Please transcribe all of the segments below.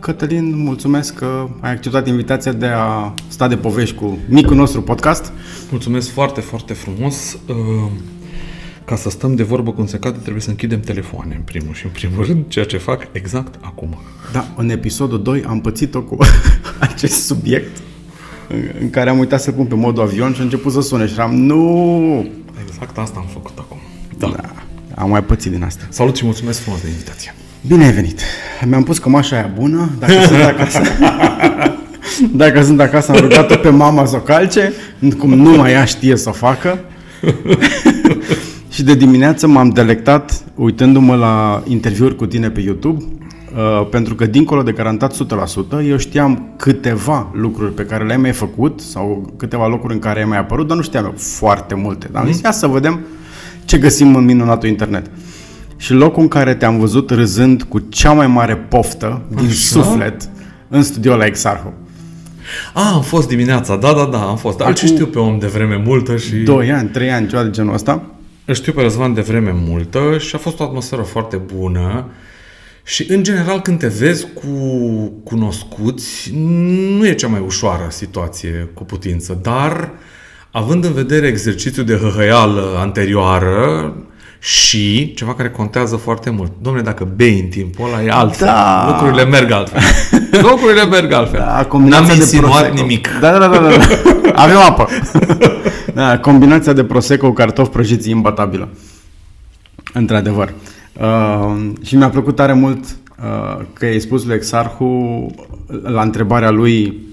Cătălin, mulțumesc că ai acceptat invitația de a sta de povești cu micul nostru podcast. Mulțumesc foarte, foarte frumos. Uh, ca să stăm de vorbă cum se cade, trebuie să închidem telefoane în primul și în primul rând, ceea ce fac exact acum. Da, în episodul 2 am pățit-o cu acest subiect în care am uitat să pun pe modul avion și a început să sune și eram, nu! Exact asta am făcut acum. Da. da. Am mai pățit din asta. Salut și mulțumesc frumos de invitație. Bine ai venit. Mi-am pus cămașa aia bună, dacă sunt acasă. dacă sunt acasă, am rugat-o pe mama să o calce, cum nu mai ea știe să o facă. și de dimineață m-am delectat uitându-mă la interviuri cu tine pe YouTube, uh, pentru că dincolo de garantat 100%, eu știam câteva lucruri pe care le-ai mai făcut sau câteva locuri în care ai mai apărut, dar nu știam eu foarte multe. Dar am zis, ia să vedem ce găsim în minunatul internet. Și locul în care te-am văzut râzând cu cea mai mare poftă din Așa? suflet în studio la Exarhu. A, am fost dimineața, da, da, da, am fost. Dar ce știu pe om de vreme multă și... Doi ani, trei ani, ceva de genul ăsta. Îl știu pe Răzvan de vreme multă și a fost o atmosferă foarte bună. Și, în general, când te vezi cu cunoscuți, nu e cea mai ușoară situație cu putință, dar, având în vedere exercițiul de hăhăială anterioară, și ceva care contează foarte mult. Domnule, dacă bei în timpul ăla e altfel. Da. Lucrurile merg altfel. Lucrurile merg altfel. Da, N-am insinuat nimic. Da, da, da, da. da. Avem apă. da, combinația de prosecco cu cartofi prăjiți imbatabilă. Într-adevăr. Uh, și mi-a plăcut tare mult uh, că ai spus lui Exarhu la întrebarea lui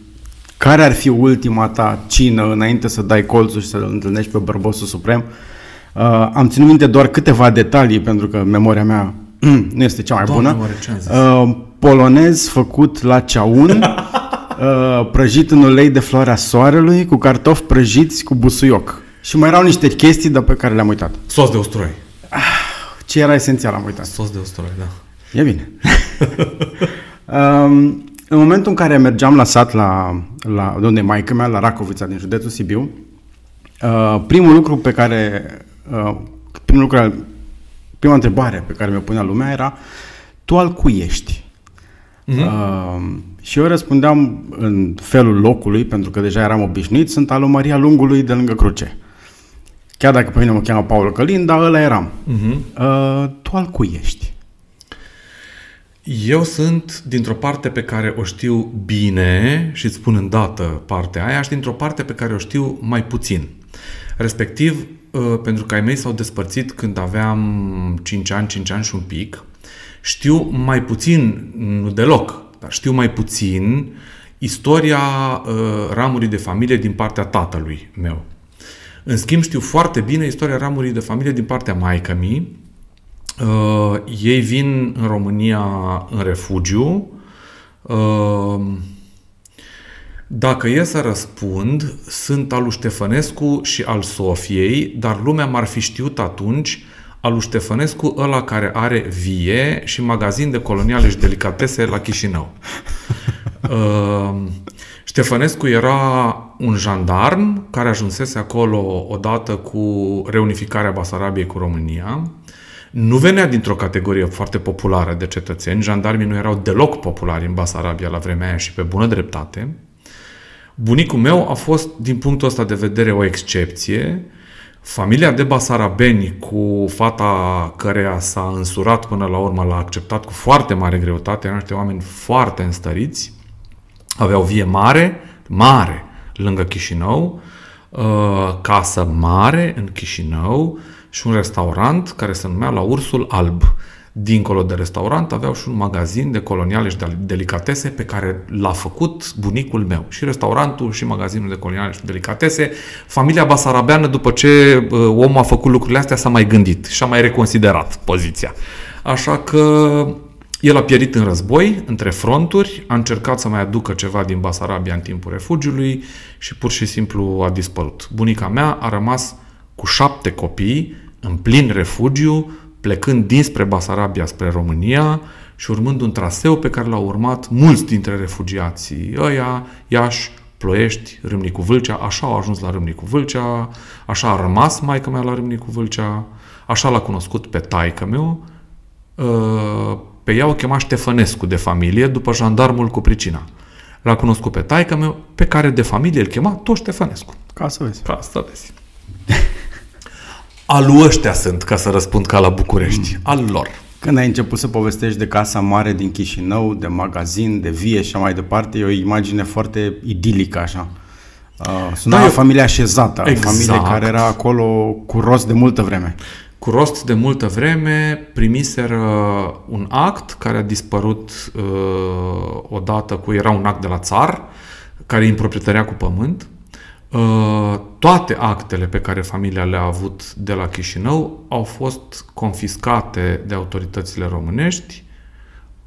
care ar fi ultima ta cină înainte să dai colțul și să-l întâlnești pe bărbosul suprem. Uh, Uh, am ținut minte doar câteva detalii, pentru că memoria mea nu este cea mai bună. Uh, polonez făcut la ceaun, uh, prăjit în ulei de floarea soarelui, cu cartofi prăjiți cu busuioc. Și mai erau niște chestii de pe care le-am uitat. Sos de usturoi. Ah, ce era esențial am uitat. Sos de usturoi, da. E bine. um, în momentul în care mergeam la sat, la, la unde e maică mea, la Racovița, din județul Sibiu, uh, primul lucru pe care uh, primul lucru, prima întrebare pe care mi-o punea lumea era tu al cui ești? Uh-huh. Uh, și eu răspundeam în felul locului, pentru că deja eram obișnuit, sunt al lui Maria Lungului de lângă Cruce. Chiar dacă pe mine mă cheamă Paul Călin, dar ăla eram. Uh-huh. Uh, tu al cui ești? Eu sunt dintr-o parte pe care o știu bine și îți spun îndată partea aia și dintr-o parte pe care o știu mai puțin. Respectiv, Uh, pentru că ai mei s-au despărțit când aveam 5 ani, 5 ani și un pic. Știu mai puțin, nu deloc, dar știu mai puțin istoria uh, ramurii de familie din partea tatălui meu. În schimb, știu foarte bine istoria ramurii de familie din partea maică-mii. Uh, ei vin în România în refugiu. Uh, dacă e să răspund, sunt al lui Ștefănescu și al Sofiei, dar lumea m-ar fi știut atunci al lui Ștefănescu, ăla care are vie și magazin de coloniale și delicatese la Chișinău. Uh, Ștefănescu era un jandarm care ajunsese acolo odată cu reunificarea Basarabiei cu România. Nu venea dintr-o categorie foarte populară de cetățeni. Jandarmii nu erau deloc populari în Basarabia la vremea aia și pe bună dreptate. Bunicul meu a fost, din punctul ăsta de vedere, o excepție. Familia de Basarabeni cu fata căreia s-a însurat până la urmă l-a acceptat cu foarte mare greutate, erau niște oameni foarte înstăriți, aveau vie mare, mare, lângă Chișinău, uh, casă mare în Chișinău și un restaurant care se numea La Ursul Alb dincolo de restaurant, aveau și un magazin de coloniale și de delicatese pe care l-a făcut bunicul meu. Și restaurantul și magazinul de coloniale și delicatese. Familia basarabeană, după ce uh, omul a făcut lucrurile astea, s-a mai gândit și a mai reconsiderat poziția. Așa că el a pierit în război, între fronturi, a încercat să mai aducă ceva din Basarabia în timpul refugiului și pur și simplu a dispărut. Bunica mea a rămas cu șapte copii în plin refugiu, plecând dinspre Basarabia spre România și urmând un traseu pe care l-au urmat mulți dintre refugiații ăia, Iași, Ploiești, Râmnicu Vâlcea, așa au ajuns la Râmnicu Vâlcea, așa a rămas maica mea la Râmnicu Vâlcea, așa l-a cunoscut pe taică meu, uh, Pe ea o chema Ștefănescu de familie, după jandarmul cu pricina. L-a cunoscut pe taică meu, pe care de familie îl chema tot Ștefănescu. Ca să vezi. Ca să vezi. Al ăștia sunt, ca să răspund ca la București. Mm. Al lor. Când ai început să povestești de Casa Mare din Chișinău, de magazin, de vie și așa mai departe, e o imagine foarte idilică așa. Uh, suna da, o familie așezată, exact. o familie care era acolo cu rost de multă vreme. Cu rost de multă vreme primiseră un act care a dispărut uh, odată cu, era un act de la țar, care îi împroprietărea cu pământ, Uh, toate actele pe care familia le-a avut de la Chișinău au fost confiscate de autoritățile românești.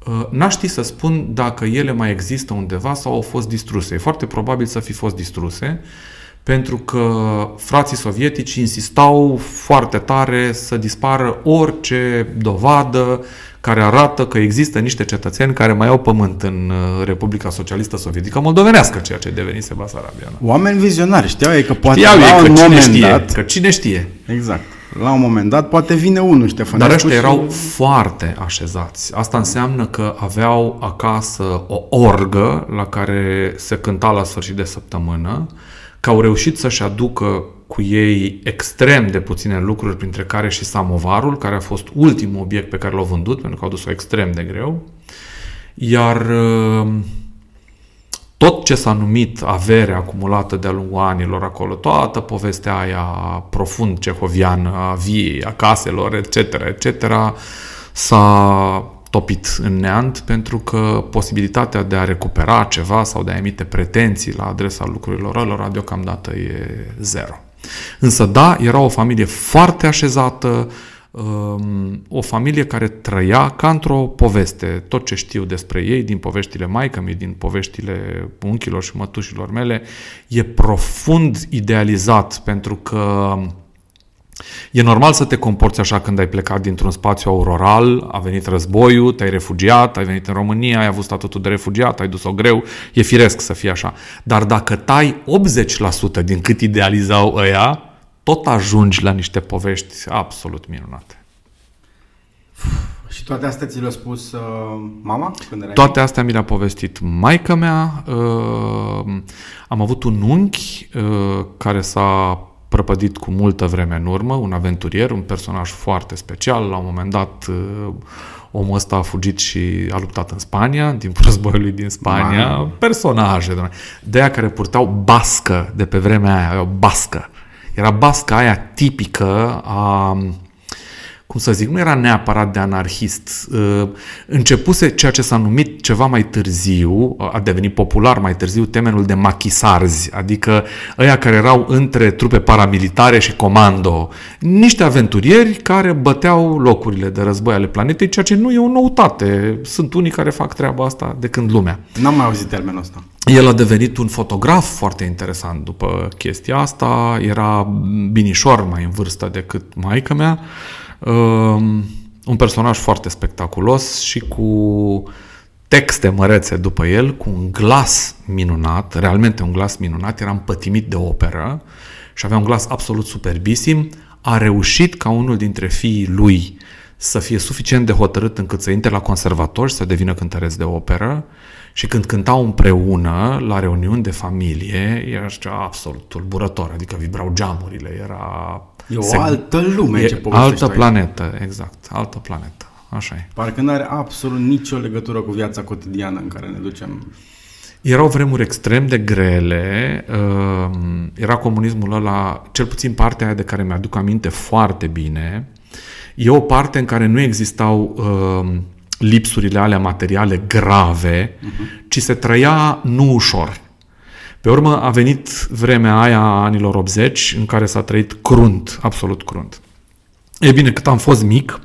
Uh, n-aș ști să spun dacă ele mai există undeva sau au fost distruse. E foarte probabil să fi fost distruse, pentru că frații sovietici insistau foarte tare să dispară orice dovadă care arată că există niște cetățeni care mai au pământ în uh, Republica Socialistă Sovietică Moldovenească, ceea ce devenise Basarabia. Oameni vizionari, știau ei că poate știau la ei un că moment cine știe, dat... că cine știe. Exact. La un moment dat poate vine unul Ștefănescu Dar ăștia și- erau foarte așezați. Asta înseamnă că aveau acasă o orgă la care se cânta la sfârșit de săptămână, că au reușit să-și aducă cu ei extrem de puține lucruri, printre care și samovarul, care a fost ultimul obiect pe care l-au vândut, pentru că au dus-o extrem de greu. Iar uh, tot ce s-a numit avere acumulată de-a lungul anilor acolo, toată povestea aia profund cehoviană a viei, a caselor, etc., etc., s-a topit în neant pentru că posibilitatea de a recupera ceva sau de a emite pretenții la adresa lucrurilor lor deocamdată e zero. Însă da, era o familie foarte așezată, um, o familie care trăia ca într-o poveste. Tot ce știu despre ei, din poveștile maică din poveștile unchilor și mătușilor mele, e profund idealizat pentru că E normal să te comporți așa când ai plecat dintr-un spațiu auroral, a venit războiul, te-ai refugiat, ai venit în România, ai avut statutul de refugiat, ai dus-o greu, e firesc să fie așa. Dar dacă tai 80% din cât idealizau ăia, tot ajungi la niște povești absolut minunate. Și toate astea ți le-a spus uh, mama când erai Toate astea mi le-a povestit maica mea. Uh, am avut un unchi uh, care s-a prăpădit cu multă vreme în urmă, un aventurier, un personaj foarte special. La un moment dat, uh, omul ăsta a fugit și a luptat în Spania, în timpul războiului din Spania. Mamă. Personaje, doamne. de aia care purtau bască de pe vremea aia, aveau bască. Era basca aia tipică a cum să zic, nu era neapărat de anarhist. Uh, Începuse ceea ce s-a numit ceva mai târziu, a devenit popular mai târziu, temenul de machisarzi, adică ăia care erau între trupe paramilitare și comando. Niște aventurieri care băteau locurile de război ale planetei, ceea ce nu e o noutate. Sunt unii care fac treaba asta de când lumea. N-am mai auzit termenul ăsta. El a devenit un fotograf foarte interesant după chestia asta, era binișor mai în vârstă decât maica mea, um, un personaj foarte spectaculos și cu texte mărețe după el, cu un glas minunat, realmente un glas minunat, era împătimit de operă și avea un glas absolut superbisim, a reușit ca unul dintre fiii lui să fie suficient de hotărât încât să intre la conservator și să devină cântăreț de operă și când cântau împreună la reuniuni de familie, era ceva absolut tulburător, adică vibrau geamurile, era... E o se- altă lume ce e povestești altă aici. planetă, exact, altă planetă, așa e. Parcă nu are absolut nicio legătură cu viața cotidiană în care ne ducem. Erau vremuri extrem de grele, uh, era comunismul ăla, cel puțin partea aia de care mi-aduc aminte foarte bine, e o parte în care nu existau uh, lipsurile alea materiale grave, uh-huh. ci se trăia nu ușor. Pe urmă a venit vremea aia a anilor 80 în care s-a trăit crunt, absolut crunt. E bine, cât am fost mic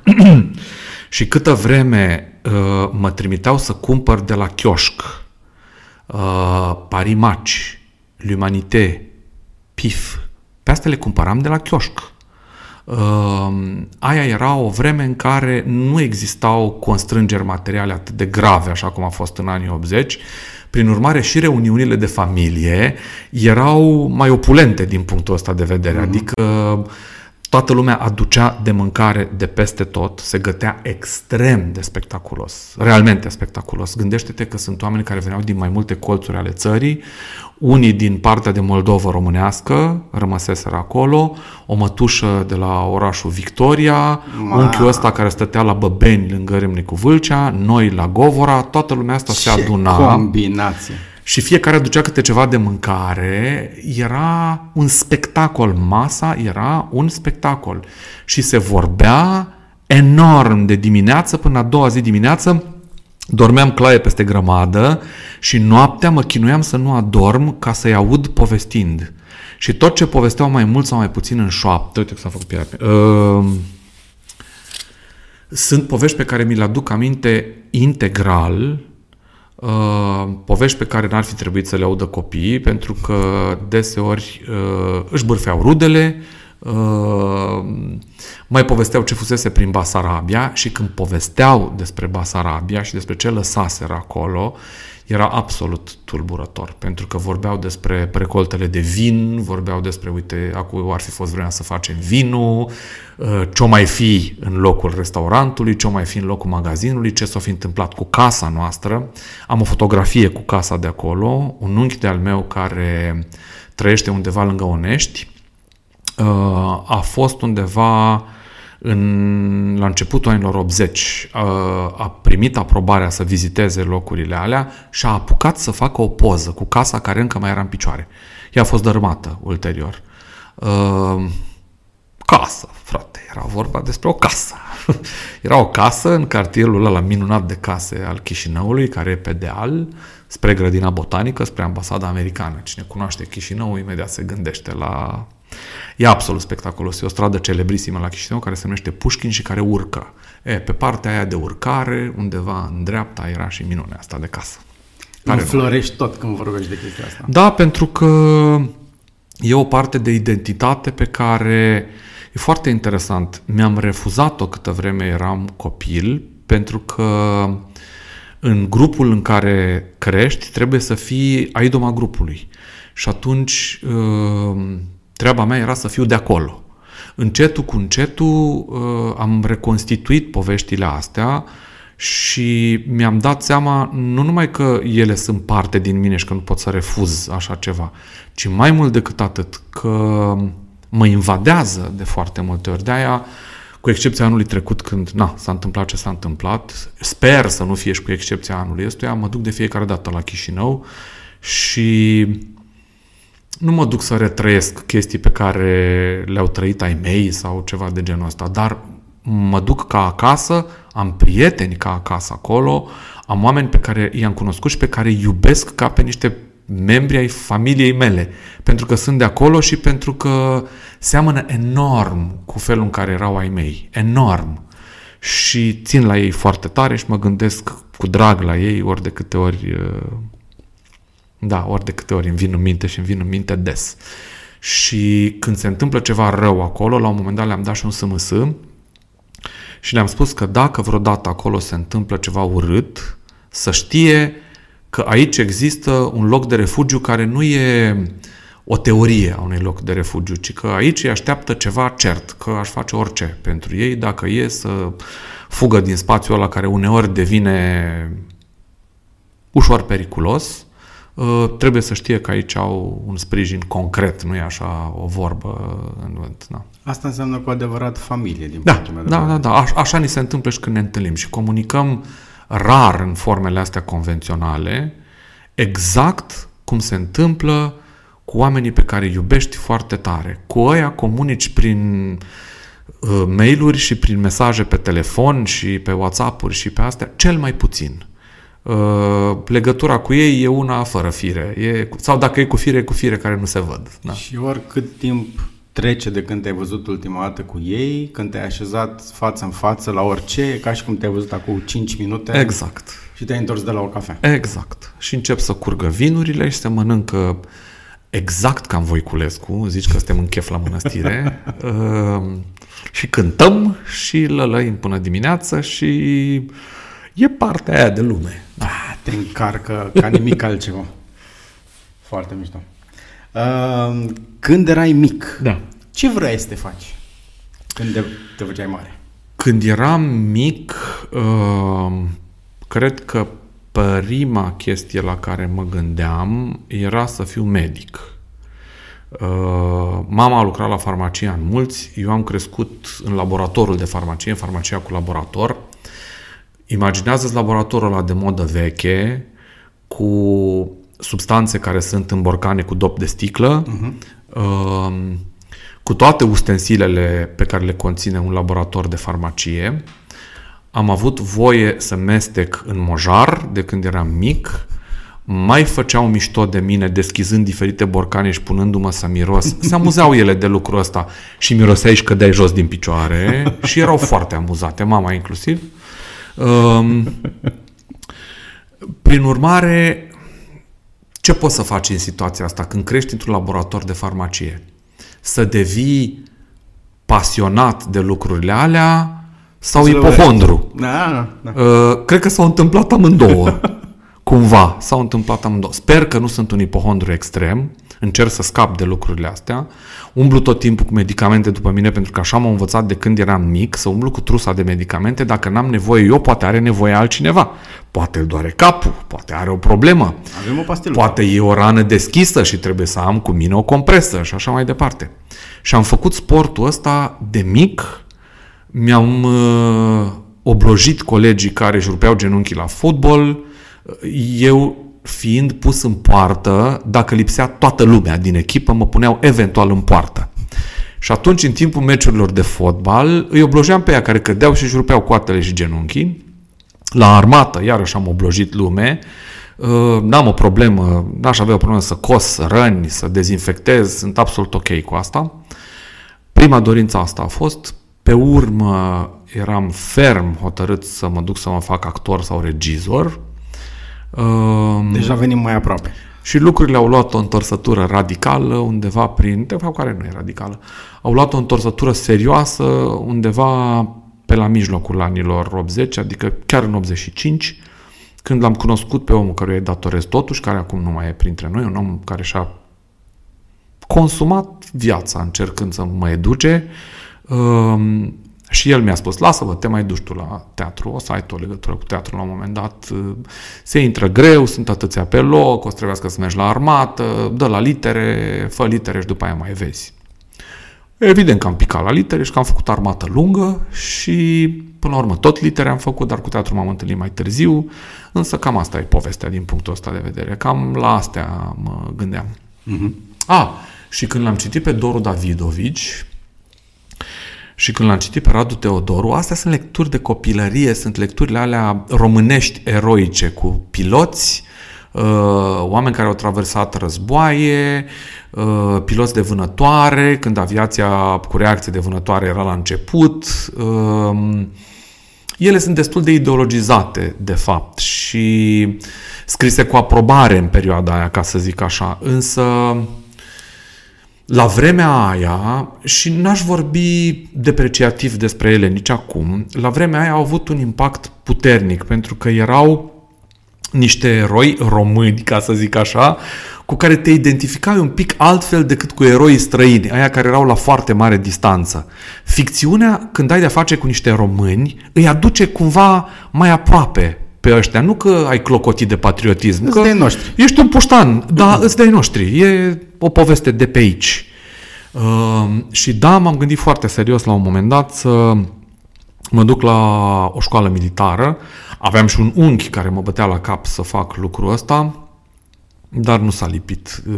și câtă vreme uh, mă trimiteau să cumpăr de la chioșc uh, Parimaci, L'Humanité, PIF, pe astea le cumpăram de la chioșc. Uh, aia era o vreme în care nu existau constrângeri materiale atât de grave, așa cum a fost în anii 80. Prin urmare, și reuniunile de familie erau mai opulente din punctul ăsta de vedere. Mm-hmm. Adică Toată lumea aducea de mâncare de peste tot, se gătea extrem de spectaculos, realmente spectaculos. Gândește-te că sunt oameni care veneau din mai multe colțuri ale țării, unii din partea de Moldova românească, rămăseseră acolo, o mătușă de la orașul Victoria, Ma. unchiul ăsta care stătea la Băbeni lângă Râmnicu Vâlcea, noi la Govora, toată lumea asta Ce se aduna. combinație! Și fiecare aducea câte ceva de mâncare, era un spectacol, masa era un spectacol. Și se vorbea enorm de dimineață până a doua zi dimineață, dormeam claie peste grămadă și noaptea mă chinuiam să nu adorm ca să-i aud povestind. Și tot ce povesteau mai mult sau mai puțin în șoaptă, uite că s-a făcut pielea. Uh, sunt povești pe care mi le aduc aminte integral, uh, povești pe care n-ar fi trebuit să le audă copiii, pentru că deseori uh, își bârfeau rudele, uh, mai povesteau ce fusese prin Basarabia și când povesteau despre Basarabia și despre ce lăsaseră acolo, era absolut tulburător, pentru că vorbeau despre recoltele de vin, vorbeau despre, uite, acum ar fi fost vremea să facem vinul, uh, ce-o mai fi în locul restaurantului, ce-o mai fi în locul magazinului, ce s-a fi întâmplat cu casa noastră. Am o fotografie cu casa de acolo, un unchi de al meu care trăiește undeva lângă Onești, uh, a fost undeva în, la începutul anilor 80 a, a primit aprobarea să viziteze locurile alea și a apucat să facă o poză cu casa care încă mai era în picioare. Ea a fost dărâmată ulterior. Uh, casă, frate, era vorba despre o casă. era o casă în cartierul ăla minunat de case al Chișinăului, care e pe deal, spre grădina botanică, spre ambasada americană. Cine cunoaște Chișinăul, imediat se gândește la E absolut spectaculos. E o stradă celebrisimă la Chișinău care se numește Pușkin și care urcă. E, pe partea aia de urcare, undeva în dreapta, era și minunea asta de casă. Care florești tot când vorbești de chestia asta. Da, pentru că e o parte de identitate pe care e foarte interesant. Mi-am refuzat-o câtă vreme eram copil, pentru că în grupul în care crești trebuie să fii aidoma grupului. Și atunci uh, Treaba mea era să fiu de acolo. Încetul cu încetul uh, am reconstituit poveștile astea și mi-am dat seama nu numai că ele sunt parte din mine și că nu pot să refuz așa ceva, ci mai mult decât atât că mă invadează de foarte multe ori. De-aia, cu excepția anului trecut când na, s-a întâmplat ce s-a întâmplat, sper să nu fie și cu excepția anului ăstuia, mă duc de fiecare dată la Chișinău și nu mă duc să retrăiesc chestii pe care le-au trăit ai mei sau ceva de genul ăsta, dar mă duc ca acasă, am prieteni ca acasă acolo, am oameni pe care i-am cunoscut și pe care îi iubesc ca pe niște membri ai familiei mele, pentru că sunt de acolo și pentru că seamănă enorm cu felul în care erau ai mei, enorm. Și țin la ei foarte tare și mă gândesc cu drag la ei ori de câte ori uh, da, ori de câte ori îmi vin în minte și îmi vin în minte des. Și când se întâmplă ceva rău acolo, la un moment dat le-am dat și un SMS și le-am spus că dacă vreodată acolo se întâmplă ceva urât, să știe că aici există un loc de refugiu care nu e o teorie a unui loc de refugiu, ci că aici îi așteaptă ceva cert, că aș face orice pentru ei dacă e să fugă din spațiul ăla care uneori devine ușor periculos Uh, trebuie să știe că aici au un sprijin concret, nu e așa o vorbă în vânt. Da. Asta înseamnă cu adevărat familie, din da, punctul meu de da, vedere. da, da, așa, așa ni se întâmplă și când ne întâlnim și comunicăm rar în formele astea convenționale, exact cum se întâmplă cu oamenii pe care îi iubești foarte tare. Cu ăia comunici prin uh, mail-uri și prin mesaje pe telefon și pe WhatsApp-uri și pe astea, cel mai puțin. Uh, legătura cu ei e una fără fire. E, sau dacă e cu fire, e cu fire care nu se văd. Da. Și oricât timp trece de când te-ai văzut ultima dată cu ei, când te-ai așezat față în față la orice, e ca și cum te-ai văzut acum 5 minute Exact. și te-ai întors de la o cafea. Exact. Și încep să curgă vinurile și se mănâncă exact ca în Voiculescu, zici că suntem în chef la mănăstire, uh, și cântăm și lălăim până dimineață și e partea aia de lume. Ah, te încarcă ca nimic altceva. Foarte mișto. Uh, când erai mic, Da. ce vrei să te faci? Când te, te făceai mare? Când eram mic, uh, cred că prima chestie la care mă gândeam era să fiu medic. Uh, mama a lucrat la farmacia în mulți, eu am crescut în laboratorul de farmacie, în farmacia cu laborator. Imaginează-ți laboratorul ăla de modă veche, cu substanțe care sunt în borcane cu dop de sticlă, uh-huh. cu toate ustensilele pe care le conține un laborator de farmacie. Am avut voie să mestec în mojar de când eram mic, mai făceau mișto de mine deschizând diferite borcane și punându-mă să miros. Se amuzeau ele de lucrul ăsta și miroseai și cădeai jos din picioare și erau foarte amuzate, mama inclusiv. Um, prin urmare, ce poți să faci în situația asta când crești într-un laborator de farmacie? Să devii pasionat de lucrurile alea sau ipohondru? Da, da. Uh, cred că s-au întâmplat amândouă. Cumva s-au întâmplat amândouă. Sper că nu sunt un ipohondru extrem, încerc să scap de lucrurile astea, umblu tot timpul cu medicamente după mine pentru că așa m-am învățat de când eram mic, să umblu cu trusa de medicamente, dacă n-am nevoie eu, poate are nevoie altcineva. Poate îl doare capul, poate are o problemă. Avem o pastilă. Poate e o rană deschisă și trebuie să am cu mine o compresă și așa mai departe. Și am făcut sportul ăsta de mic, mi-am uh, oblojit colegii care își rupeau genunchii la fotbal, eu fiind pus în poartă, dacă lipsea toată lumea din echipă, mă puneau eventual în poartă. Și atunci, în timpul meciurilor de fotbal, îi oblojeam pe ea care cădeau și își rupeau coatele și genunchii. La armată, iarăși am oblojit lume, uh, n-am o problemă, n-aș avea o problemă să cos răni, să dezinfectez, sunt absolut ok cu asta. Prima dorință asta a fost, pe urmă eram ferm hotărât să mă duc să mă fac actor sau regizor, Deja venim mai aproape. Și lucrurile au luat o întorsătură radicală undeva prin, de fapt care nu e radicală, au luat o întorsătură serioasă undeva pe la mijlocul anilor 80, adică chiar în 85, când l-am cunoscut pe omul căruia îi datorez totuși, care acum nu mai e printre noi, un om care și-a consumat viața încercând să mă educe, um, și el mi-a spus, lasă-vă, te mai duci tu la teatru, o să ai tu o legătură cu teatru la un moment dat, se intră greu, sunt atâția pe loc, o să trebuiască să mergi la armată, dă la litere, fă litere și după aia mai vezi. Evident că am picat la litere și că am făcut armată lungă și până la urmă tot litere am făcut, dar cu teatru m-am întâlnit mai târziu, însă cam asta e povestea din punctul ăsta de vedere, cam la astea mă gândeam. Uh-huh. A, și când l-am citit pe Doru Davidovici, și când l-am citit pe Radu Teodoru, astea sunt lecturi de copilărie, sunt lecturile alea românești eroice, cu piloți, uh, oameni care au traversat războaie, uh, piloți de vânătoare, când aviația cu reacție de vânătoare era la început. Uh, ele sunt destul de ideologizate, de fapt, și scrise cu aprobare în perioada aia, ca să zic așa. Însă la vremea aia, și n-aș vorbi depreciativ despre ele nici acum, la vremea aia au avut un impact puternic, pentru că erau niște eroi români, ca să zic așa, cu care te identificai un pic altfel decât cu eroi străini, aia care erau la foarte mare distanță. Ficțiunea, când ai de-a face cu niște români, îi aduce cumva mai aproape pe ăștia. Nu că ai clocotit de patriotism. Îți că noștri. Ești un puștan, dar îți dai noștri. E o poveste de pe aici. Uh, și da, m-am gândit foarte serios la un moment dat să mă duc la o școală militară. Aveam și un unchi care mă bătea la cap să fac lucrul ăsta, dar nu s-a lipit uh,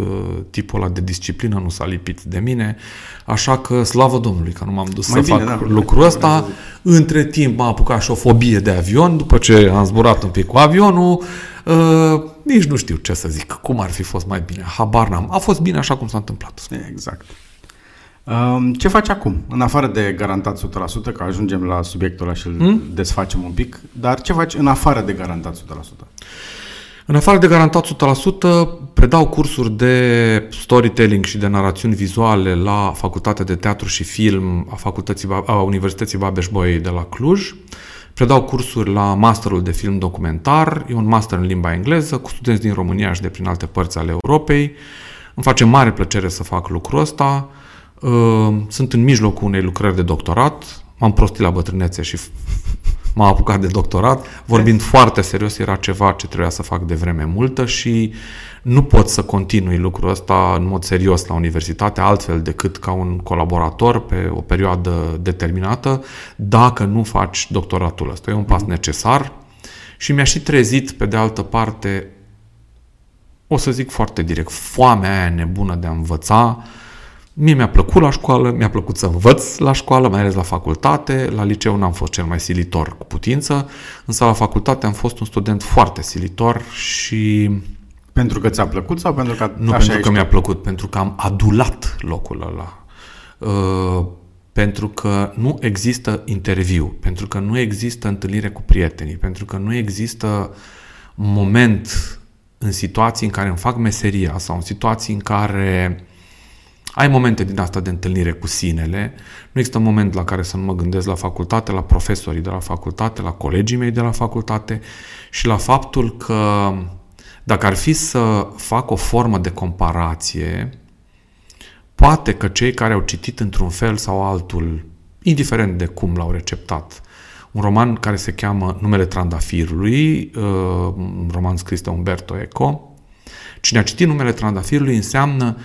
tipul ăla de disciplină, nu s-a lipit de mine, așa că slavă Domnului că nu m-am dus Mai să bine, fac da, lucrul ăsta. Între timp m-a apucat și o fobie de avion, după ce am zburat un pic cu avionul, uh, nici nu știu ce să zic, cum ar fi fost mai bine, habar n-am. A fost bine așa cum s-a întâmplat. Exact. Um, ce faci acum? În afară de garantat 100%, că ajungem la subiectul ăla și îl hmm? desfacem un pic, dar ce faci în afară de garantat 100%? În afară de garantat 100%, predau cursuri de storytelling și de narațiuni vizuale la Facultatea de Teatru și Film a, Facultății, a Universității Babeș-Bolyai de la Cluj. Predau cursuri la Masterul de Film Documentar, e un master în limba engleză, cu studenți din România și de prin alte părți ale Europei. Îmi face mare plăcere să fac lucrul ăsta. Uh, sunt în mijlocul unei lucrări de doctorat, m-am prostit la bătrânețe și m-am apucat de doctorat. Vorbind foarte serios, era ceva ce trebuia să fac de vreme multă și nu pot să continui lucrul ăsta în mod serios la universitate, altfel decât ca un colaborator pe o perioadă determinată, dacă nu faci doctoratul ăsta. E un pas necesar și mi-a și trezit, pe de altă parte, o să zic foarte direct, foamea aia nebună de a învăța, Mie mi-a plăcut la școală, mi-a plăcut să învăț la școală, mai ales la facultate. La liceu n-am fost cel mai silitor cu putință, însă la facultate am fost un student foarte silitor și... Pentru că ți-a plăcut sau pentru că Nu pentru că mi-a plăcut, pentru că am adulat locul ăla. Uh, pentru că nu există interviu, pentru că nu există întâlnire cu prietenii, pentru că nu există moment în situații în care îmi fac meseria sau în situații în care ai momente din asta de întâlnire cu sinele. Nu există un moment la care să nu mă gândesc la facultate, la profesorii de la facultate, la colegii mei de la facultate și la faptul că dacă ar fi să fac o formă de comparație, poate că cei care au citit într-un fel sau altul, indiferent de cum l-au receptat, un roman care se cheamă Numele Trandafirului, uh, un roman scris de Umberto Eco. Cine a citit Numele Trandafirului înseamnă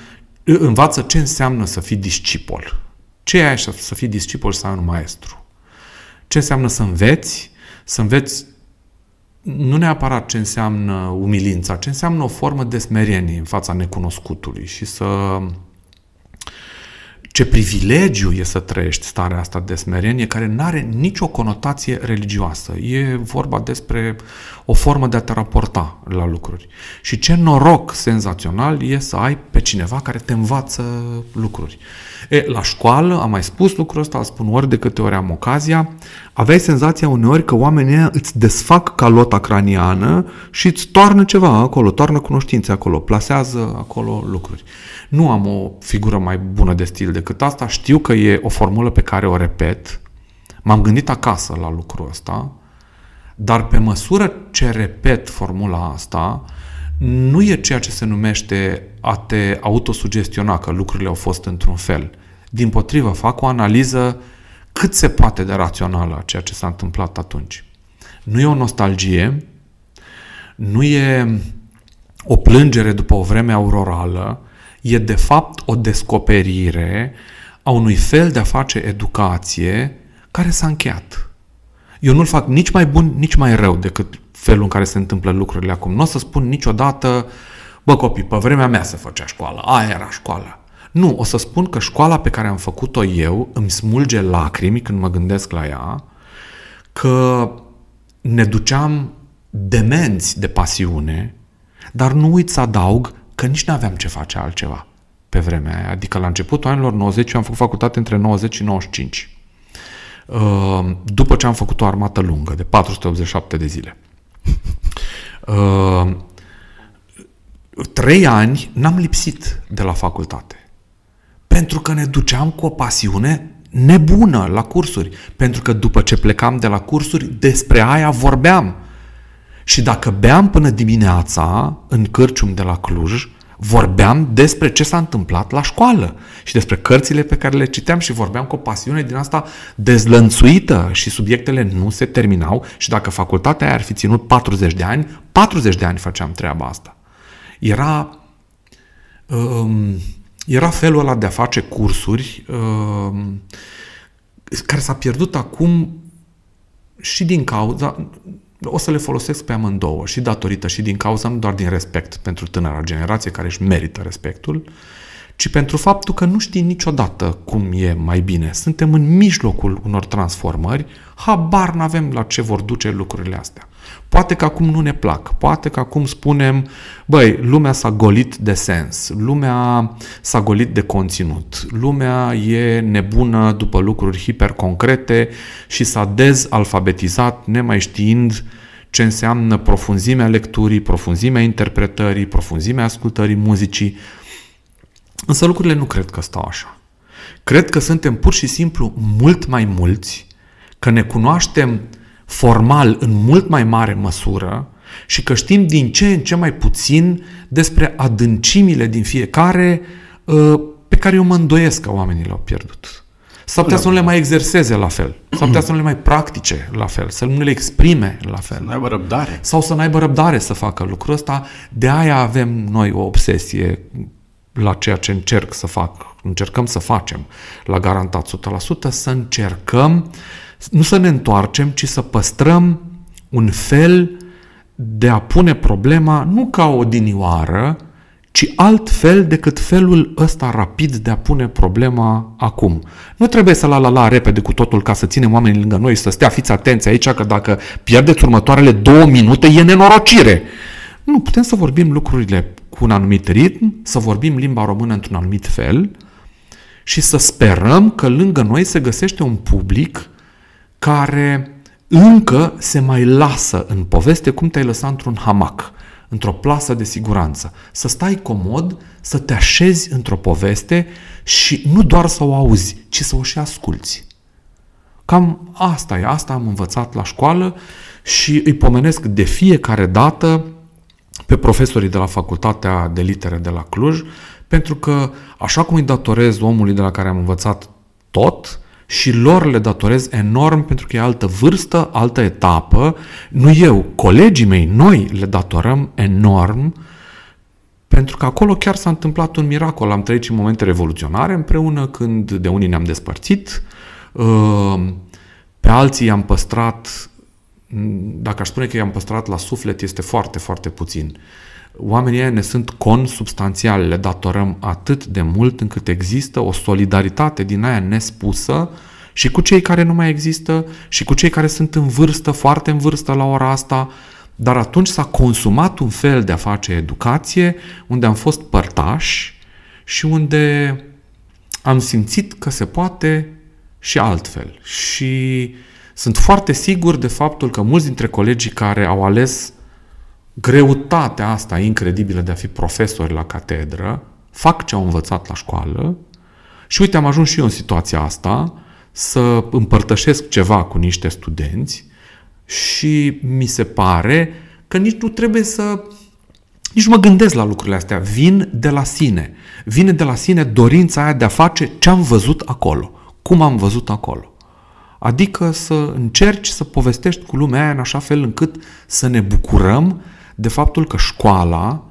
învață ce înseamnă să fii discipol. Ce e așa să fii discipol să ai un maestru? Ce înseamnă să înveți? Să înveți nu neapărat ce înseamnă umilința, ce înseamnă o formă de smerenie în fața necunoscutului și să ce privilegiu e să trăiești starea asta de smerenie care nu are nicio conotație religioasă. E vorba despre o formă de a te raporta la lucruri. Și ce noroc senzațional e să ai pe cineva care te învață lucruri. E, la școală, am mai spus lucrul ăsta, îl spun ori de câte ori am ocazia, aveai senzația uneori că oamenii îți desfac calota craniană și îți toarnă ceva acolo, toarnă cunoștințe acolo, plasează acolo lucruri. Nu am o figură mai bună de stil decât asta, știu că e o formulă pe care o repet, m-am gândit acasă la lucrul ăsta, dar pe măsură ce repet formula asta, nu e ceea ce se numește a te autosugestiona că lucrurile au fost într-un fel. Din potrivă, fac o analiză cât se poate de rațională a ceea ce s-a întâmplat atunci. Nu e o nostalgie, nu e o plângere după o vreme aurorală, e de fapt o descoperire a unui fel de a face educație care s-a încheiat. Eu nu-l fac nici mai bun, nici mai rău decât felul în care se întâmplă lucrurile acum. Nu o să spun niciodată, bă copii, pe vremea mea se făcea școală, aia era școala. Nu, o să spun că școala pe care am făcut-o eu îmi smulge lacrimi când mă gândesc la ea, că ne duceam demenți de pasiune, dar nu uit să adaug că nici nu aveam ce face altceva pe vremea aia. Adică la începutul anilor 90, eu am făcut facultate între 90 și 95. Uh, după ce am făcut o armată lungă de 487 de zile. Uh, trei ani n-am lipsit de la facultate. Pentru că ne duceam cu o pasiune nebună la cursuri. Pentru că după ce plecam de la cursuri, despre aia vorbeam. Și dacă beam până dimineața în cârcium de la Cluj, vorbeam despre ce s-a întâmplat la școală și despre cărțile pe care le citeam și vorbeam cu o pasiune din asta dezlănțuită și subiectele nu se terminau și dacă facultatea aia ar fi ținut 40 de ani, 40 de ani făceam treaba asta. Era, um, era felul ăla de a face cursuri um, care s-a pierdut acum și din cauza, o să le folosesc pe amândouă și datorită și din cauza, nu doar din respect pentru tânăra generație care își merită respectul, ci pentru faptul că nu știi niciodată cum e mai bine. Suntem în mijlocul unor transformări, habar n-avem la ce vor duce lucrurile astea. Poate că acum nu ne plac, poate că acum spunem, băi, lumea s-a golit de sens, lumea s-a golit de conținut, lumea e nebună după lucruri hiperconcrete și s-a dezalfabetizat nemai știind ce înseamnă profunzimea lecturii, profunzimea interpretării, profunzimea ascultării muzicii. Însă lucrurile nu cred că stau așa. Cred că suntem pur și simplu mult mai mulți, că ne cunoaștem formal în mult mai mare măsură și că știm din ce în ce mai puțin despre adâncimile din fiecare uh, pe care eu mă îndoiesc că oamenii le-au pierdut. S-ar putea să nu le mai exerseze la fel. S-ar putea să nu le mai practice la fel. Să nu le exprime la fel. Să nu aibă răbdare. Sau să nu aibă răbdare să facă lucrul ăsta. De aia avem noi o obsesie la ceea ce încerc să fac, încercăm să facem la garantat 100%, să încercăm nu să ne întoarcem, ci să păstrăm un fel de a pune problema nu ca o dinioară, ci altfel decât felul ăsta rapid de a pune problema acum. Nu trebuie să la la la repede cu totul ca să ținem oamenii lângă noi, să stea, fiți atenți aici că dacă pierdeți următoarele două minute e nenorocire. Nu, putem să vorbim lucrurile cu un anumit ritm, să vorbim limba română într-un anumit fel și să sperăm că lângă noi se găsește un public care încă se mai lasă în poveste cum te-ai lăsat într-un hamac, într-o plasă de siguranță. Să stai comod, să te așezi într-o poveste și nu doar să o auzi, ci să o și asculți. Cam asta e, asta am învățat la școală și îi pomenesc de fiecare dată pe profesorii de la Facultatea de Litere de la Cluj, pentru că așa cum îi datorez omului de la care am învățat tot, și lor le datorez enorm pentru că e altă vârstă, altă etapă. Nu eu, colegii mei, noi le datorăm enorm pentru că acolo chiar s-a întâmplat un miracol. Am trăit și momente revoluționare împreună când de unii ne-am despărțit, uh, pe alții i-am păstrat, dacă aș spune că i-am păstrat la suflet, este foarte, foarte puțin. Oamenii ne sunt consubstanțiale, le datorăm atât de mult încât există o solidaritate din aia nespusă și cu cei care nu mai există și cu cei care sunt în vârstă, foarte în vârstă la ora asta, dar atunci s-a consumat un fel de a face educație unde am fost părtași și unde am simțit că se poate și altfel. Și sunt foarte sigur de faptul că mulți dintre colegii care au ales greutatea asta incredibilă de a fi profesori la catedră, fac ce au învățat la școală și uite, am ajuns și eu în situația asta să împărtășesc ceva cu niște studenți și mi se pare că nici nu trebuie să nici nu mă gândesc la lucrurile astea. Vin de la sine. Vine de la sine dorința aia de a face ce am văzut acolo. Cum am văzut acolo. Adică să încerci să povestești cu lumea aia în așa fel încât să ne bucurăm de faptul că școala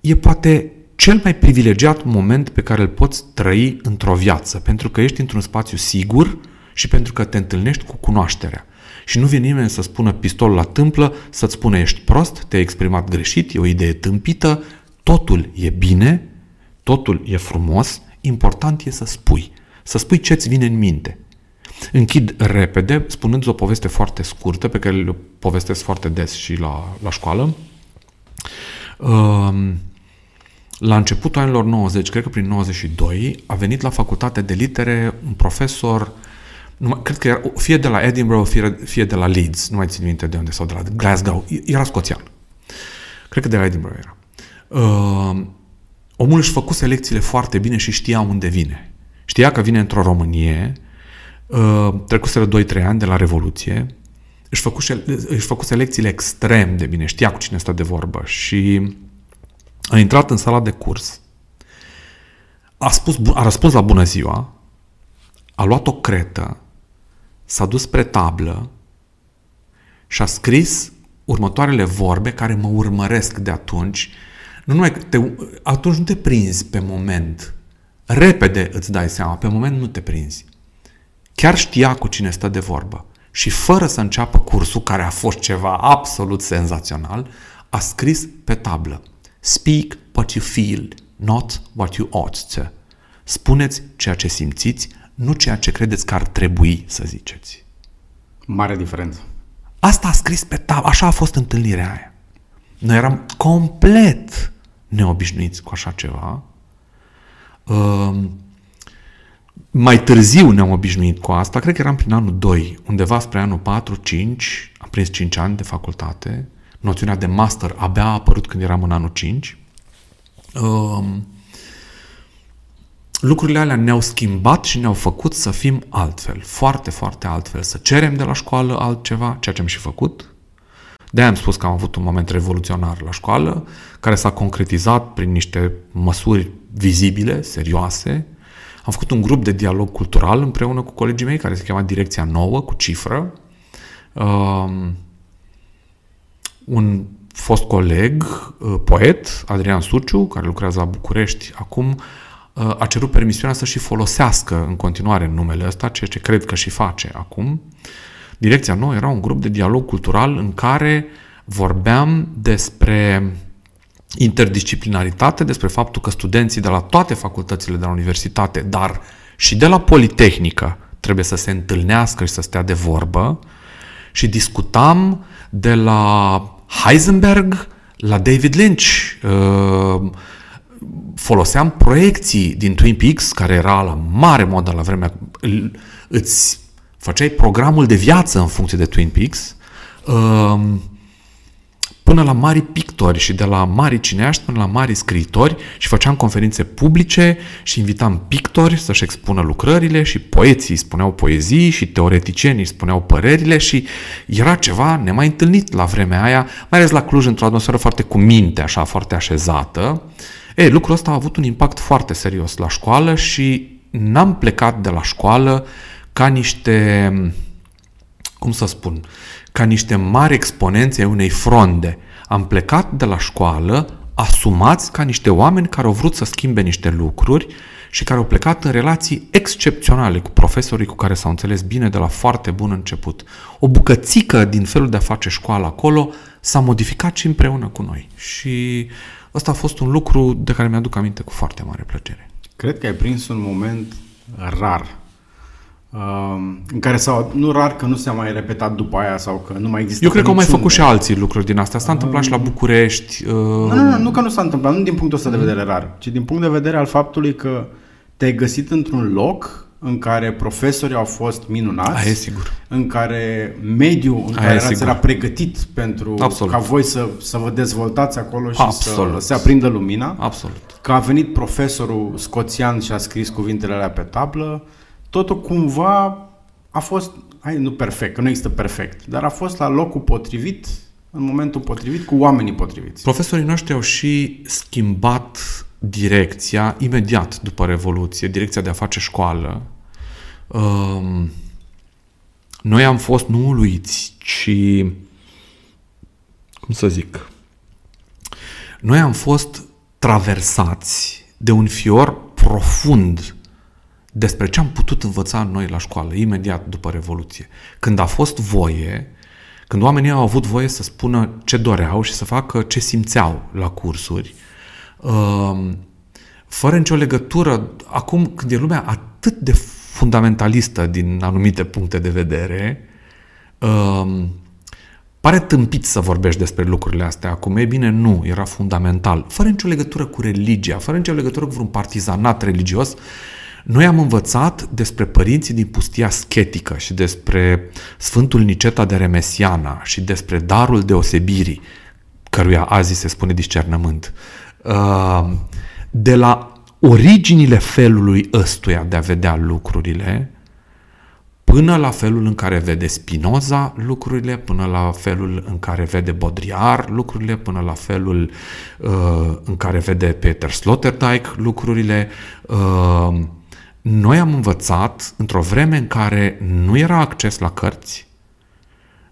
e poate cel mai privilegiat moment pe care îl poți trăi într-o viață, pentru că ești într-un spațiu sigur și pentru că te întâlnești cu cunoașterea. Și nu vine nimeni să spună pistolul la tâmplă, să-ți spune ești prost, te-ai exprimat greșit, e o idee tâmpită, totul e bine, totul e frumos, important e să spui. Să spui ce-ți vine în minte. Închid repede, spunând o poveste foarte scurtă, pe care le povestesc foarte des și la, la școală. Um, la începutul anilor 90, cred că prin 92, a venit la facultate de litere un profesor, numai, cred că era, fie de la Edinburgh, fie, fie de la Leeds, nu mai țin minte de unde, sau de la Glasgow, era scoțian. Cred că de la Edinburgh era. Uh, omul își făcuse lecțiile foarte bine și știa unde vine. Știa că vine într-o Românie, uh, trecuseră 2-3 ani de la Revoluție, își făcuse, își făcuse lecțiile extrem de bine, știa cu cine stă de vorbă și a intrat în sala de curs, a, spus, a răspuns la bună ziua, a luat o cretă, s-a dus spre tablă și a scris următoarele vorbe care mă urmăresc de atunci. Nu numai te, atunci nu te prinzi pe moment. Repede îți dai seama, pe moment nu te prinzi. Chiar știa cu cine stă de vorbă și fără să înceapă cursul, care a fost ceva absolut senzațional, a scris pe tablă Speak what you feel, not what you ought to. Spuneți ceea ce simțiți, nu ceea ce credeți că ar trebui să ziceți. Mare diferență. Asta a scris pe tablă, așa a fost întâlnirea aia. Noi eram complet neobișnuiți cu așa ceva. Uh, mai târziu ne-am obișnuit cu asta, cred că eram prin anul 2, undeva spre anul 4-5, am prins 5 ani de facultate, noțiunea de master abia a apărut când eram în anul 5. Um, lucrurile alea ne-au schimbat și ne-au făcut să fim altfel, foarte, foarte altfel, să cerem de la școală altceva, ceea ce am și făcut. De am spus că am avut un moment revoluționar la școală, care s-a concretizat prin niște măsuri vizibile, serioase. Am făcut un grup de dialog cultural împreună cu colegii mei, care se cheamă Direcția Nouă, cu cifră. Um, un fost coleg, uh, poet, Adrian Suciu, care lucrează la București acum, uh, a cerut permisiunea să și folosească în continuare numele ăsta, ceea ce cred că și face acum. Direcția Nouă era un grup de dialog cultural în care vorbeam despre interdisciplinaritate, despre faptul că studenții de la toate facultățile de la universitate, dar și de la Politehnică, trebuie să se întâlnească și să stea de vorbă și discutam de la Heisenberg la David Lynch. Uh, foloseam proiecții din Twin Peaks, care era la mare modă la vremea, îți făceai programul de viață în funcție de Twin Peaks, uh, până la mari pictori și de la mari cineaști până la mari scriitori și făceam conferințe publice și invitam pictori să-și expună lucrările și poeții spuneau poezii și teoreticienii spuneau părerile și era ceva nemai întâlnit la vremea aia, mai ales la Cluj, într-o atmosferă foarte cu minte, așa, foarte așezată. E, lucrul ăsta a avut un impact foarte serios la școală și n-am plecat de la școală ca niște, cum să spun, ca niște mari exponențe unei fronde. Am plecat de la școală asumați ca niște oameni care au vrut să schimbe niște lucruri și care au plecat în relații excepționale cu profesorii cu care s-au înțeles bine de la foarte bun început. O bucățică din felul de a face școală acolo s-a modificat și împreună cu noi. Și ăsta a fost un lucru de care mi-aduc aminte cu foarte mare plăcere. Cred că ai prins un moment rar în care sau nu rar că nu se mai repetat după aia sau că nu mai există. Eu cred că au mai făcut și alții lucruri din astea. S-a întâmplat și la București. Uh... Nu, nu, nu, nu că nu s-a întâmplat, nu din punctul ăsta de vedere rar, ci din punct de vedere al faptului că te-ai găsit într-un loc în care profesorii au fost minunați, Aia e sigur. în care mediul în Aia care erați era pregătit pentru Absolut. ca voi să, să vă dezvoltați acolo și Absolut. să se aprindă lumina. Absolut. Că a venit profesorul scoțian și a scris cuvintele alea pe tablă, totul cumva a fost, hai, nu perfect, că nu există perfect, dar a fost la locul potrivit, în momentul potrivit, cu oamenii potriviți. Profesorii noștri au și schimbat direcția imediat după Revoluție, direcția de a face școală. Um, noi am fost nu uluiți, ci, cum să zic, noi am fost traversați de un fior profund despre ce am putut învăța noi la școală, imediat după Revoluție. Când a fost voie, când oamenii au avut voie să spună ce doreau și să facă ce simțeau la cursuri, um, fără nicio legătură, acum când e lumea atât de fundamentalistă din anumite puncte de vedere, um, pare tâmpit să vorbești despre lucrurile astea acum. E bine, nu, era fundamental. Fără nicio legătură cu religia, fără nicio legătură cu vreun partizanat religios, noi am învățat despre părinții din pustia schetică și despre Sfântul Niceta de Remesiana și despre darul deosebirii, căruia azi se spune discernământ. Uh, de la originile felului ăstuia de a vedea lucrurile, până la felul în care vede Spinoza lucrurile, până la felul în care vede Baudrillard lucrurile, până la felul uh, în care vede Peter Sloterdijk lucrurile, uh, noi am învățat într-o vreme în care nu era acces la cărți,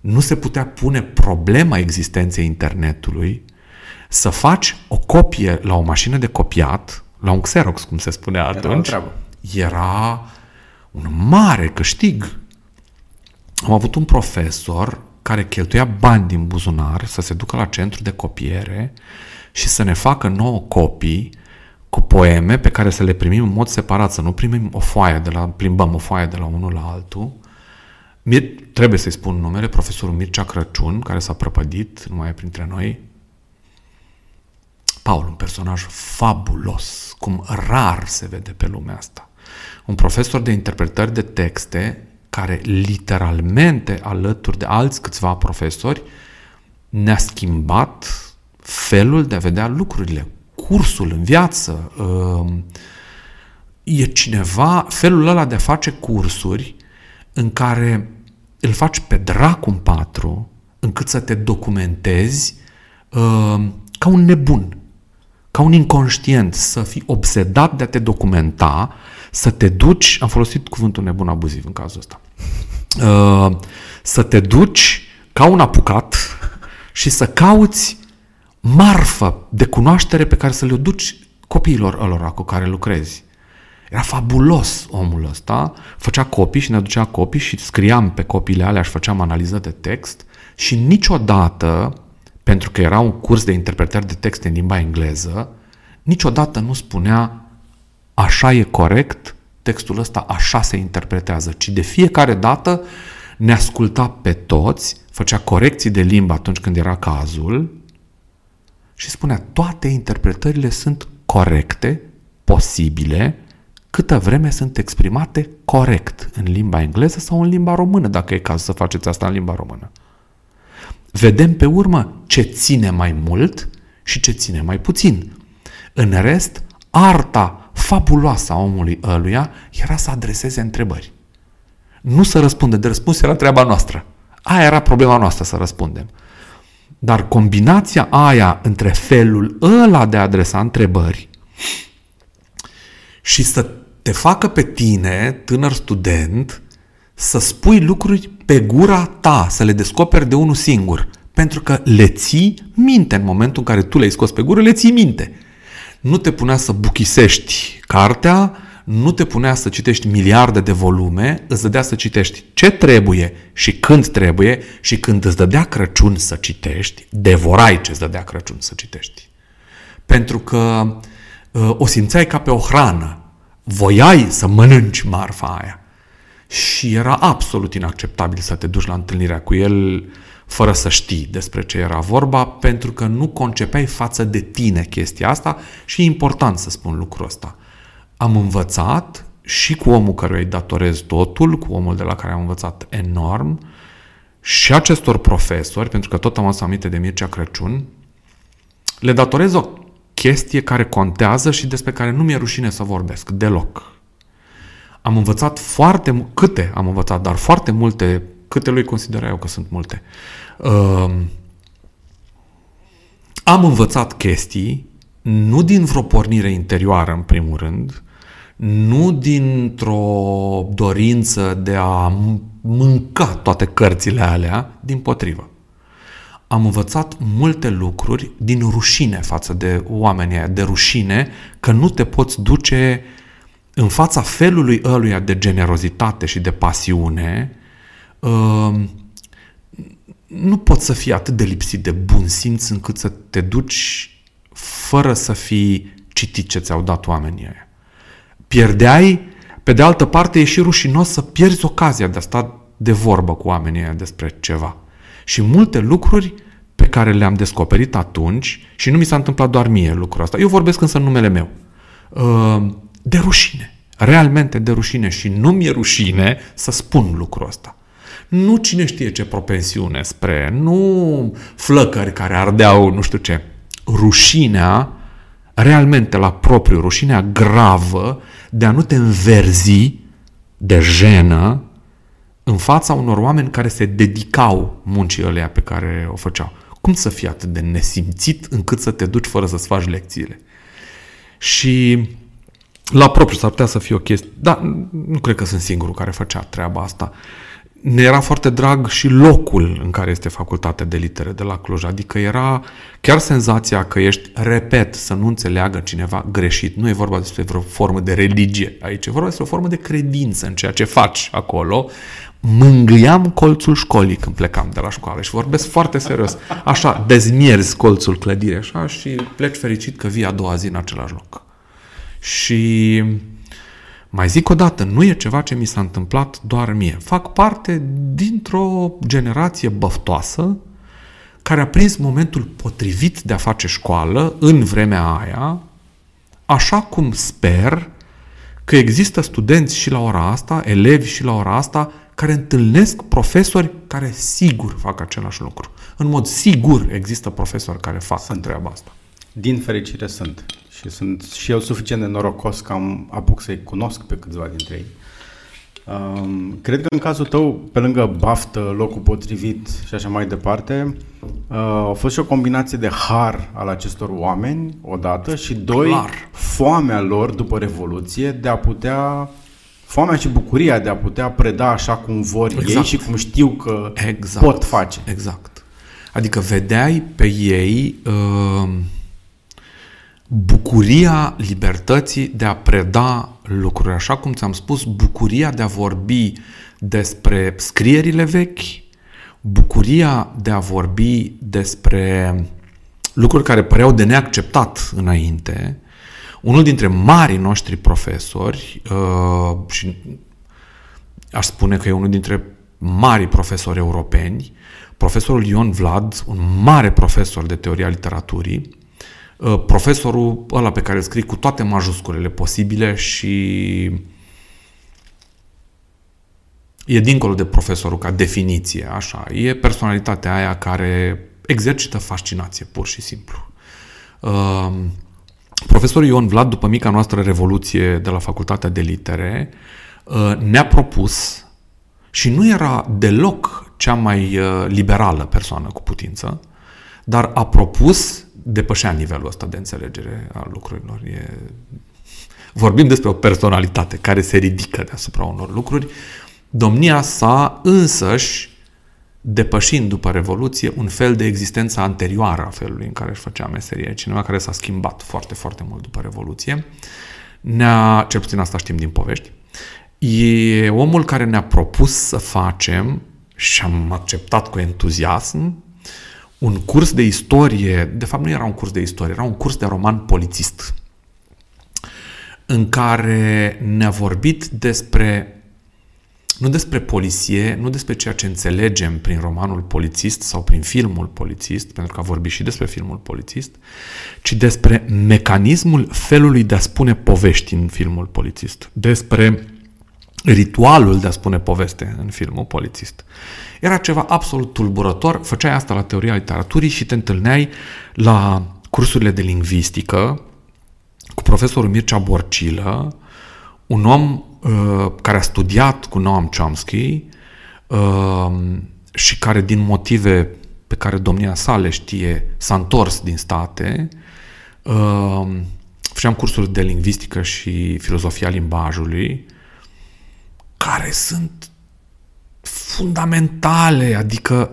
nu se putea pune problema existenței internetului, să faci o copie la o mașină de copiat, la un Xerox, cum se spunea atunci, era, era un mare câștig. Am avut un profesor care cheltuia bani din buzunar să se ducă la centru de copiere și să ne facă nouă copii cu poeme pe care să le primim în mod separat, să nu primim o foaie de la, plimbăm o foaie de la unul la altul. Mir, trebuie să-i spun numele, profesorul Mircea Crăciun, care s-a prăpădit, nu mai e printre noi. Paul, un personaj fabulos, cum rar se vede pe lumea asta. Un profesor de interpretări de texte care literalmente, alături de alți câțiva profesori, ne-a schimbat felul de a vedea lucrurile, cursul în viață. Um, e cineva, felul ăla de a face cursuri în care îl faci pe dracu în patru, încât să te documentezi um, ca un nebun. ca un inconștient, să fii obsedat de a te documenta, să te duci, am folosit cuvântul nebun abuziv în cazul ăsta, uh, să te duci ca un apucat și să cauți marfă de cunoaștere pe care să le duci copiilor ălora cu care lucrezi. Era fabulos omul ăsta, făcea copii și ne aducea copii și scriam pe copiile alea și făceam analiză de text și niciodată, pentru că era un curs de interpretare de text în limba engleză, niciodată nu spunea așa e corect, textul ăsta așa se interpretează, ci de fiecare dată ne asculta pe toți, făcea corecții de limbă atunci când era cazul și spunea toate interpretările sunt corecte, posibile, câtă vreme sunt exprimate corect în limba engleză sau în limba română, dacă e cazul să faceți asta în limba română. Vedem pe urmă ce ține mai mult și ce ține mai puțin. În rest, arta fabuloasă a omului ăluia era să adreseze întrebări. Nu să răspundă de răspuns era treaba noastră. Aia era problema noastră să răspundem. Dar combinația aia între felul ăla de a adresa întrebări și să te facă pe tine, tânăr student, să spui lucruri pe gura ta, să le descoperi de unul singur. Pentru că le ții minte în momentul în care tu le-ai scos pe gură, le ții minte. Nu te punea să buchisești cartea, nu te punea să citești miliarde de volume, îți dădea să citești ce trebuie și când trebuie și când îți dădea Crăciun să citești, devorai ce îți dădea Crăciun să citești. Pentru că uh, o simțeai ca pe o hrană, voiai să mănânci marfa aia. Și era absolut inacceptabil să te duci la întâlnirea cu el fără să știi despre ce era vorba, pentru că nu concepeai față de tine chestia asta și e important să spun lucrul ăsta. Am învățat și cu omul căruia îi datorez totul, cu omul de la care am învățat enorm, și acestor profesori, pentru că tot am adus aminte de Mircea Crăciun, le datorez o chestie care contează și despre care nu mi-e rușine să vorbesc deloc. Am învățat foarte, câte am învățat, dar foarte multe, câte lui consider eu că sunt multe. Uh, am învățat chestii, nu din vreo pornire interioară, în primul rând, nu dintr-o dorință de a mânca toate cărțile alea, din potrivă am învățat multe lucruri din rușine față de oamenii de rușine că nu te poți duce în fața felului ăluia de generozitate și de pasiune, uh, nu poți să fii atât de lipsit de bun simț încât să te duci fără să fii citit ce ți-au dat oamenii ăia. Pierdeai, pe de altă parte e și rușinos să pierzi ocazia de a sta de vorbă cu oamenii ăia despre ceva și multe lucruri pe care le-am descoperit atunci și nu mi s-a întâmplat doar mie lucrul ăsta. Eu vorbesc însă în numele meu. Uh, de rușine. Realmente de rușine și nu mi-e rușine să spun lucrul ăsta. Nu cine știe ce propensiune spre, nu flăcări care ardeau nu știu ce. Rușinea, realmente la propriu, rușinea gravă de a nu te înverzi de jenă în fața unor oameni care se dedicau muncii alea pe care o făceau. Cum să fii atât de nesimțit încât să te duci fără să-ți faci lecțiile? Și la propriu s-ar putea să fie o chestie, dar nu cred că sunt singurul care făcea treaba asta. Ne era foarte drag și locul în care este facultatea de litere de la Cluj, adică era chiar senzația că ești, repet, să nu înțeleagă cineva greșit. Nu e vorba despre vreo formă de religie aici, e vorba despre o formă de credință în ceea ce faci acolo, mângâiam colțul școlii când plecam de la școală și vorbesc foarte serios. Așa, dezmierzi colțul clădirii așa și pleci fericit că vii a doua zi în același loc. Și mai zic o dată, nu e ceva ce mi s-a întâmplat doar mie. Fac parte dintr-o generație băftoasă care a prins momentul potrivit de a face școală în vremea aia, așa cum sper că există studenți și la ora asta, elevi și la ora asta, care întâlnesc profesori care sigur fac același lucru. În mod sigur există profesori care fac sunt. treaba asta. Din fericire sunt. Și sunt și eu suficient de norocos că am apuc să-i cunosc pe câțiva dintre ei. Um, cred că în cazul tău, pe lângă baftă, locul potrivit și așa mai departe, uh, a fost și o combinație de har al acestor oameni, odată, și doi, Clar. foamea lor după Revoluție de a putea, foamea și bucuria de a putea preda așa cum vor Exact. ei și cum știu că Exact. pot face. Exact. Adică vedeai pe ei uh, bucuria libertății de a preda lucruri. Așa cum ți-am spus, bucuria de a vorbi despre scrierile vechi, bucuria de a vorbi despre lucruri care păreau de neacceptat înainte. Unul dintre marii noștri profesori, uh, și aș spune că e unul dintre mari profesori europeni, profesorul Ion Vlad, un mare profesor de teoria literaturii, uh, profesorul ăla pe care îl scrii cu toate majusculele posibile și e dincolo de profesorul ca definiție, așa. E personalitatea aia care exercită fascinație, pur și simplu. Uh, profesorul Ion Vlad, după mica noastră revoluție de la Facultatea de Litere, uh, ne-a propus și nu era deloc cea mai uh, liberală persoană cu putință, dar a propus, depășea nivelul ăsta de înțelegere a lucrurilor. E... Vorbim despre o personalitate care se ridică deasupra unor lucruri. Domnia sa însăși, depășind după Revoluție un fel de existență anterioară a felului în care își făcea meserie, cineva care s-a schimbat foarte, foarte mult după Revoluție, ne-a, cel puțin asta știm din povești, e omul care ne-a propus să facem și am acceptat cu entuziasm un curs de istorie, de fapt nu era un curs de istorie, era un curs de roman polițist în care ne-a vorbit despre nu despre poliție, nu despre ceea ce înțelegem prin romanul polițist sau prin filmul polițist, pentru că a vorbit și despre filmul polițist, ci despre mecanismul felului de a spune povești în filmul polițist, despre ritualul de a spune poveste în filmul polițist. Era ceva absolut tulburător, făceai asta la teoria literaturii și te întâlneai la cursurile de lingvistică cu profesorul Mircea Borcilă, un om uh, care a studiat cu Noam Chomsky uh, și care din motive pe care domnia sa le știe s-a întors din state. Uh, făceam cursuri de lingvistică și filozofia limbajului care sunt fundamentale, adică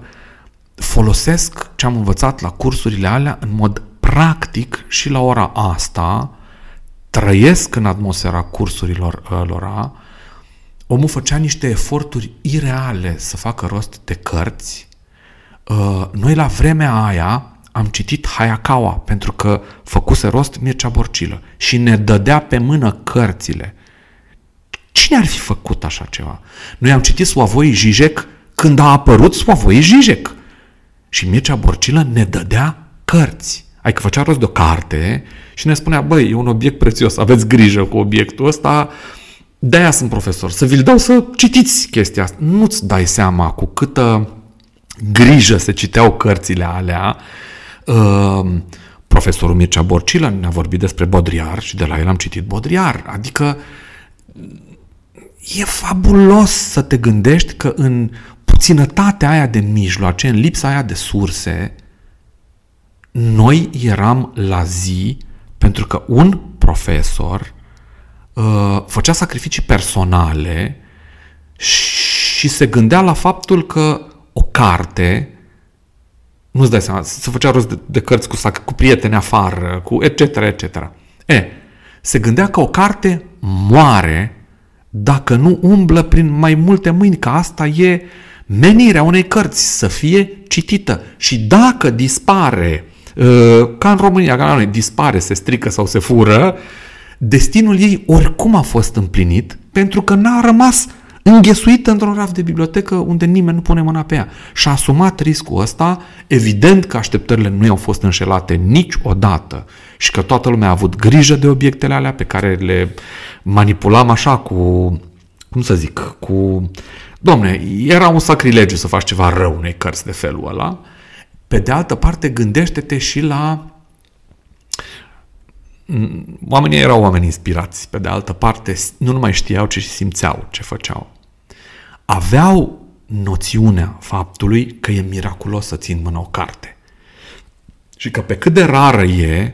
folosesc ce am învățat la cursurile alea în mod practic și la ora asta trăiesc în atmosfera cursurilor lor. Omul făcea niște eforturi ireale să facă rost de cărți. Noi la vremea aia am citit Hayakawa pentru că făcuse rost Mircea Borcilă și ne dădea pe mână cărțile. Cine ar fi făcut așa ceva? Noi am citit Suavoi Jijec când a apărut Suavoi Jijec. Și Mircea Borcilă ne dădea cărți. Adică făcea rost de o carte și ne spunea, băi, e un obiect prețios, aveți grijă cu obiectul ăsta, de-aia sunt profesor, să vi-l dau să citiți chestia asta. Nu-ți dai seama cu câtă grijă se citeau cărțile alea. Uh, profesorul Mircea Borcilă ne-a vorbit despre Bodriar și de la el am citit Bodriar. Adică e fabulos să te gândești că în puținătatea aia de mijloace, în lipsa aia de surse, noi eram la zi pentru că un profesor uh, făcea sacrificii personale și se gândea la faptul că o carte nu-ți dai seama, se făcea rost de, de cărți cu, cu prieteni afară, cu etc., etc. E, se gândea că o carte moare dacă nu umblă prin mai multe mâini, că asta e menirea unei cărți, să fie citită. Și dacă dispare, ca în România, ca la noi, dispare, se strică sau se fură, destinul ei oricum a fost împlinit pentru că n-a rămas înghesuită într-un raft de bibliotecă unde nimeni nu pune mâna pe ea. Și a asumat riscul ăsta, evident că așteptările nu i-au fost înșelate niciodată și că toată lumea a avut grijă de obiectele alea pe care le manipulam așa cu, cum să zic, cu... Domne, era un sacrilegiu să faci ceva rău unei cărți de felul ăla. Pe de altă parte, gândește-te și la oamenii erau oameni inspirați, pe de altă parte nu numai știau, ci și simțeau ce făceau. aveau noțiunea faptului că e miraculos să țin mână o carte. Și că pe cât de rară e,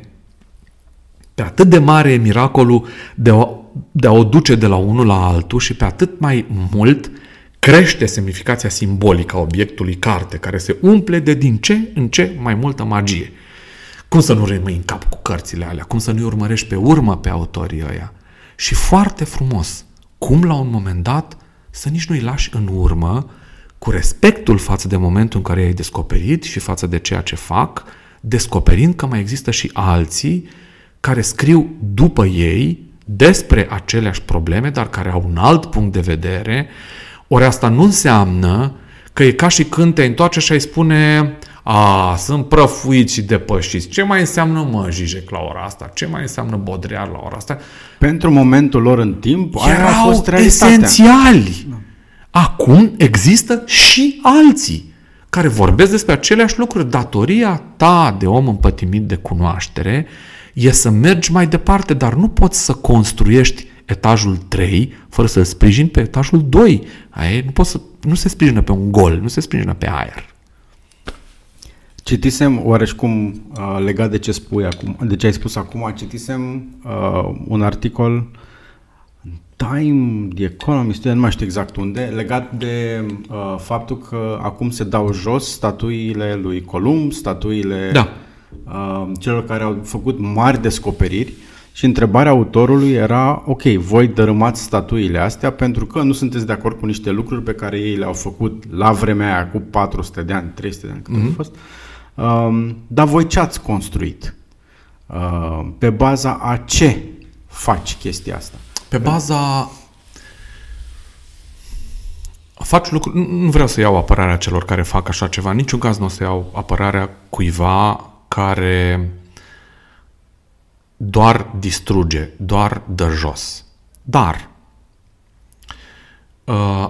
pe atât de mare e miracolul de, o, de a o duce de la unul la altul și pe atât mai mult crește semnificația simbolică a obiectului carte, care se umple de din ce în ce mai multă magie. Cum să nu rămâi în cap cu cărțile alea? Cum să nu-i urmărești pe urmă pe autorii ăia? Și foarte frumos, cum la un moment dat să nici nu-i lași în urmă cu respectul față de momentul în care ai descoperit și față de ceea ce fac, descoperind că mai există și alții care scriu după ei despre aceleași probleme, dar care au un alt punct de vedere, ori asta nu înseamnă că e ca și când te întoarce și ai spune a, sunt prăfuiți și depășiți. Ce mai înseamnă mă Jijec la ora asta? Ce mai înseamnă Bodrear la ora asta? Pentru momentul lor în timp, aia a Erau fost realitatea. esențiali. Acum există și alții care vorbesc despre aceleași lucruri. Datoria ta de om împătimit de cunoaștere e să mergi mai departe, dar nu poți să construiești etajul 3 fără să-l sprijini pe etajul 2. Aia nu, poți să, nu se sprijină pe un gol, nu se sprijină pe aer. Citisem, oareșcum uh, legat de ce spui acum, de ce ai spus acum, citisem uh, un articol în Time, The Economist, nu mai știu exact unde, legat de uh, faptul că acum se dau jos statuile lui Columb, statuile Da. uh, celor care au făcut mari descoperiri și întrebarea autorului era, ok, voi dărâmați statuile astea pentru că nu sunteți de acord cu niște lucruri pe care ei le-au făcut la vremea aia, cu 400 de ani, 300 de ani, cât mm-hmm. a fost. Um, dar voi ce ați construit? Uh, pe baza a ce faci chestia asta? Pe baza... Faci lucruri... Nu nu vreau să iau apărarea celor care fac așa ceva. În niciun caz nu o să iau apărarea cuiva care doar distruge, doar dă jos. Dar uh,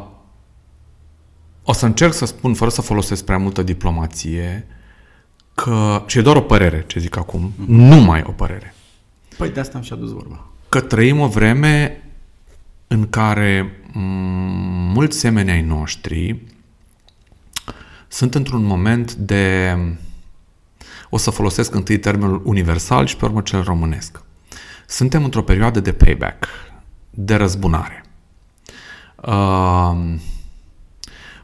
o să încerc să spun, fără să folosesc prea multă diplomație, că, și e doar o părere ce zic acum, numai o părere, Păi de asta am și adus vorba. că trăim o vreme în care m- mulți semeni ai noștri sunt într-un moment de... O să folosesc întâi termenul universal și pe urmă cel românesc. Suntem într-o perioadă de payback, de răzbunare. Uh,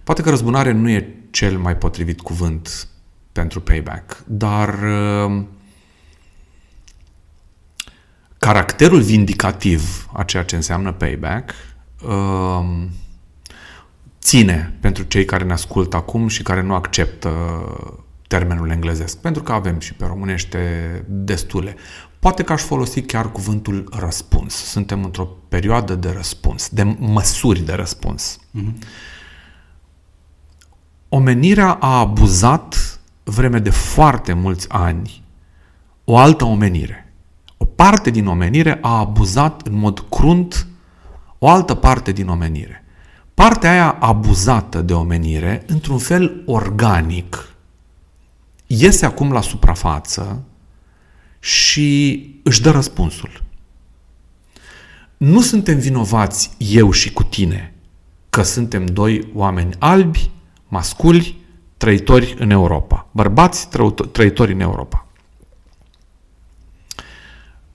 poate că răzbunare nu e cel mai potrivit cuvânt pentru payback, dar uh, caracterul vindicativ a ceea ce înseamnă payback um, ține pentru cei care ne ascultă acum și care nu acceptă termenul englezesc, pentru că avem și pe românește destule. Poate că aș folosi chiar cuvântul răspuns. Suntem într-o perioadă de răspuns, de măsuri de răspuns. Mm-hmm. Omenirea a abuzat vreme de foarte mulți ani o altă omenire. O parte din omenire a abuzat în mod crunt o altă parte din omenire. Partea aia abuzată de omenire, într-un fel organic, iese acum la suprafață și își dă răspunsul. Nu suntem vinovați eu și cu tine că suntem doi oameni albi, masculi, trăitori în Europa. Bărbați trăuto- trăitori în Europa.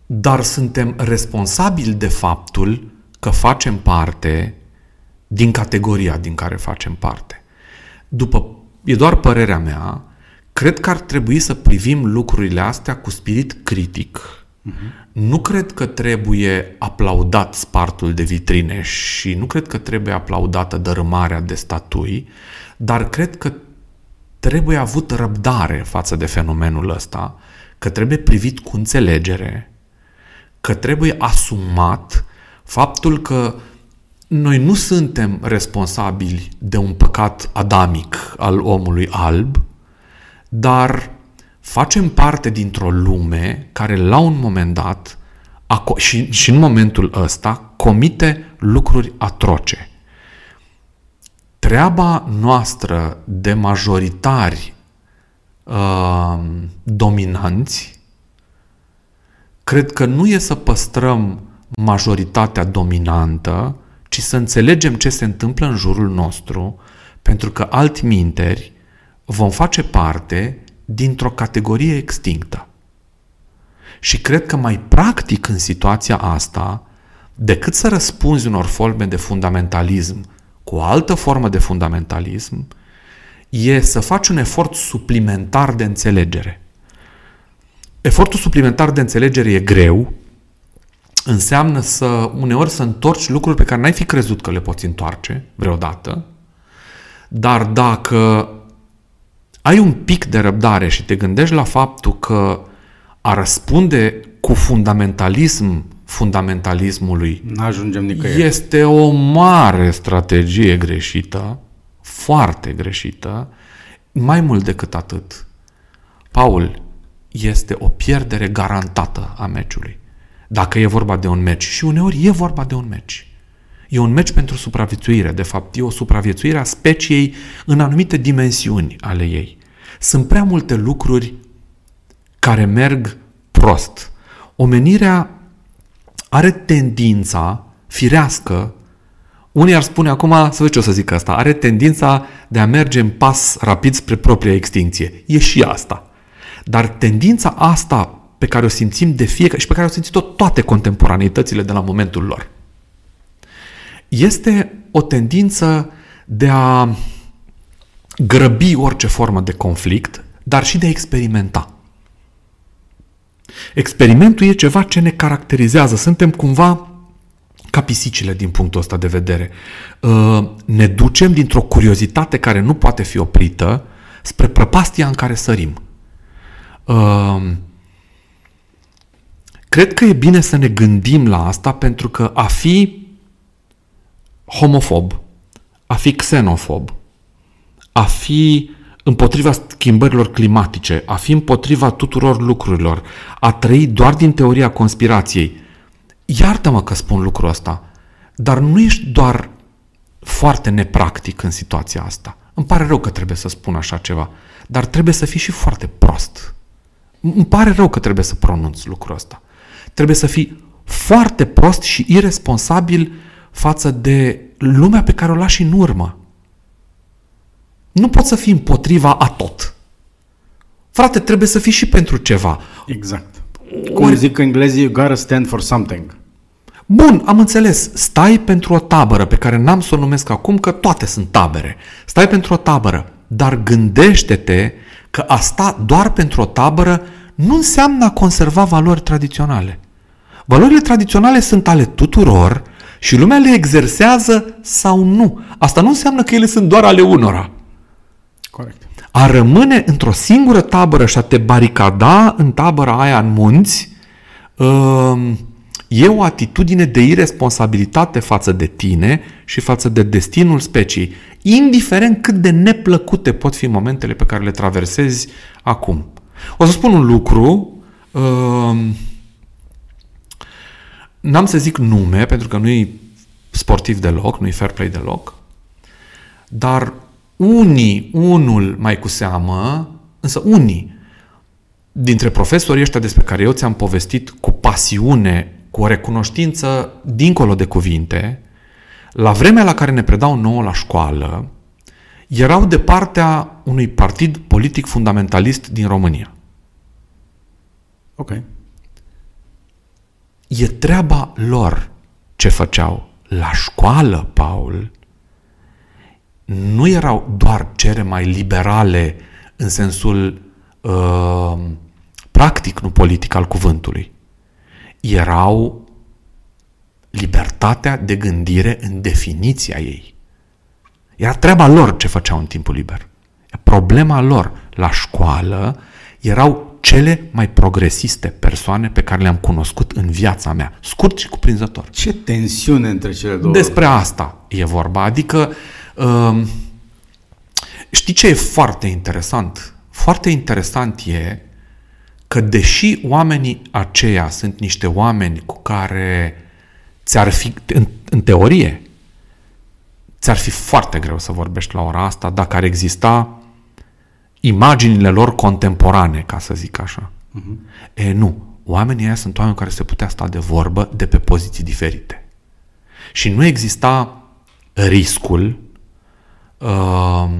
Dar suntem responsabili de faptul că facem parte din categoria din care facem parte. După, e doar părerea mea, cred că ar trebui să privim lucrurile astea cu spirit critic. Uh-huh. Nu cred că trebuie aplaudat spartul de vitrine și nu cred că trebuie aplaudată dărâmarea de statui, dar cred că trebuie avut răbdare față de fenomenul ăsta, că trebuie privit cu înțelegere, că trebuie asumat faptul că noi nu suntem responsabili de un păcat adamic al omului alb, dar facem parte dintr-o lume care la un moment dat aco- și, și în momentul ăsta comite lucruri atroce. Treaba noastră de majoritari uh, dominanți cred că nu e să păstrăm majoritatea dominantă, ci să înțelegem ce se întâmplă în jurul nostru, pentru că altminteri vom face parte dintr-o categorie extinctă. Și cred că mai practic în situația asta, decât să răspunzi unor forme de fundamentalism cu o altă formă de fundamentalism, e să faci un efort suplimentar de înțelegere. Efortul suplimentar de înțelegere e greu, înseamnă să uneori să întorci lucruri pe care n-ai fi crezut că le poți întoarce vreodată, dar dacă ai un pic de răbdare și te gândești la faptul că a răspunde cu fundamentalism fundamentalismului N-ajungem nicăieri. este o mare strategie greșită, foarte greșită, mai mult decât atât. Paul este o pierdere garantată a meciului. Dacă e vorba de un meci. Și uneori e vorba de un meci. E un meci pentru supraviețuire. De fapt, e o supraviețuire a speciei în anumite dimensiuni ale ei. Sunt prea multe lucruri care merg prost. Omenirea are tendința firească, unii ar spune acum, să vezi ce o să zic asta, are tendința de a merge în pas rapid spre propria extinție. E și asta. Dar tendința asta pe care o simțim de fiecare și pe care au simțit-o toate contemporaneitățile de la momentul lor, este o tendință de a grăbi orice formă de conflict, dar și de a experimenta. Experimentul e ceva ce ne caracterizează. Suntem cumva ca pisicile din punctul ăsta de vedere. Uh, ne ducem dintr-o curiozitate care nu poate fi oprită spre prăpastia în care sărim. Uh, cred că e bine să ne gândim la asta pentru că a fi homofob, a fi xenofob, a fi împotriva schimbărilor climatice, a fi împotriva tuturor lucrurilor, a trăi doar din teoria conspirației. Iartă-mă că spun lucrul ăsta, dar nu ești doar foarte nepractic în situația asta. Îmi pare rău că trebuie să spun așa ceva, dar trebuie să fii și foarte prost. Îmi pare rău că trebuie să pronunț lucrul ăsta. Trebuie să fii foarte prost și irresponsabil față de lumea pe care o lași în urmă. Nu poți să fii împotriva a tot. Frate, trebuie să fii și pentru ceva. Exact. Cum Ori... zic englezii, you gotta stand for something. Bun, am înțeles. Stai pentru o tabără pe care n-am să o numesc acum, că toate sunt tabere. Stai pentru o tabără, dar gândește-te că a sta doar pentru o tabără nu înseamnă a conserva valori tradiționale. Valorile tradiționale sunt ale tuturor și lumea le exersează sau nu. Asta nu înseamnă că ele sunt doar ale unora. Corect. A rămâne într-o singură tabără și a te baricada în tabăra aia în munți um, e o atitudine de irresponsabilitate față de tine și față de destinul speciei, indiferent cât de neplăcute pot fi momentele pe care le traversezi acum. O să spun un lucru, um, n-am să zic nume, pentru că nu-i sportiv deloc, nu-i fair play deloc, dar unii, unul mai cu seamă, însă unii dintre profesorii ăștia despre care eu ți-am povestit cu pasiune, cu o recunoștință dincolo de cuvinte, la vremea la care ne predau nouă la școală, erau de partea unui partid politic fundamentalist din România. Ok. E treaba lor ce făceau. La școală, Paul, nu erau doar cere mai liberale în sensul uh, practic, nu politic al cuvântului. Erau libertatea de gândire în definiția ei. Era treaba lor ce făceau în timpul liber. Problema lor la școală erau cele mai progresiste persoane pe care le-am cunoscut în viața mea. Scurt și cuprinzător. Ce tensiune între cele două. Despre asta e vorba. Adică uh, Uh, știi ce e foarte interesant? Foarte interesant e că deși oamenii aceia sunt niște oameni cu care ți-ar fi, în, în teorie, ți-ar fi foarte greu să vorbești la ora asta dacă ar exista imaginile lor contemporane, ca să zic așa. Uh-huh. E, nu. Oamenii ăia sunt oameni care se putea sta de vorbă de pe poziții diferite. Și nu exista riscul uh,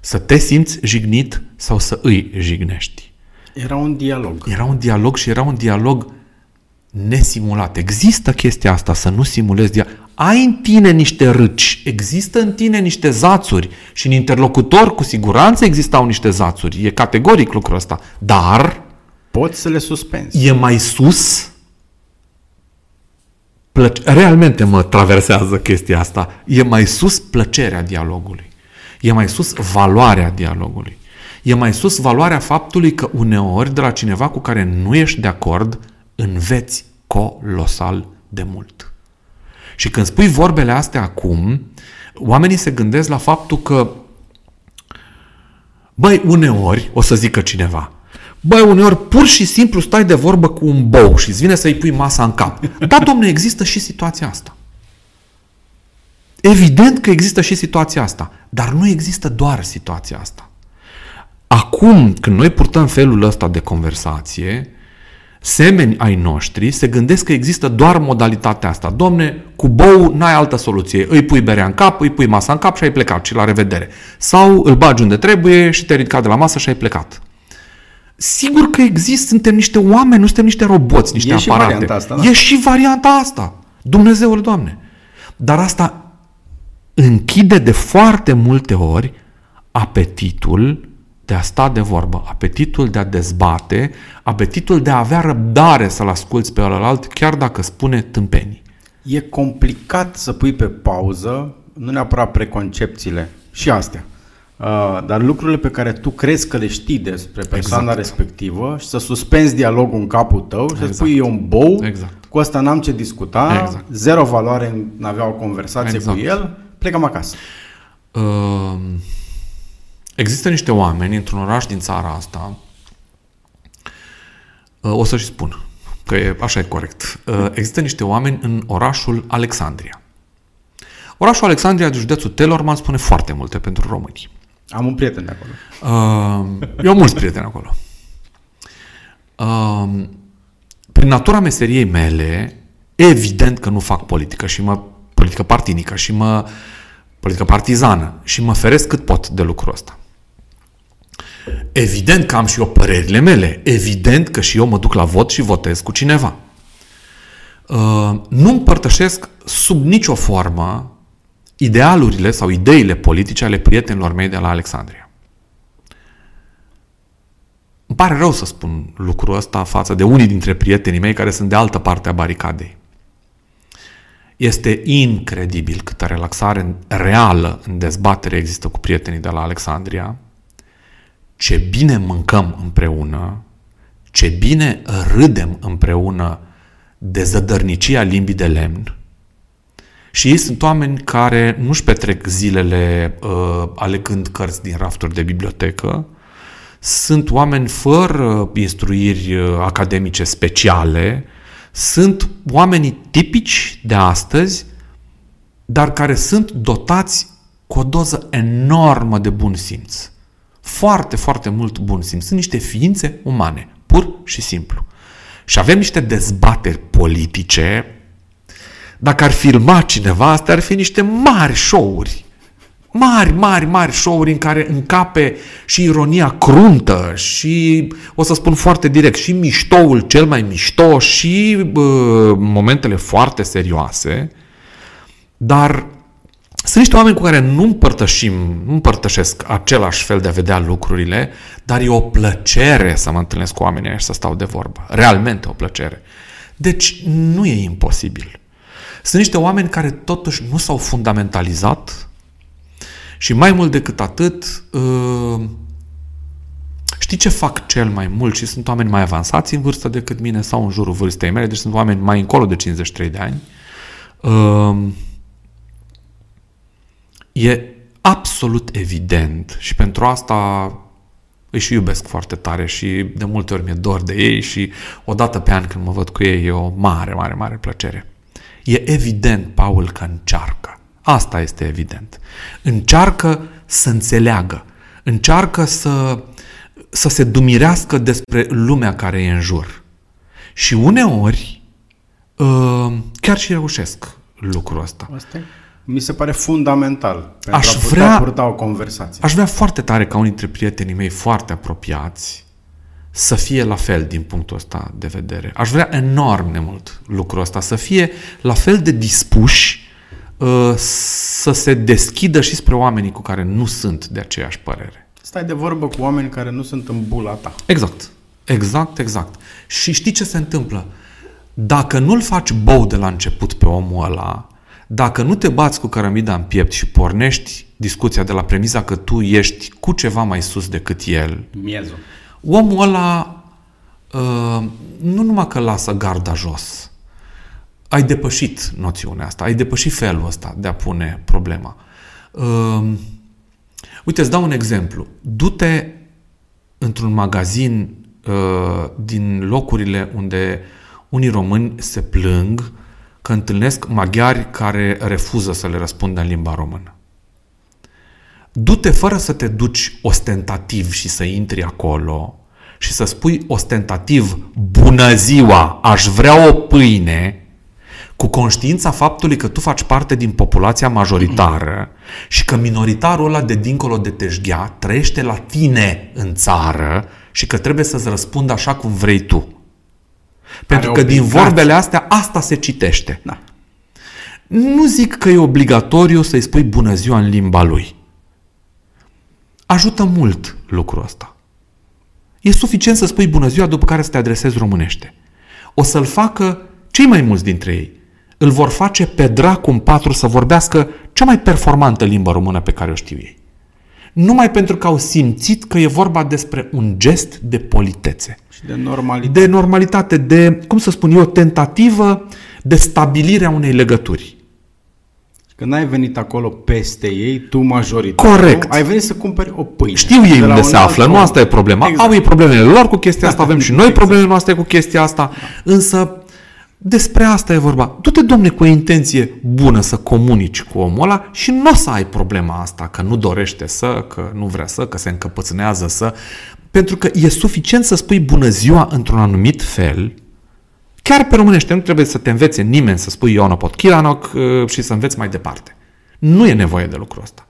să te simți jignit sau să îi jignești. Era un dialog. Era un dialog și era un dialog nesimulat. Există chestia asta, să nu simulezi dialog. Ai în tine niște râci, există în tine niște zațuri și în interlocutor cu siguranță existau niște zațuri. E categoric lucrul ăsta. Dar Poți să le suspenzi. e mai sus plăce- realmente mă traversează chestia asta. E mai sus plăcerea dialogului. E mai sus valoarea dialogului. E mai sus valoarea faptului că uneori de la cineva cu care nu ești de acord înveți colosal de mult. Și când spui vorbele astea acum, oamenii se gândesc la faptul că Băi, uneori, o să zică cineva, băi, uneori pur și simplu stai de vorbă cu un bou și îți vine să-i pui masa în cap. Da, domne, există și situația asta. Evident că există și situația asta, dar nu există doar situația asta. Acum, când noi purtăm felul ăsta de conversație, semeni ai noștri se gândesc că există doar modalitatea asta. Domne, cu bou n-ai altă soluție. Îi pui berea în cap, îi pui masa în cap și ai plecat și la revedere. Sau îl bagi unde trebuie și te ridicat de la masă și ai plecat. Sigur că există, suntem niște oameni, nu suntem niște roboți, niște E și aparate. varianta asta, da. E și varianta asta. Dumnezeul Doamne. Dar asta închide de foarte multe ori apetitul de a sta de vorbă, apetitul de a dezbate, apetitul de a avea răbdare să-l asculți pe ălălalt, chiar dacă spune tâmpenii. E complicat să pui pe pauză, nu neapărat preconcepțiile, și astea, uh, dar lucrurile pe care tu crezi că le știi despre persoana Exact. respectivă și să suspenzi dialogul în capul tău și să Exact. spui e un bou, Exact. cu asta n-am ce discuta, Exact. zero valoare în a avea o conversație Exact. cu el, plecăm acasă. Uh, Există niște oameni într-un oraș din țara asta, uh, o să-și spun, că e, așa e corect. Uh, Există niște oameni în orașul Alexandria. Orașul Alexandria de județul Telorman spune foarte multe pentru români. Am un prieten de acolo. Uh, eu am mulți prieteni acolo. Uh, prin natura meseriei mele, evident că nu fac politică și mă politică partinică și mă politică partizană și mă feresc cât pot de lucrul ăsta. Evident că am și eu părerile mele. Evident că și eu mă duc la vot și votez cu cineva. Uh, nu împărtășesc sub nicio formă idealurile sau ideile politice ale prietenilor mei de la Alexandria. Îmi pare rău să spun lucrul ăsta față de unii dintre prietenii mei care sunt de altă parte a baricadei. Este incredibil câtă relaxare reală în dezbatere există cu prietenii de la Alexandria, ce bine mâncăm împreună, ce bine râdem împreună de zădărnicia limbii de lemn, și ei sunt oameni care nu-și petrec zilele uh, alegând cărți din rafturi de bibliotecă, sunt oameni fără instruiri uh, academice speciale, sunt oamenii tipici de astăzi, dar care sunt dotați cu o doză enormă de bun simț. Foarte, foarte mult bun simț. Sunt niște ființe umane, pur și simplu. Și avem niște dezbateri politice dacă ar filma cineva, astea ar fi niște mari show-uri. Mari, mari, mari show-uri în care încape și ironia cruntă și, o să spun foarte direct, și miștoul cel mai mișto și bă, momentele foarte serioase. Dar sunt niște oameni cu care nu împărtășim, nu împărtășesc același fel de a vedea lucrurile, dar e o plăcere să mă întâlnesc cu oamenii ăia și să stau de vorbă. Realmente o plăcere. Deci nu e imposibil. Sunt niște oameni care totuși nu s-au fundamentalizat și mai mult decât atât, uh, știi ce fac cel mai mult și sunt oameni mai avansați în vârstă decât mine sau în jurul vârstei mele, deci sunt oameni mai încolo de 53 de ani. Uh, E absolut evident și pentru asta își și iubesc foarte tare și de multe ori mi-e dor de ei și o dată pe an când mă văd cu ei e o mare, mare, mare plăcere. E evident, Paul, că încearcă. Asta este evident. Încearcă să înțeleagă. Încearcă să, să se dumirească despre lumea care e în jur. Și uneori chiar și reușesc. lucrul ăsta. Asta e, mi se pare fundamental pentru Aș a putea vrea- purta o conversație. Aș vrea foarte tare ca unii dintre prietenii mei foarte apropiați să fie la fel din punctul ăsta de vedere. Aș vrea enorm de mult lucrul ăsta, să fie la fel de dispuși uh, să se deschidă și spre oamenii cu care nu sunt de aceeași părere. Stai de vorbă cu oameni care nu sunt în bula ta. Exact. Exact, exact. Și știi ce se întâmplă? Dacă nu-l faci bou de la început pe omul ăla, dacă nu te bați cu cărămida în piept și pornești discuția de la premisa că tu ești cu ceva mai sus decât el, Miezul. Omul ăla uh, nu numai că lasă garda jos, ai depășit noțiunea asta, ai depășit felul ăsta de a pune problema. Uh, uite, îți dau un exemplu. Du-te într-un magazin uh, din locurile unde unii români se plâng că întâlnesc maghiari care refuză să le răspundă în limba română. Du-te fără să te duci ostentativ și să intri acolo și să spui ostentativ bună ziua, aș vrea o pâine, cu conștiința faptului că tu faci parte din populația majoritară și că minoritarul ăla de dincolo de teșghea trăiește la tine în țară și că trebuie să-ți răspundă așa cum vrei tu. Pentru că din obligație. vorbele astea, asta se citește. Da. Nu zic că e obligatoriu să-i spui bună ziua în limba lui. Ajută mult lucrul ăsta. E suficient să spui bună ziua după care să te adresezi românește. O să-l facă cei mai mulți dintre ei. Îl vor face pe dracu în patru să vorbească cea mai performantă limbă română pe care o știu ei. Numai pentru că au simțit că e vorba despre un gest de politețe Și de normalitate. de normalitate, de, cum să spun eu, tentativă de stabilire a unei legături. Că n-ai venit acolo peste ei, tu majoritar. Corect. Ai venit să cumperi o pâine. Știu ei De la unde un se alt află, om. nu asta e problema. Exact. Au ei problemele lor cu chestia asta, avem și noi Exact. problemele noastre cu chestia asta, însă despre asta e vorba. Du-te, domne, cu o intenție bună să comunici cu omul ăla și nu o să ai problema asta, că nu dorește să, că nu vrea să, că se încăpățânează să, pentru că e suficient să spui bună ziua într-un anumit fel, chiar pe românește, nu trebuie să te învețe nimeni să spui Ioana Potchiranoc uh, și să înveți mai departe. Nu e nevoie de lucrul ăsta.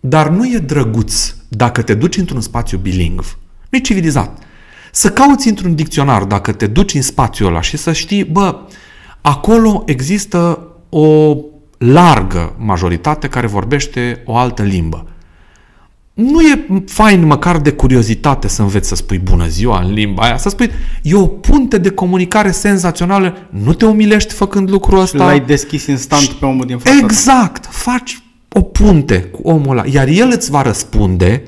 Dar nu e drăguț dacă te duci într-un spațiu bilingv. Nu e civilizat. Să cauți într-un dicționar dacă te duci în spațiul ăla și să știi, bă, acolo există o largă majoritate care vorbește o altă limbă. Nu e fain măcar de curiozitate să înveți să spui bună ziua în limba aia, să spui, e o punte de comunicare senzațională, nu te umilești făcând lucrul ăsta. L-ai deschis instant pe omul din fața ta. Exact! Faci o punte cu omul ăla, iar el îți va răspunde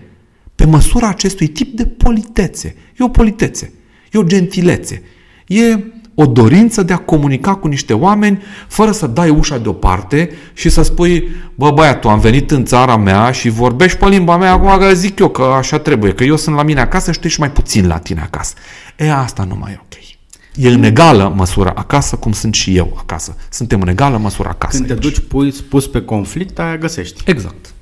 pe măsura acestui tip de politețe. E o politețe, e o gentilețe, e o dorință de a comunica cu niște oameni fără să dai ușa deoparte și să spui, bă băiatul, am venit în țara mea și vorbești pe limba mea, acum că zic eu că așa trebuie, că eu sunt la mine acasă și tu ești mai puțin la tine acasă. E, asta nu mai e ok. E în egală măsură acasă, cum sunt și eu acasă. Suntem în egală măsură acasă. Când te aici. duci pus, pus pe conflict, aia găsești. Exact.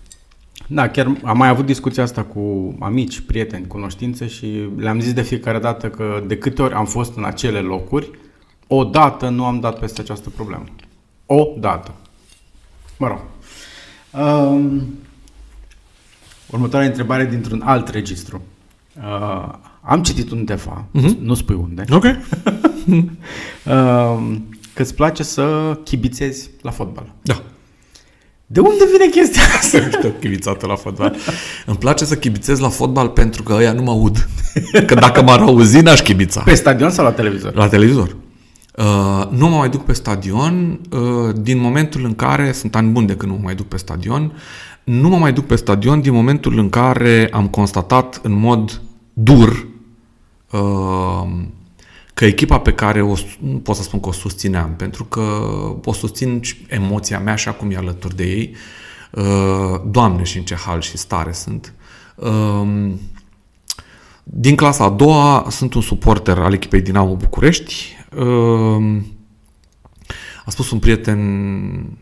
Da, chiar am mai avut discuția asta cu amici, prieteni, cunoștințe și le-am zis de fiecare dată că de câte ori am fost în acele locuri, o dată nu am dat peste această problemă. O dată. Mă rog. Um, următoarea întrebare dintr-un alt registru. Uh, am citit undeva, uh-huh. nu spui unde, Ok. uh, că îți place să chibițezi la fotbal. Da. De unde vine chestia asta? Știu, chibițată la fotbal. Îmi place să chibițez la fotbal pentru că ăia nu mă aud. Că dacă m-ar auzi, n-aș chibița. Pe stadion sau la televizor? La televizor. Uh, nu mă mai duc pe stadion uh, din momentul în care, sunt ani buni de când nu mă mai duc pe stadion, nu mă mai duc pe stadion din momentul în care am constatat în mod dur uh, că echipa pe care o, nu pot să spun că o susțineam, pentru că o susțin și emoția mea așa cum e alături de ei, uh, Doamne și în ce hal și stare sunt, uh, din clasa a doua sunt un suporter al echipei Dinamo București. Uh, A spus un prieten,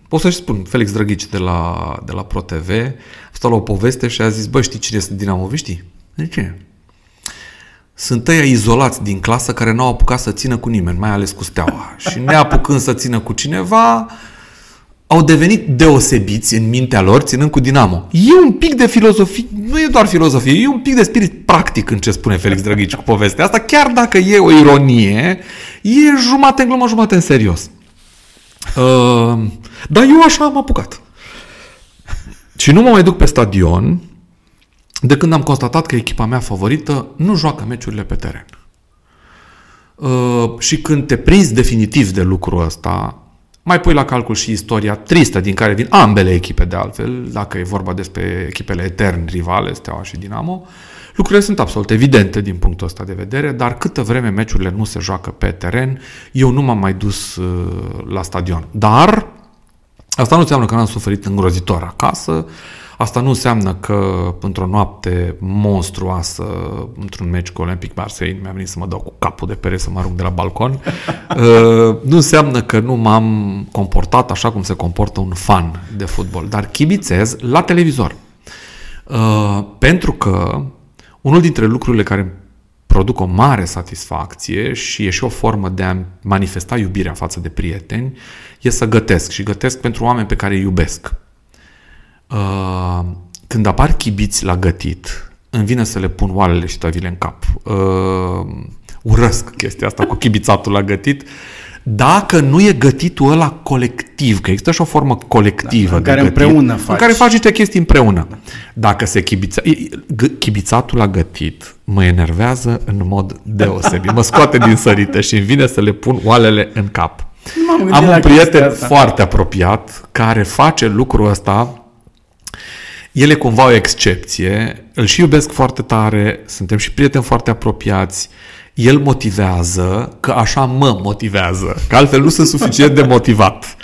pot să-și spun, Felix Drăghici de la, de la ProTV, a stat la o poveste și a zis, bă, știi cine este Dinamo știi? De ce? Sunt ăia izolați din clasă care n-au apucat să țină cu nimeni, mai ales cu steaua. Și neapucând să țină cu cineva, au devenit deosebiți în mintea lor, ținând cu Dinamo. E un pic de filozofie, nu e doar filozofie, e un pic de spirit practic în ce spune Felix Drăghici cu povestea asta, chiar dacă e o ironie, e jumate în glumă, jumate în serios. Uh, dar eu așa am apucat. Și nu mă mai duc pe stadion de când am constatat că echipa mea favorită nu joacă meciurile pe teren. Uh, și când te prinzi definitiv de lucrul ăsta, mai pui la calcul și istoria tristă din care vin ambele echipe de altfel, dacă e vorba despre echipele etern rivale, Steaua și Dinamo, lucrurile sunt absolut evidente din punctul ăsta de vedere, dar câtă vreme meciurile nu se joacă pe teren, eu nu m-am mai dus uh, la stadion. Dar asta nu înseamnă că n-am suferit îngrozitor acasă, Asta nu înseamnă că într-o noapte monstruoasă, într-un meci cu Olympic Marseille, mi-a venit să mă dau cu capul de pere să mă arunc de la balcon. uh, nu înseamnă că nu m-am comportat așa cum se comportă un fan de fotbal, dar chibițez la televizor. Uh, pentru că unul dintre lucrurile care produc o mare satisfacție și e și o formă de a manifesta iubirea față de prieteni, e să gătesc și gătesc pentru oameni pe care îi iubesc. Uh, când apar chibiți la gătit, îmi vine să le pun oalele și tăvile în cap. Uh, urăsc chestia asta cu chibițatul la gătit. Dacă nu e gătitul ăla colectiv, că există și o formă colectivă da, în de care gătit, împreună faci. în care faci niște chestii împreună. Dacă se chibița, chibițatul la gătit mă enervează în mod deosebit. Mă scoate din sărite și îmi vine să le pun oalele în cap. Am un prieten foarte apropiat care face lucrul ăsta el e cumva o excepție, îl și iubesc foarte tare, suntem și prieteni foarte apropiați, el motivează, că așa mă motivează, că altfel nu sunt suficient de motivat.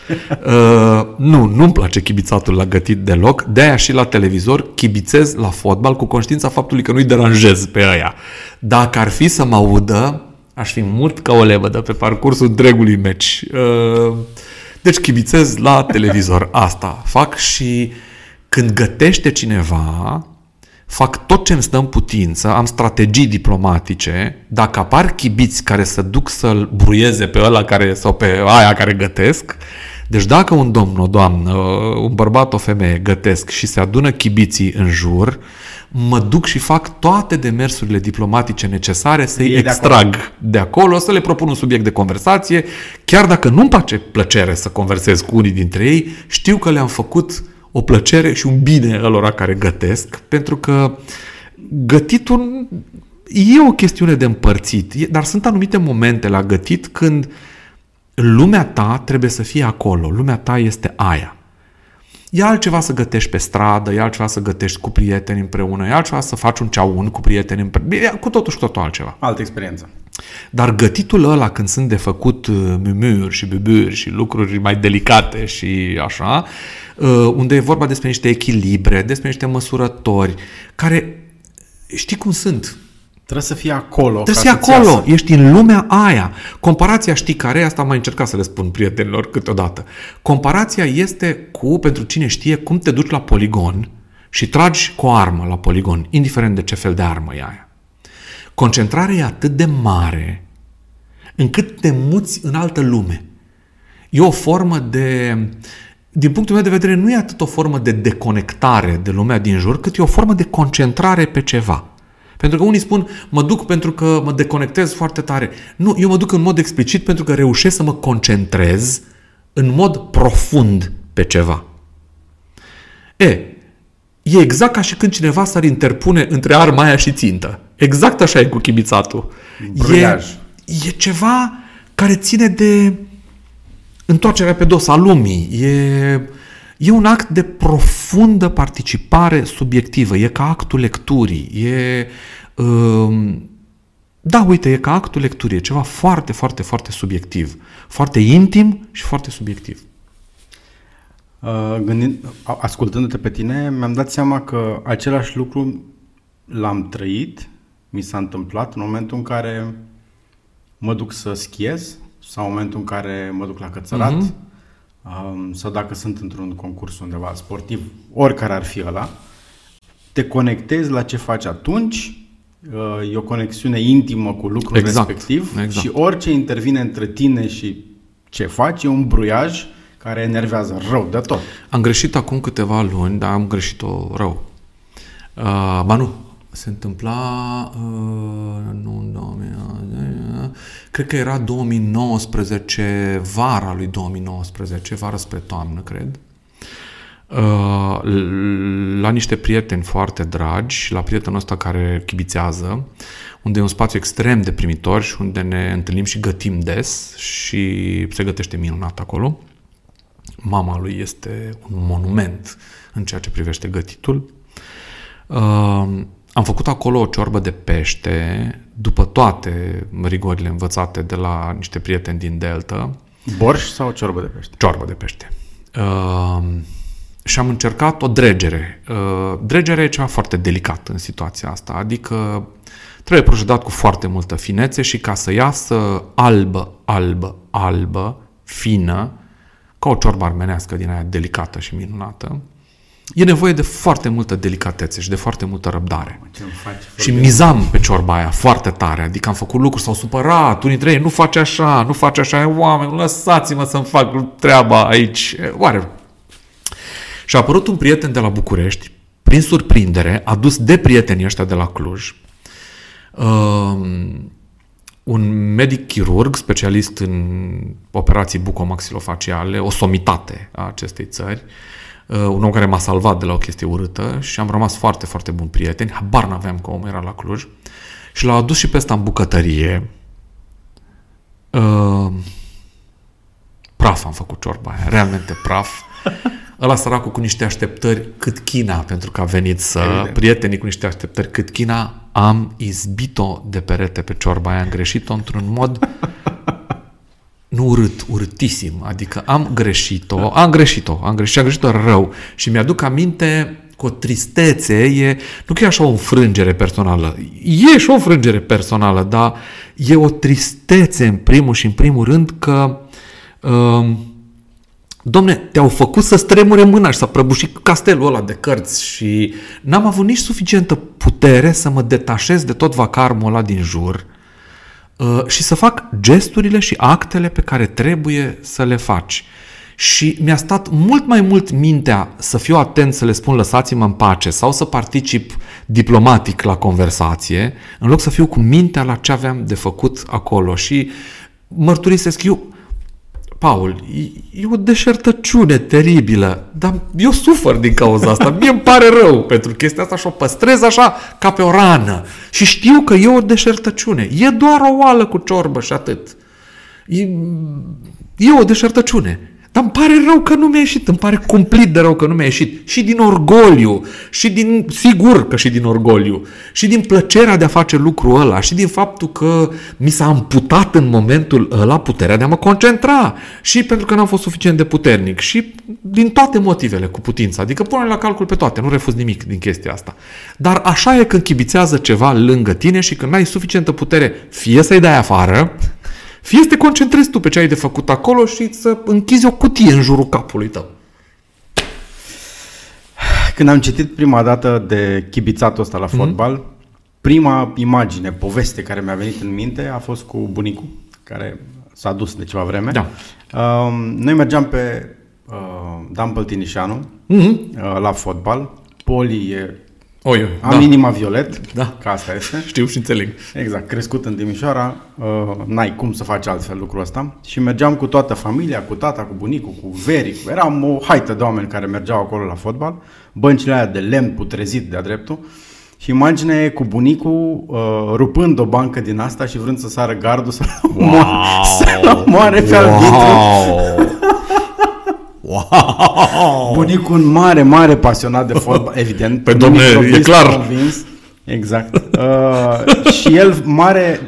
Uh, nu, nu-mi place chibițatul la gătit deloc, de-aia și la televizor chibițez la fotbal cu conștiința faptului că nu-i deranjez pe aia. Dacă ar fi să mă audă, aș fi mult ca o lebădă pe parcursul întregului meci. Uh, deci chibițez la televizor, asta fac și uh, când gătește cineva, fac tot ce îmi stă în putință, am strategii diplomatice, dacă apar chibiți care să duc să-l bruieze pe ăla care, sau pe aia care gătesc, deci dacă un domn, o doamnă, un bărbat, o femeie gătesc și se adună chibiții în jur, mă duc și fac toate demersurile diplomatice necesare să-i extrag de acolo. de acolo, să le propun un subiect de conversație, chiar dacă nu-mi face plăcere să conversez cu unii dintre ei, știu că le-am făcut o plăcere și un bine alora care gătesc, pentru că gătitul e o chestiune de împărțit, dar sunt anumite momente la gătit când lumea ta trebuie să fie acolo, lumea ta este aia. E altceva să gătești pe stradă, e altceva să gătești cu prieteni împreună, e altceva să faci un ceaun cu prieteni împreună, e cu totul și cu totul altceva. Altă experiență. Dar gătitul ăla când sunt de făcut uh, mumuri și buburi și lucruri mai delicate și așa, uh, unde e vorba despre niște echilibre, despre niște măsurători, care știi cum sunt, Trebuie să fii acolo. Trebuie să fii acolo. Iasă. Ești în lumea aia. Comparația știi care? Asta am mai încercat să le spun prietenilor câteodată. Comparația este cu, pentru cine știe, cum te duci la poligon și tragi cu o armă la poligon, indiferent de ce fel de armă e aia. Concentrarea e atât de mare încât te muți în altă lume. E o formă de... Din punctul meu de vedere, nu e atât o formă de deconectare de lumea din jur, cât e o formă de concentrare pe ceva. Pentru că unii spun, mă duc pentru că mă deconectez foarte tare. Nu, eu mă duc în mod explicit pentru că reușesc să mă concentrez în mod profund pe ceva. E, e exact ca și când cineva s-ar interpune între arma aia și țintă. Exact așa e cu chibițatul. E, e ceva care ține de întoarcerea pe dos a lumii. E, e un act de profundă participare subiectivă. E ca actul lecturii. E, um, da, uite, e ca actul lecturii. E ceva foarte, foarte, foarte subiectiv. Foarte intim și foarte subiectiv. Uh, gândind, ascultându-te pe tine, mi-am dat seama că același lucru l-am trăit mi s-a întâmplat în momentul în care mă duc să schiez sau în momentul în care mă duc la cățărat uh-huh. um, sau dacă sunt într-un concurs undeva sportiv, oricare ar fi ăla, te conectezi la ce faci atunci, uh, e o conexiune intimă cu lucrul exact, respectiv exact. și orice intervine între tine și ce faci e un bruiaj care enervează rău de tot. Am greșit acum câteva luni, dar am greșit-o rău. Uh, ba nu, se întâmpla, uh, nu, 2000, cred că era 2019, vara lui 2019, vară spre toamnă, cred. Uh, la niște prieteni foarte dragi, la prietenul ăsta care chibițează, unde e un spațiu extrem de primitor și unde ne întâlnim și gătim des și se gătește minunat acolo. Mama lui este un monument în ceea ce privește gătitul. Uh, am făcut acolo o ciorbă de pește, după toate rigorile învățate de la niște prieteni din Delta. Borș sau ciorbă de pește? Ciorbă de pește. Uh, și am încercat o dregere. Uh, dregerea e ceva foarte delicat în situația asta, adică trebuie procedat cu foarte multă finețe și ca să iasă albă, albă, albă, fină, ca o ciorbă armenească din aia delicată și minunată, e nevoie de foarte multă delicatețe și de foarte multă răbdare. Și mizam pe ciorba aia foarte tare, adică am făcut lucruri, s-au supărat, unii dintre ei, nu face așa, nu face așa, oameni, lăsați-mă să-mi fac treaba aici, oare. Și a apărut un prieten de la București, prin surprindere, adus de prietenii ăștia de la Cluj, um, un medic chirurg, specialist în operații bucomaxilofaciale, o somitate a acestei țări, uh, un om care m-a salvat de la o chestie urâtă și am rămas foarte, foarte buni prieteni. Habar n-aveam că omul era la Cluj. Și l-a adus și pe ăsta în bucătărie. Uh, praf am făcut ciorba aia, realmente praf. Ăla săracul cu niște așteptări cât China, pentru că a venit să... Evident. Prietenii cu niște așteptări cât China, am izbit-o de perete pe ciorba aia, am greșit-o într-un mod nu urât, urâtisim. Adică am greșit-o, am greșit-o, am greșit, am greșit-o rău. Și mi-aduc aminte cu o tristețe, e, nu că e așa o înfrângere personală, e și o înfrângere personală, dar e o tristețe în primul și în primul rând că uh, Domne, te-au făcut să stremure mâna și să prăbuși castelul ăla de cărți și n-am avut nici suficientă putere să mă detașez de tot vacarmul ăla din jur uh, și să fac gesturile și actele pe care trebuie să le faci. Și mi-a stat mult mai mult mintea să fiu atent să le spun lăsați-mă în pace sau să particip diplomatic la conversație, în loc să fiu cu mintea la ce aveam de făcut acolo. Și mărturisesc, eu Paul, e, e o deșertăciune teribilă, dar eu sufăr din cauza asta. Mie îmi pare rău pentru chestia asta și o păstrez așa ca pe o rană. Și știu că e o deșertăciune. E doar o oală cu ciorbă și atât. E, e o deșertăciune. Dar îmi pare rău că nu mi-a ieșit, îmi pare cumplit de rău că nu mi-a ieșit. Și din orgoliu, și din, sigur că și din orgoliu, și din plăcerea de a face lucrul ăla, și din faptul că mi s-a amputat în momentul ăla puterea de a mă concentra, și pentru că n-am fost suficient de puternic, și din toate motivele cu putință. Adică pune la calcul pe toate, nu refuz nimic din chestia asta. Dar așa e când chibițează ceva lângă tine și când n-ai suficientă putere, fie să-i dai afară, fie să te concentrezi tu pe ce ai de făcut acolo și să închizi o cutie în jurul capului tău. Când am citit prima dată de chibițatul ăsta la mhm. fotbal, mm-hmm. prima imagine, poveste care mi-a venit în minte a fost cu bunicul, care s-a dus de ceva vreme. Da. Uh, noi mergeam pe uh, Dan Păltinișanu mm-hmm. uh, la fotbal. Poli e Oi, oi, Am da. inima violet, da. ca asta este. Știu și înțeleg. Exact, crescut în Timișoara, uh, n-ai cum să faci altfel lucrul ăsta. Și mergeam cu toată familia, cu tata, cu bunicul, cu veri. Eram o haită de oameni care mergeau acolo la fotbal. Băncile alea de lemn putrezit de-a dreptul. Și imaginea e cu bunicul uh, rupând o bancă din asta și vrând să sară gardul să wow. să moare pe wow. arbitru. Wow! Bunicul un mare, mare pasionat de fotbal, evident. Pe domne, e clar. Convins. Exact. Uh, și el mare...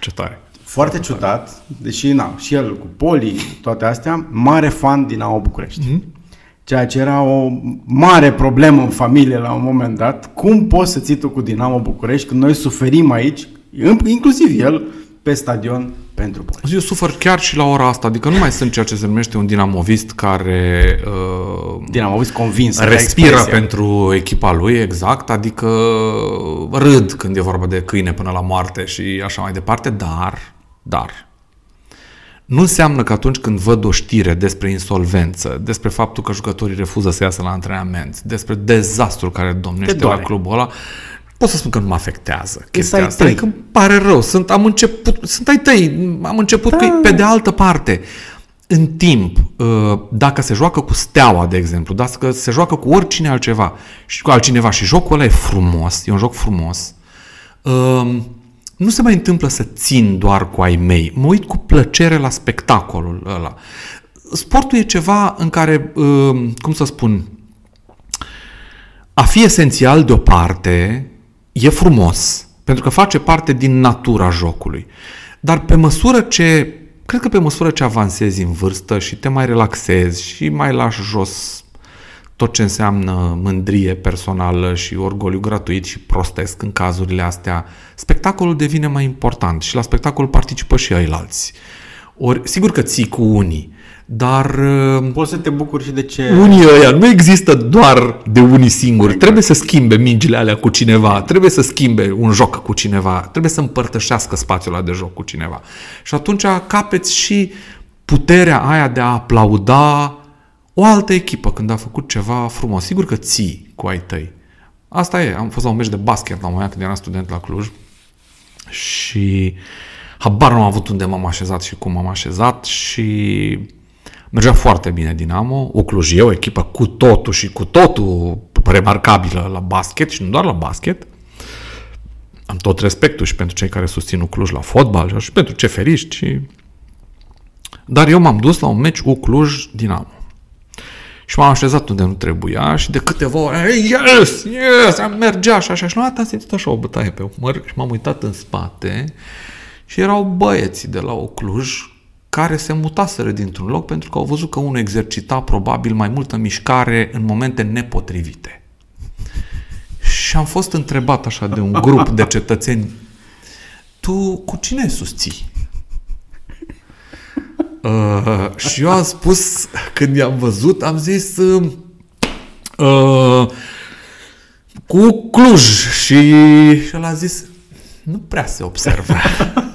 Ce tare. Foarte ciudat, deși na, și el cu Poli, toate astea, mare fan din AO București. Mm-hmm. Ceea ce era o mare problemă în familie la un moment dat. Cum poți să ții tu cu Dinamo București când noi suferim aici, inclusiv el, pe stadion pentru Poli. Eu sufăr chiar și la ora asta, adică nu mai sunt ceea ce se numește un dinamovist care uh, dinamovist convins respiră pentru echipa lui, exact, adică râd când e vorba de câine până la moarte și așa mai departe, dar, dar nu înseamnă că atunci când văd o știre despre insolvență, despre faptul că jucătorii refuză să iasă la antrenament, despre dezastrul care domnește la doare. clubul ăla, pot să spun că nu mă afectează chestia ai asta. tăi. Adică îmi pare rău. Sunt, am început, sunt ai tăi, am început da. cu ei. Pe de altă parte, în timp, uh, dacă se joacă cu steaua, de exemplu, dacă se joacă cu oricine altceva și cu altcineva și jocul ăla e frumos, e un joc frumos, um, nu se mai întâmplă să țin doar cu ai mei. Mă uit cu plăcere la spectacolul ăla. Sportul e ceva în care, um, cum să spun, a fi esențial de o parte e frumos, pentru că face parte din natura jocului. Dar pe măsură ce, cred că pe măsură ce avansezi în vârstă și te mai relaxezi și mai lași jos tot ce înseamnă mândrie personală și orgoliu gratuit și prostesc în cazurile astea, spectacolul devine mai important și la spectacol participă și alți. Ori, sigur că ții cu unii, dar uh, Poți să te bucuri și de ce... unii ăia nu există doar de unii singuri. Trebuie să schimbe mingile alea cu cineva, trebuie să schimbe un joc cu cineva, trebuie să împărtășească spațiul ăla de joc cu cineva. Și atunci capeți și puterea aia de a aplauda o altă echipă când a făcut ceva frumos. Sigur că ții cu ai tăi. Asta e. Am fost la un meci de basket la un moment când eram student la Cluj și habar nu am avut unde m-am așezat și cum m-am așezat și mergea foarte bine Dinamo. O Cluj e o echipă cu totul și cu totul remarcabilă la basket și nu doar la basket. Am tot respectul și pentru cei care susțin Cluj la fotbal și pentru ceferiști. Și... Dar eu m-am dus la un meci cu Cluj Dinamo. Și m-am așezat unde nu trebuia și de câteva ori, "Hey, yes, yes, am mergea și așa. Și la un moment dat am simțit așa o bătaie pe umăr și m-am uitat în spate și erau băieții de la Ocluj care se mutaseră dintr-un loc pentru că au văzut că unul exercita probabil mai multă mișcare în momente nepotrivite. Și am fost întrebat așa de un grup de cetățeni, tu cu cine susții? Uh, și eu am spus, când i-am văzut, am zis uh, uh, cu Cluj și, și el a zis nu prea se observă.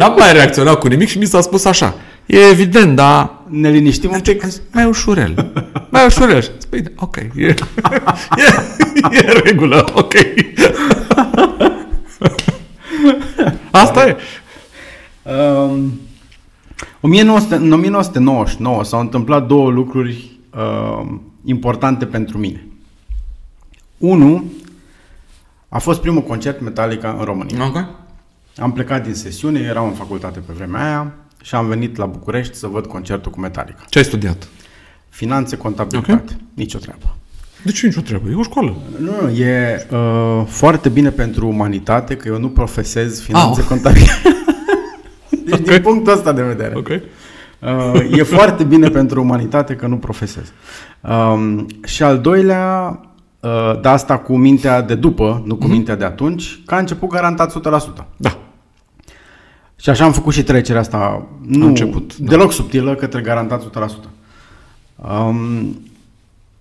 N-am mai reacționat cu nimic și mi s-a spus așa. E evident, dar Ne liniștim un pic? am zis, mai ușurel. Mai ușurel. Și Spui, ok. E, e, e în regulă, ok. Asta e. Um, 1900, în 1999 s-au întâmplat două lucruri uh, importante pentru mine. Unu, a fost primul concert Metallica în România. Ok. Am plecat din sesiune, eram în facultate pe vremea aia și am venit la București să văd concertul cu Metallica. Ce ai studiat? Finanțe, contabilitate. Ok. Nici o treabă. De ce nicio treabă? E o școală. Nu, nu, e uh, foarte bine pentru umanitate că eu nu profesez finanțe, Au. contabilitate. deci Ok. din punctul ăsta de vedere. Ok. Uh, e foarte bine pentru umanitate că nu profesez. Um, și al doilea, uh, de asta cu mintea de după, nu cu mintea de atunci, că a început garantat 100%. Da. Și așa am făcut și trecerea asta, nu început, da. deloc subtilă, către garantat 100%. Um,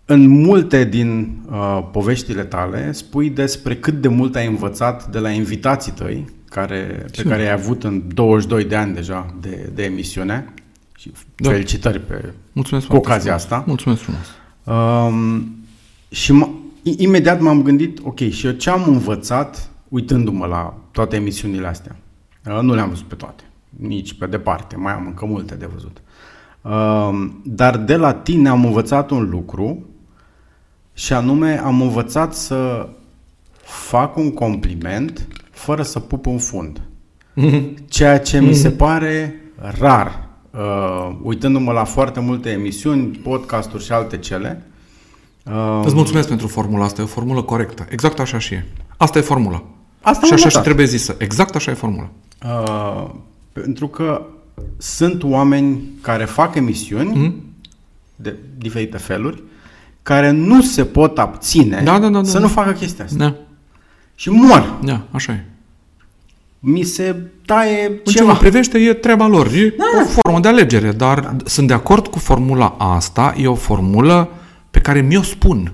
în multe din uh, poveștile tale spui despre cât de mult ai învățat de la invitații tăi, care, pe care ai avut în 22 de ani deja de, de emisiune. Și Da. felicitări pe Mulțumesc cu foarte ocazia frumos. asta. Mulțumesc frumos. Um, și m- i- imediat m-am gândit, ok, și eu ce am învățat uitându-mă la toate emisiunile astea? Uh, nu le-am văzut pe toate, nici pe departe, mai am încă multe de văzut. Um, dar de la tine am învățat un lucru și anume am învățat să fac un compliment fără să pup un fund. Ceea ce mi se pare rar. Uh, uitându-mă la foarte multe emisiuni, podcasturi și alte cele. Uh, Îți mulțumesc pentru formula asta, e o formulă corectă. Exact așa și e. Asta e formula. Asta și am așa și notat. trebuie zisă. Exact așa e formula. uh, pentru că sunt oameni care fac emisiuni Mhm. de diferite feluri, care nu se pot abține Da, da, da, da, să da. nu facă chestia asta. Da, Și mor. da, așa e. Mi se taie În ce ceva. mă privește, e treaba lor. E da. o formă de alegere, dar da. sunt de acord cu formula asta. E o formulă pe care mi-o spun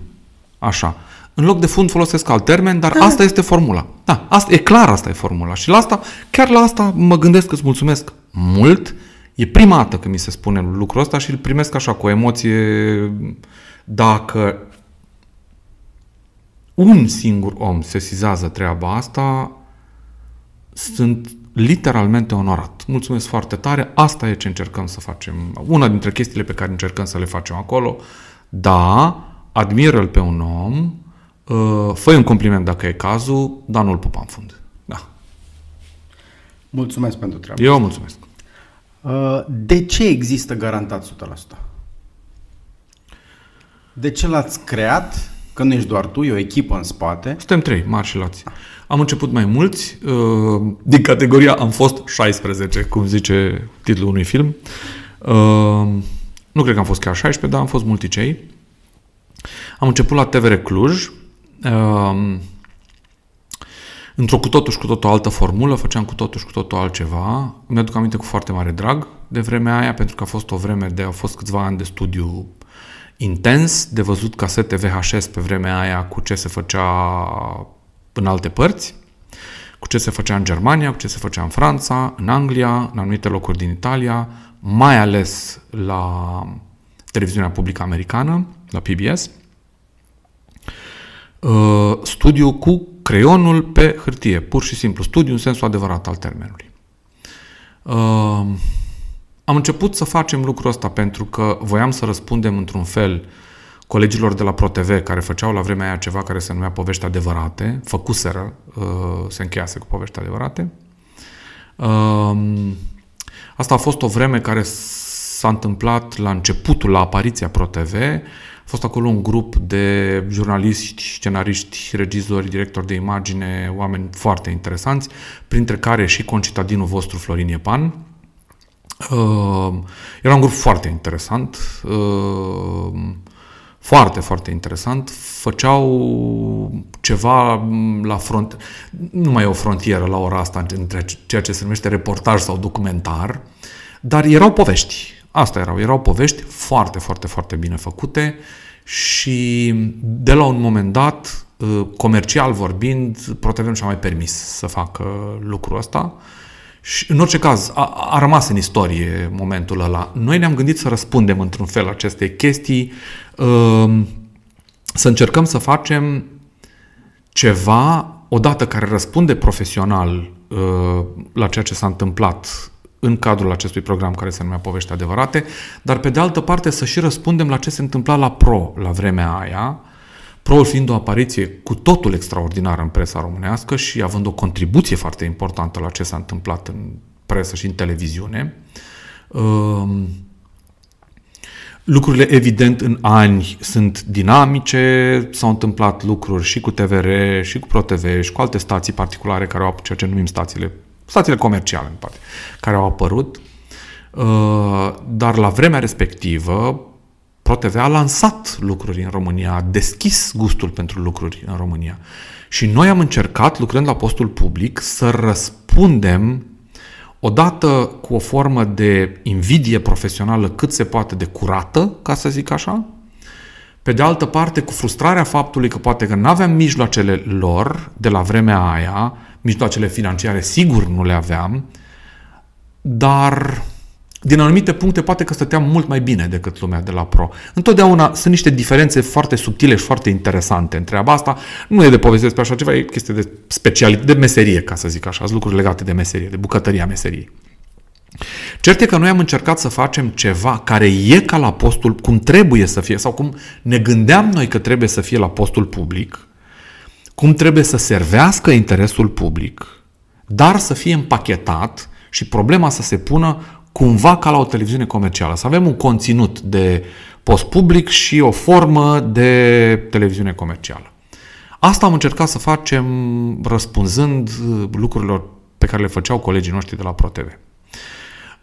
așa. În loc de fund folosesc alt termen, dar asta este formula. Da, asta, e clar asta e formula. Și la asta, chiar la asta mă gândesc că îți mulțumesc mult. E prima dată când mi se spune lucrul ăsta și îl primesc așa cu o emoție dacă un singur om sesizează treaba asta, sunt literalmente onorat. Mulțumesc foarte tare, asta e ce încercăm să facem. Una dintre chestiile pe care încercăm să le facem acolo, da, admiră-l pe un om, uh, fă un compliment dacă e cazul, dar nu-l pupa în fund. Da. Mulțumesc pentru treaba Eu mulțumesc. Uh, de ce există garantat 100%? De ce l-ați creat? Că nu ești doar tu, e o echipă în spate. Suntem trei, mari și lați. Am început mai mulți, uh, din categoria am fost 16, cum zice titlul unui film. Uh, nu cred că am fost chiar 16, dar am fost multicei. Am început la TVR Cluj, uh, într-o cu totul și cu totul altă formulă, făceam cu totul și cu totul altceva. Mi-aduc aminte cu foarte mare drag de vremea aia, pentru că a fost o vreme de, au fost câțiva ani de studiu intens, de văzut casete VHS pe vremea aia cu ce se făcea în alte părți, cu ce se făcea în Germania, cu ce se făcea în Franța, în Anglia, în anumite locuri din Italia, mai ales la televiziunea publică americană, la PBS. Uh, studiu cu creionul pe hârtie, pur și simplu, studiu în sensul adevărat al termenului. Uh, am început să facem lucrul ăsta pentru că voiam să răspundem într-un fel colegilor de la ProTV care făceau la vremea aia ceva care se numea Povești adevărate, făcuseră, uh, se încheiase cu Povești adevărate. Um, asta a fost o vreme care s-a întâmplat la începutul, la apariția ProTV. A fost acolo un grup de jurnaliști, scenariști, regizori, directori de imagine, oameni foarte interesanți, printre care și concitadinul vostru Florin Iepan, Uh, era un grup foarte interesant, uh, foarte, foarte interesant. Făceau ceva la front, nu mai e o frontieră la ora asta între ceea ce se numește reportaj sau documentar, dar erau povești. Asta erau, erau povești foarte, foarte, foarte bine făcute și de la un moment dat, uh, comercial vorbind, ProTV nu și-a mai permis să facă lucrul ăsta. Uh, și în orice caz, a, a rămas în istorie momentul ăla. Noi ne-am gândit să răspundem într-un fel aceste chestii, uh, să încercăm să facem ceva, odată care răspunde profesional uh, la ceea ce s-a întâmplat în cadrul acestui program care se numea Povești Adevărate, dar pe de altă parte să și răspundem la ce se întâmpla la Pro la vremea aia, Proul fiind o apariție cu totul extraordinară în presa românească și având o contribuție foarte importantă la ce s-a întâmplat în presă și în televiziune, um, Lucrurile, evident, în ani sunt dinamice, s-au întâmplat lucruri și cu TVR, și cu ProTV, și cu alte stații particulare care au ceea ce numim stațiile, stațiile comerciale, în parte, care au apărut. Uh, dar la vremea respectivă, ProTV a lansat lucruri în România, a deschis gustul pentru lucruri în România. Și noi am încercat, lucrând la postul public, să răspundem odată cu o formă de invidie profesională cât se poate de curată, ca să zic așa, pe de altă parte cu frustrarea faptului că poate că nu aveam mijloacele lor de la vremea aia, mijloacele financiare sigur nu le aveam, dar din anumite puncte poate că stăteam mult mai bine decât lumea de la Pro. Întotdeauna sunt niște diferențe foarte subtile și foarte interesante în treaba asta. Nu e de poveste despre așa ceva, e chestie de specialitate, de meserie, ca să zic așa, sunt lucruri legate de meserie, de bucătăria meseriei. Cert e că noi am încercat să facem ceva care e ca la postul, cum trebuie să fie, sau cum ne gândeam noi că trebuie să fie la postul public, cum trebuie să servească interesul public, dar să fie împachetat și problema să se pună cumva ca la o televiziune comercială, să avem un conținut de post public și o formă de televiziune comercială. Asta am încercat să facem răspunzând uh, lucrurilor pe care le făceau colegii noștri de la ProTV.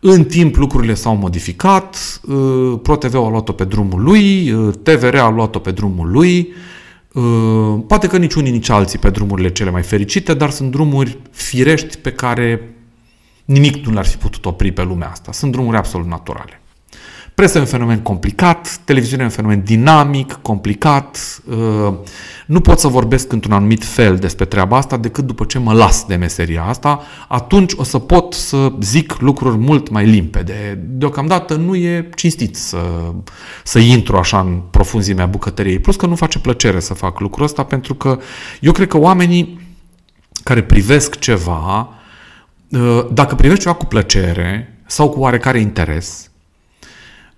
În timp lucrurile s-au modificat, uh, ProTV a luat-o pe drumul lui, uh, TVR a luat-o pe drumul lui, poate că nici unii, nici alții pe drumurile cele mai fericite, dar sunt drumuri firești pe care Nimic nu l-ar fi putut opri pe lumea asta. Sunt drumuri absolut naturale. Presa e un fenomen complicat, televiziunea e un fenomen dinamic, complicat. Uh, nu pot să vorbesc într-un anumit fel despre treaba asta decât după ce mă las de meseria asta. Atunci o să pot să zic lucruri mult mai limpede. Deocamdată nu e cinstit să, să intru așa în profunzimea bucătăriei. Plus că nu face plăcere să fac lucrul ăsta pentru că eu cred că oamenii care privesc ceva, uh, dacă privești ceva cu plăcere sau cu oarecare interes,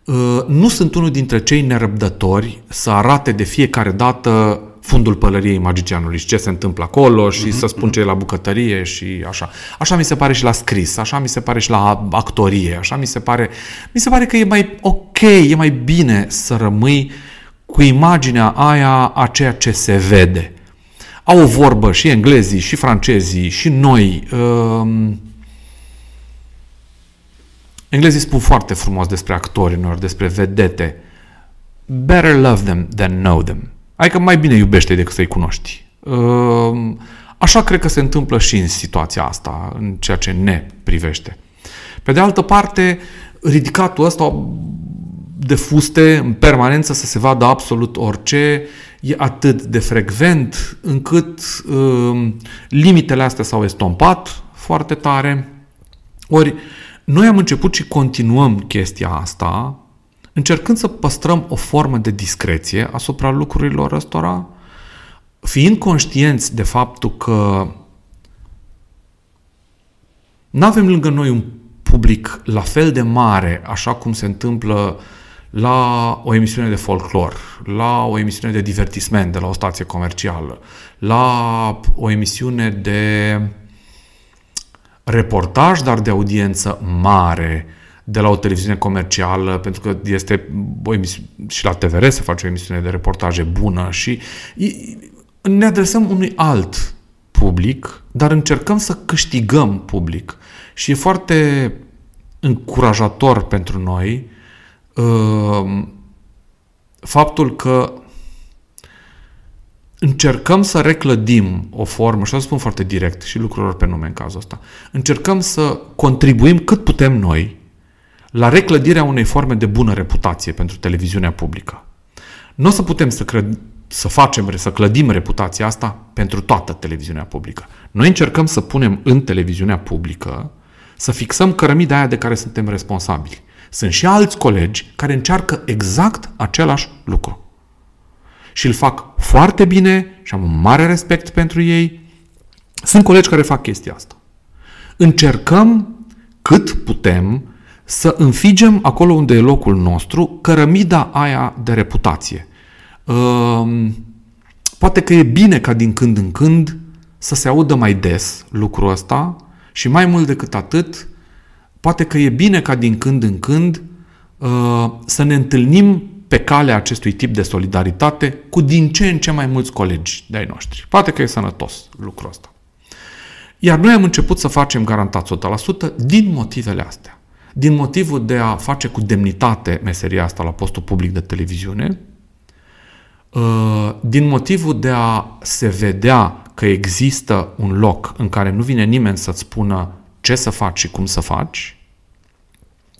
uh, nu sunt unul dintre cei nerăbdători să arate de fiecare dată fundul pălăriei magicianului și ce se întâmplă acolo și uh-huh, să spun ce e la bucătărie și așa. Așa mi se pare și la scris, așa mi se pare și la actorie, așa mi se pare... Mi se pare că e mai ok, e mai bine să rămâi cu imaginea aia a ceea ce se vede. Au o vorbă și englezii, și francezii, și noi. Uh, englezii spun foarte frumos despre actori unor, despre vedete. Better love them than know them. Adică mai bine iubește decât să-i cunoști. Uh, așa cred că se întâmplă și în situația asta, în ceea ce ne privește. Pe de altă parte, ridicatul ăsta de fuste în permanență să se vadă absolut orice, e atât de frecvent încât uh, limitele astea s-au estompat foarte tare. Ori noi am început și continuăm chestia asta încercând să păstrăm o formă de discreție asupra lucrurilor ăstora, fiind conștienți de faptul că nu avem lângă noi un public la fel de mare, așa cum se întâmplă la o emisiune de folclor, la o emisiune de divertisment de la o stație comercială, la o emisiune de reportaj, dar de audiență mare, de la o televiziune comercială, pentru că este o emisiune, și la TVR se face o emisiune de reportaje bună și ne adresăm unui alt public, dar încercăm să câștigăm public. Și e foarte încurajator pentru noi uh, faptul că încercăm să reclădim o formă, și o să spun foarte direct și lucrurilor pe nume în cazul ăsta, încercăm să contribuim cât putem noi la reclădirea unei forme de bună reputație pentru televiziunea publică. Nu o să putem să, cred, să facem, să clădim reputația asta pentru toată televiziunea publică. Noi încercăm să punem în televiziunea publică, să fixăm cărămida aia de care suntem responsabili. Sunt și alți colegi care încearcă exact același lucru. Și îl fac foarte bine și am un mare respect pentru ei. Sunt colegi care fac chestia asta. Încercăm cât putem să înfigem acolo unde e locul nostru cărămida aia de reputație. Ehm, poate că e bine ca din când în când să se audă mai des lucrul ăsta și mai mult decât atât, poate că e bine ca din când în când ehm, să ne întâlnim pe calea acestui tip de solidaritate cu din ce în ce mai mulți colegi de-ai noștri. Poate că e sănătos lucrul ăsta. Iar noi am început să facem garantat 100% din motivele astea din motivul de a face cu demnitate meseria asta la postul public de televiziune, uh, din motivul de a se vedea că există un loc în care nu vine nimeni să-ți spună ce să faci și cum să faci,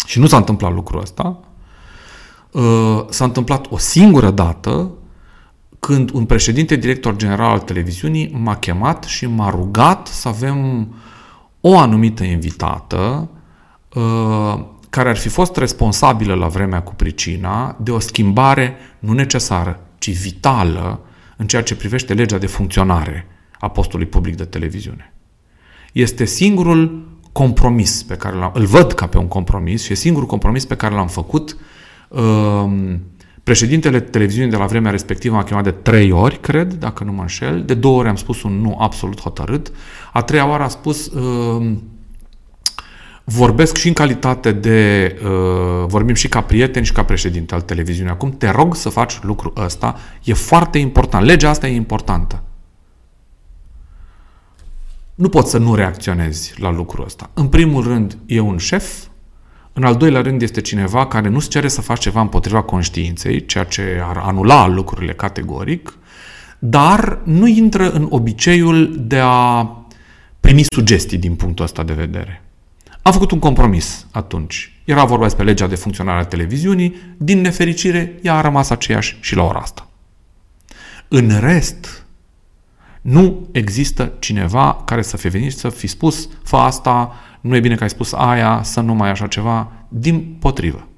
și nu s-a întâmplat lucrul ăsta, uh, s-a întâmplat o singură dată când un președinte director general al televiziunii m-a chemat și m-a rugat să avem o anumită invitată Uh, care ar fi fost responsabilă la vremea cu pricina de o schimbare nu necesară, ci vitală în ceea ce privește legea de funcționare a postului public de televiziune. Este singurul compromis pe care l-am, îl văd ca pe un compromis și e singurul compromis pe care l-am făcut. Um, președintele televiziunii de la vremea respectivă a chemat de trei ori, cred, dacă nu mă înșel. De două ori am spus un nu absolut hotărât. A treia oară a spus um, Vorbesc și în calitate de, uh, vorbim și ca prieten și ca președinte al televiziunii. Acum te rog să faci lucrul ăsta, e foarte important. Legea asta e importantă. Nu poți să nu reacționezi la lucrul ăsta. În primul rând, e un șef, în al doilea rând este cineva care nu-ți cere să faci ceva împotriva conștiinței, ceea ce ar anula lucrurile categoric, dar nu intră în obiceiul de a primi sugestii din punctul ăsta de vedere. Am făcut un compromis atunci. Era vorba despre legea de funcționare a televiziunii, din nefericire, ea a rămas aceeași și la ora asta. În rest, nu există cineva care să fie venit să fi spus, fă asta, nu e bine că ai spus aia, să nu mai așa ceva, din potrivă.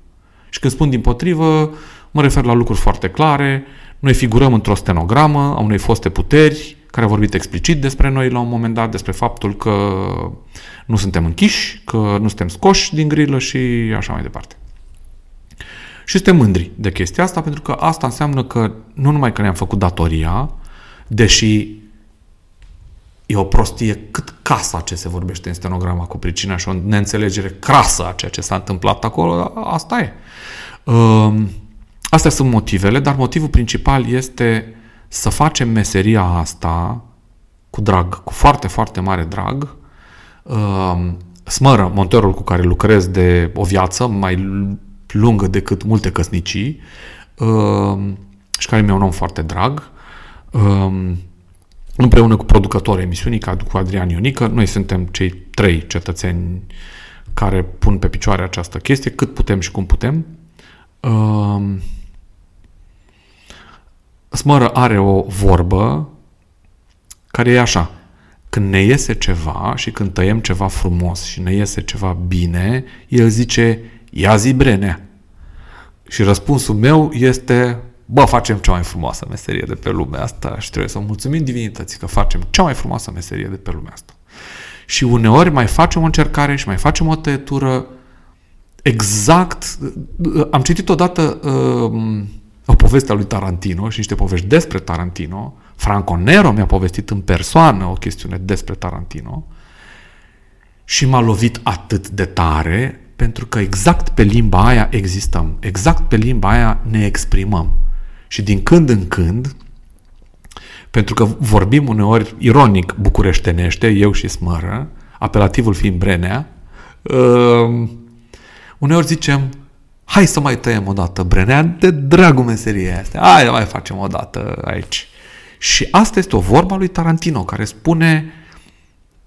Și când spun din potrivă, mă refer la lucruri foarte clare, noi figurăm într-o stenogramă a unei foste puteri care a vorbit explicit despre noi la un moment dat, despre faptul că nu suntem închiși, că nu suntem scoși din grilă și așa mai departe. Și suntem mândri de chestia asta, pentru că asta înseamnă că nu numai că ne-am făcut datoria, deși e o prostie cât casa ce se vorbește în stenograma cu pricina și o neînțelegere crasă a ceea ce s-a întâmplat acolo, asta e. Um, astea sunt motivele, dar motivul principal este să facem meseria asta cu drag, cu foarte, foarte mare drag. Um, smără, montorul cu care lucrez de o viață mai lungă decât multe căsnicii um, și care mi-e un om foarte drag împreună cu producătorul emisiunii, ca cu Adrian Ionică, noi suntem cei trei cetățeni care pun pe picioare această chestie, cât putem și cum putem. Uh, Smără are o vorbă care e așa. Când ne iese ceva și când tăiem ceva frumos și ne iese ceva bine, el zice, ia zi brenea. Și răspunsul meu este, bă, facem cea mai frumoasă meserie de pe lumea asta și trebuie să mulțumim divinității că facem cea mai frumoasă meserie de pe lumea asta. Și uneori mai facem o încercare și mai facem o tăietură exact. Am citit odată uh, o poveste a lui Tarantino și niște povești despre Tarantino. Franco Nero mi-a povestit în persoană o chestiune despre Tarantino și m-a lovit atât de tare pentru că exact pe limba aia existăm, exact pe limba aia ne exprimăm. Și din când în când, pentru că vorbim uneori ironic bucureștenește, eu și Smără, apelativul fiind Brenea, uh, uneori zicem, hai să mai tăiem o dată Brenea de dragul meseriei astea, hai mai facem o dată aici. Și asta este o vorba lui Tarantino, care spune,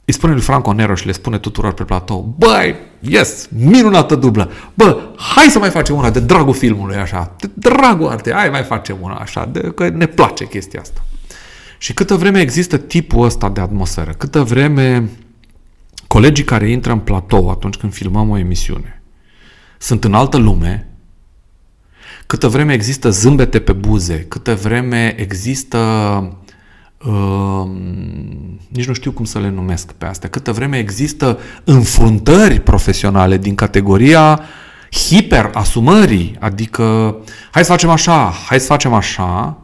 îi spune lui Franco Nero și le spune tuturor pe platou, băi, yes, minunată dublă, bă, hai să mai facem una de dragul filmului așa, de dragul artei, hai mai facem una așa, de, că ne place chestia asta. Și câtă vreme există tipul ăsta de atmosferă, câtă vreme colegii care intră în platou atunci când filmăm o emisiune sunt în altă lume, câtă vreme există zâmbete pe buze, câtă vreme există uh, nici nu știu cum să le numesc pe astea, câtă vreme există înfruntări profesionale din categoria hiperasumării, adică hai să facem așa, hai să facem așa,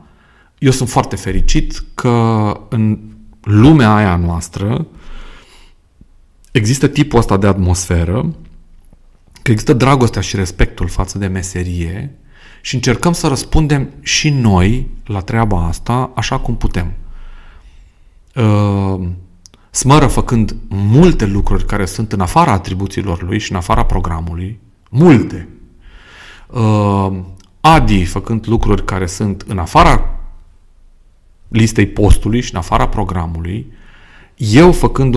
eu sunt foarte fericit că în lumea aia noastră există tipul ăsta de atmosferă, că există dragostea și respectul față de meserie și încercăm să răspundem și noi la treaba asta așa cum putem. Uh, smără făcând multe lucruri care sunt în afara atribuțiilor lui și în afara programului, multe. Uh, Adi făcând lucruri care sunt în afara listei postului și în afara programului, eu făcând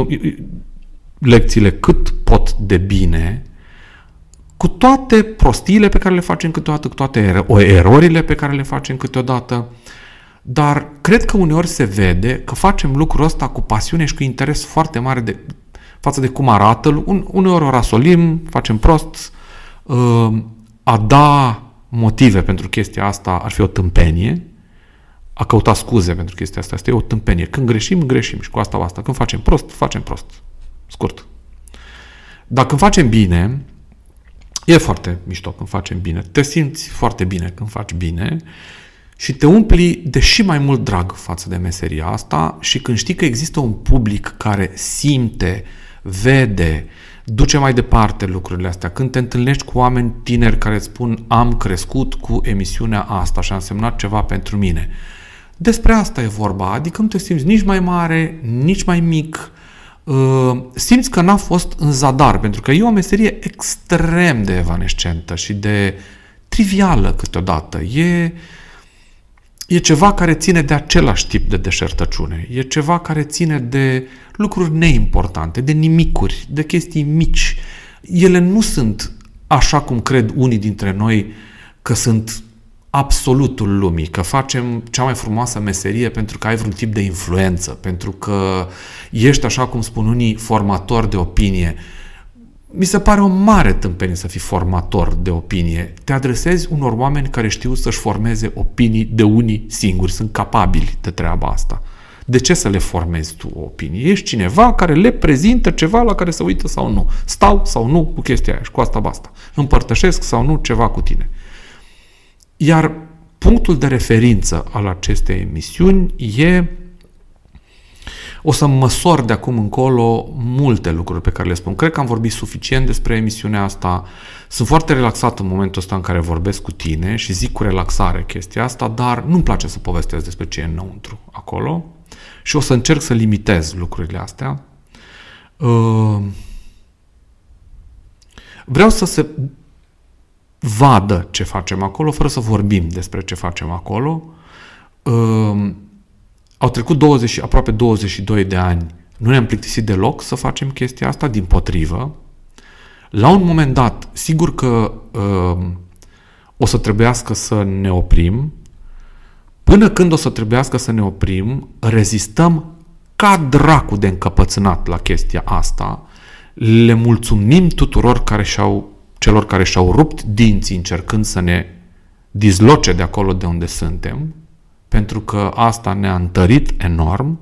lecțiile cât pot de bine, cu toate prostiile pe care le facem câteodată, cu toate erorile pe care le facem câteodată, dar cred că uneori se vede că facem lucrul ăsta cu pasiune și cu interes foarte mare de, față de cum arată. Uneori o rasolim, facem prost. Uh, a da motive pentru chestia asta ar fi o tâmpenie. A căuta scuze pentru chestia asta este o tâmpenie. Când greșim, greșim și cu asta o asta. Când facem prost, facem prost. Scurt. Dar când facem bine, e foarte mișto când facem bine. Te simți foarte bine când faci bine și te umpli de și mai mult drag față de meseria asta și când știi că există un public care simte, vede, duce mai departe lucrurile astea. Când te întâlnești cu oameni tineri care îți spun am crescut cu emisiunea asta și a însemnat ceva pentru mine. Despre asta e vorba, adică nu te simți nici mai mare, nici mai mic, uh, simți că n-a fost în zadar, pentru că e o meserie extrem de evanescentă și de trivială câteodată. E, e ceva care ține de același tip de deșertăciune. E ceva care ține de lucruri neimportante, de nimicuri, de chestii mici. Ele nu sunt așa cum cred unii dintre noi că sunt absolutul lumii, că facem cea mai frumoasă meserie pentru că ai vreun tip de influență, pentru că ești, așa cum spun unii, formator de opinie. Mi se pare o mare tâmpenie să fii formator de opinie. Te adresezi unor oameni care știu să-și formeze opinii de unii singuri, sunt capabili de treaba asta. De ce să le formezi tu o opinie? Ești cineva care le prezintă ceva la care să uită sau nu. Stau sau nu cu chestia aia și cu asta basta. Împărtășesc sau nu ceva cu tine. Iar punctul de referință al acestei emisiuni e o să măsor de acum încolo multe lucruri pe care le spun. Cred că am vorbit suficient despre emisiunea asta. Sunt foarte relaxat în momentul ăsta în care vorbesc cu tine și zic cu relaxare chestia asta, dar nu-mi place să povestesc despre ce e înăuntru acolo și o să încerc să limitez lucrurile astea. Uh, vreau să se vadă ce facem acolo, fără să vorbim despre ce facem acolo. Uh, au trecut 20, aproape 22 de ani. Nu ne-am plictisit deloc să facem chestia asta, din potrivă. La un moment dat, sigur că uh, o să trebuiască să ne oprim. Până când o să trebuiască să ne oprim, rezistăm ca dracu de încăpățânat la chestia asta. Le mulțumim tuturor care și-au celor care și-au rupt dinții încercând să ne dizloce de acolo de unde suntem, pentru că asta ne-a întărit enorm.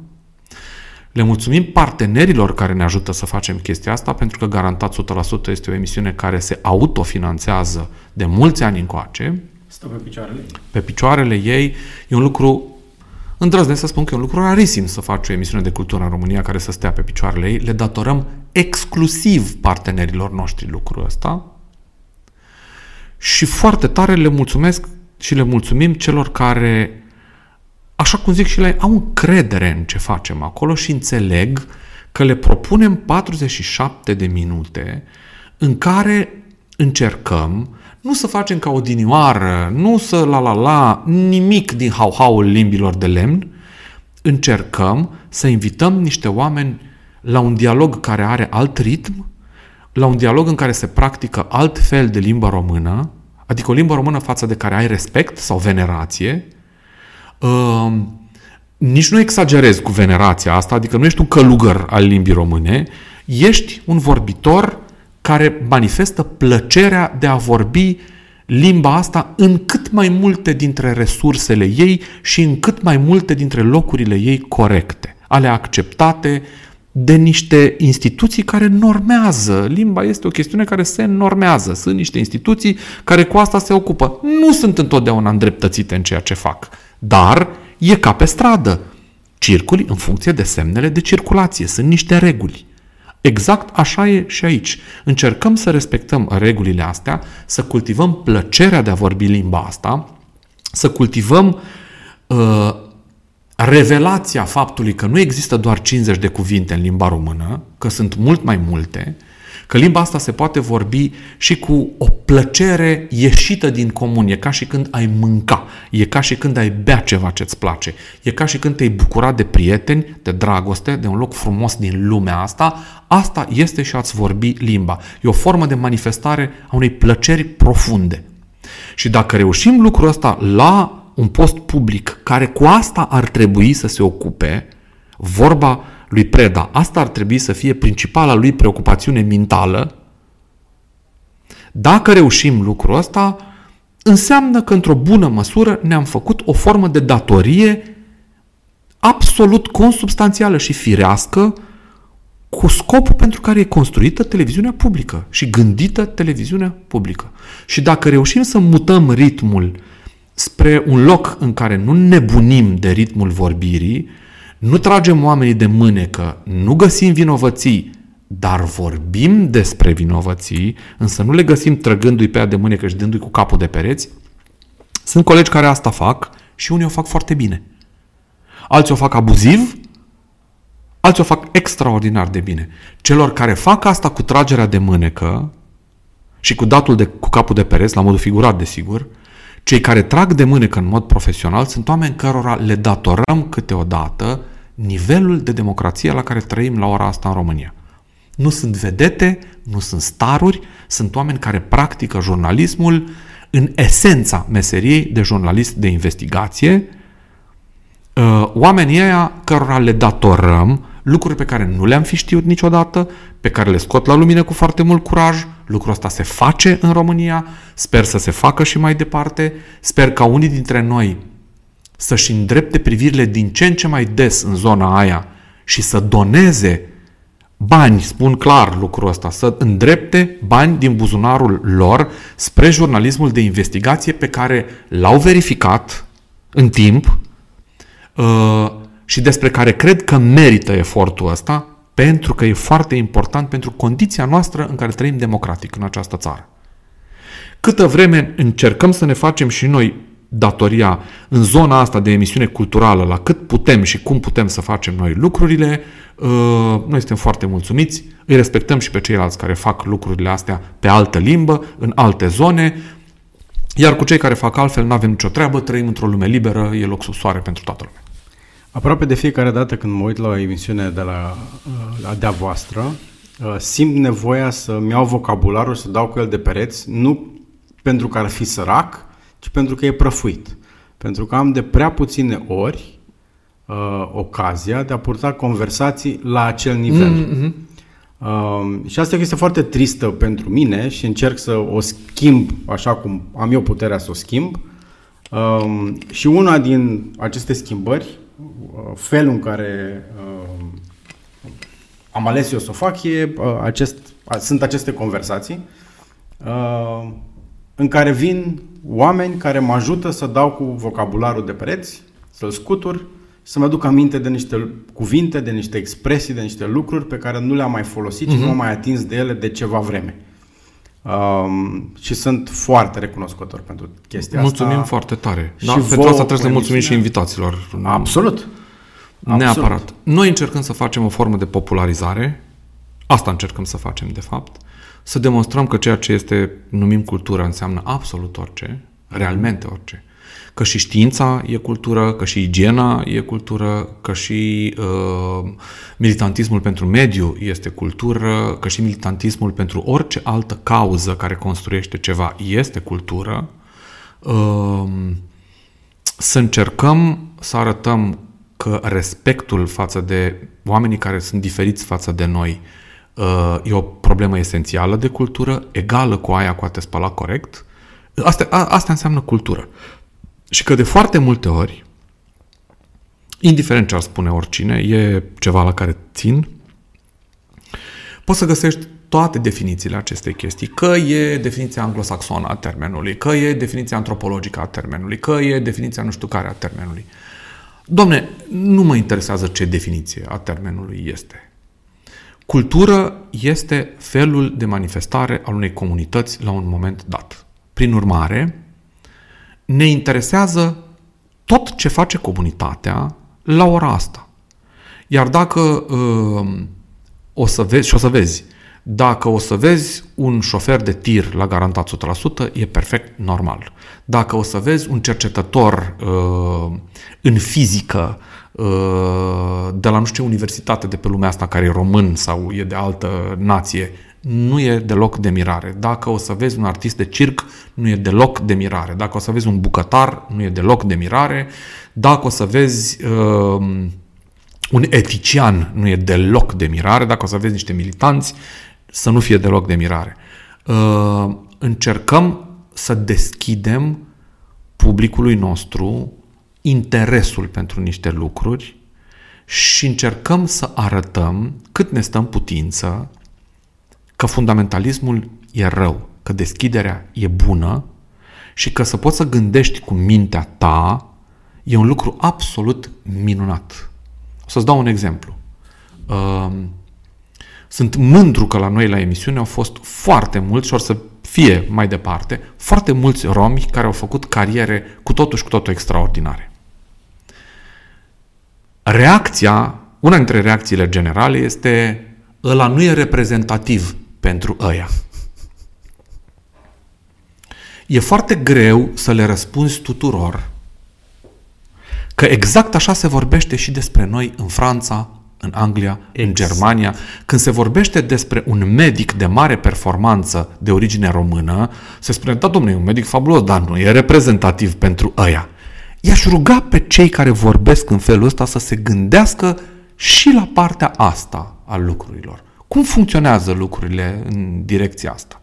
Le mulțumim partenerilor care ne ajută să facem chestia asta, pentru că garantat 100% este o emisiune care se autofinanțează de mulți ani încoace. Stă pe picioarele ei. Pe picioarele ei. E un lucru, îndrăznesc să spun că e un lucru rarisim să faci o emisiune de cultură în România care să stea pe picioarele ei. Le datorăm exclusiv partenerilor noștri lucrul ăsta și foarte tare le mulțumesc și le mulțumim celor care, așa cum zic și la ei, au încredere în ce facem acolo și înțeleg că le propunem 47 de minute în care încercăm nu să facem ca o dinioară, nu să la la la, nimic din hau-haul limbilor de lemn, încercăm să invităm niște oameni la un dialog care are alt ritm, la un dialog în care se practică alt fel de limba română, adică o limbă română față de care ai respect sau venerație, uh, nici nu exagerez cu venerația asta, adică nu ești un călugăr al limbii române, ești un vorbitor care manifestă plăcerea de a vorbi limba asta în cât mai multe dintre resursele ei și în cât mai multe dintre locurile ei corecte, ale acceptate, de niște instituții care normează. Limba este o chestiune care se normează. Sunt niște instituții care cu asta se ocupă. Nu sunt întotdeauna îndreptățite în ceea ce fac, dar e ca pe stradă. Circuli în funcție de semnele de circulație. Sunt niște reguli. Exact așa e și aici. Încercăm să respectăm regulile astea, să cultivăm plăcerea de a vorbi limba asta, să cultivăm uh, revelația faptului că nu există doar 50 de cuvinte în limba română, că sunt mult mai multe, că limba asta se poate vorbi și cu o plăcere ieșită din comun. E ca și când ai mânca, e ca și când ai bea ceva ce-ți place, e ca și când te-ai bucura de prieteni, de dragoste, de un loc frumos din lumea asta. Asta este și ați vorbi limba. E o formă de manifestare a unei plăceri profunde. Și dacă reușim lucrul ăsta la un post public care cu asta ar trebui să se ocupe, vorba lui Preda, asta ar trebui să fie principala lui preocupațiune mentală, dacă reușim lucrul ăsta, înseamnă că într-o bună măsură ne-am făcut o formă de datorie absolut consubstanțială și firească cu scopul pentru care e construită televiziunea publică și gândită televiziunea publică. Și dacă reușim să mutăm ritmul spre un loc în care nu nebunim de ritmul vorbirii, nu tragem oamenii de mânecă, nu găsim vinovății, dar vorbim despre vinovății, însă nu le găsim trăgându-i pe ea de mânecă și dându-i cu capul de pereți. Sunt colegi care asta fac și unii o fac foarte bine. Alții o fac abuziv, alții o fac extraordinar de bine. Celor care fac asta cu tragerea de mânecă și cu datul de, cu capul de pereți, la modul figurat, desigur, cei care trag de mânecă în mod profesional sunt oameni cărora le datorăm câteodată nivelul de democrație la care trăim la ora asta în România. Nu sunt vedete, nu sunt staruri, sunt oameni care practică jurnalismul în esența meseriei de jurnalist de investigație, uh, oamenii ăia cărora le datorăm lucruri pe care nu le-am fi știut niciodată, pe care le scot la lumină cu foarte mult curaj, lucrul ăsta se face în România, sper să se facă și mai departe, sper ca unii dintre noi să-și îndrepte privirile din ce în ce mai des în zona aia și să doneze bani, spun clar lucrul ăsta, să îndrepte bani din buzunarul lor spre jurnalismul de investigație pe care l-au verificat în timp uh, și despre care cred că merită efortul ăsta pentru că e foarte important pentru condiția noastră în care trăim democratic în această țară. Câtă vreme încercăm să ne facem și noi datoria în zona asta de emisiune culturală, la cât putem și cum putem să facem noi lucrurile, uh, noi suntem foarte mulțumiți, îi respectăm și pe ceilalți care fac lucrurile astea pe altă limbă, în alte zone, iar cu cei care fac altfel nu avem nicio treabă, trăim într-o lume liberă, e loc sub soare pentru toată lumea. Aproape de fiecare dată când mă uit la o emisiune de la, uh, la de-a voastră, uh, simt nevoia să-mi iau vocabularul, să dau cu el de pereți, nu pentru că ar fi sărac, ci pentru că e prăfuit. Pentru că am de prea puține ori uh, ocazia de a purta conversații la acel nivel. Mm-hmm. Uh, și asta este foarte tristă pentru mine și încerc să o schimb așa cum am eu puterea să o schimb. Uh, și una din aceste schimbări, uh, felul în care uh, am ales eu să o fac, e, uh, acest, uh, sunt aceste conversații. Uh, în care vin oameni care mă ajută să dau cu vocabularul de pereți, să-l scutur, să-mi aduc aminte de niște cuvinte, de niște expresii, de niște lucruri pe care nu le-am mai folosit uh-huh. și nu mhm. am mai atins de ele de ceva vreme. Um, și sunt foarte recunoscător pentru chestia mulțumim asta. Mulțumim foarte tare. Și da, pentru asta trebuie să le mulțumim și invitaților. Absolut. Neapărat. Absolut. Noi încercăm să facem o formă de popularizare. Asta încercăm să facem, de fapt să demonstrăm că ceea ce este numim cultură înseamnă absolut orice, realmente orice. Că și știința e cultură, că și igiena e cultură, că și uh, militantismul pentru mediu este cultură, că și militantismul pentru orice altă cauză care construiește ceva este cultură. Uh, să încercăm să arătăm că respectul față de oamenii care sunt diferiți față de noi e o problemă esențială de cultură, egală cu aia cu a te spăla corect. Asta, a, asta înseamnă cultură. Și că de foarte multe ori, indiferent ce ar spune oricine, e ceva la care țin, poți să găsești toate definițiile acestei chestii, că e definiția anglosaxonă a termenului, că e definiția antropologică a termenului, că e definiția nu știu care a termenului. Domne, nu mă interesează ce definiție a termenului este. Cultură este felul de manifestare al unei comunități la un moment dat. Prin urmare, ne interesează tot ce face comunitatea la ora asta. Iar dacă uh, o să vezi, și o să vezi, dacă o să vezi un șofer de tir la garantat 100%, e perfect normal. Dacă o să vezi un cercetător uh, în fizică Uh, de la nu știu ce universitate de pe lumea asta care e român sau e de altă nație, nu e deloc de mirare. Dacă o să vezi un artist de circ, nu e deloc de mirare. Dacă o să vezi un bucătar, nu e deloc de mirare. Dacă o să vezi uh, un etician, nu e deloc de mirare. Dacă o să vezi niște militanți, să nu fie deloc de mirare. Uh, încercăm să deschidem publicului nostru interesul pentru niște lucruri și încercăm să arătăm cât ne stăm putință că fundamentalismul e rău, că deschiderea e bună și că să poți să gândești cu mintea ta e un lucru absolut minunat. O să-ți dau un exemplu. Ehm, sunt mândru că la noi la emisiune au fost foarte mulți și or să fie mai departe, foarte mulți romi care au făcut cariere cu totul și cu totul extraordinare reacția, una dintre reacțiile generale este ăla nu e reprezentativ pentru ăia. E foarte greu să le răspunzi tuturor că exact așa se vorbește și despre noi în Franța, în Anglia, exact. în Germania. Când se vorbește despre un medic de mare performanță de origine română, se spune, da, domnule, e un medic fabulos, dar nu e reprezentativ pentru ăia. I-aș ruga pe cei care vorbesc în felul ăsta să se gândească și la partea asta a lucrurilor. Cum funcționează lucrurile în direcția asta?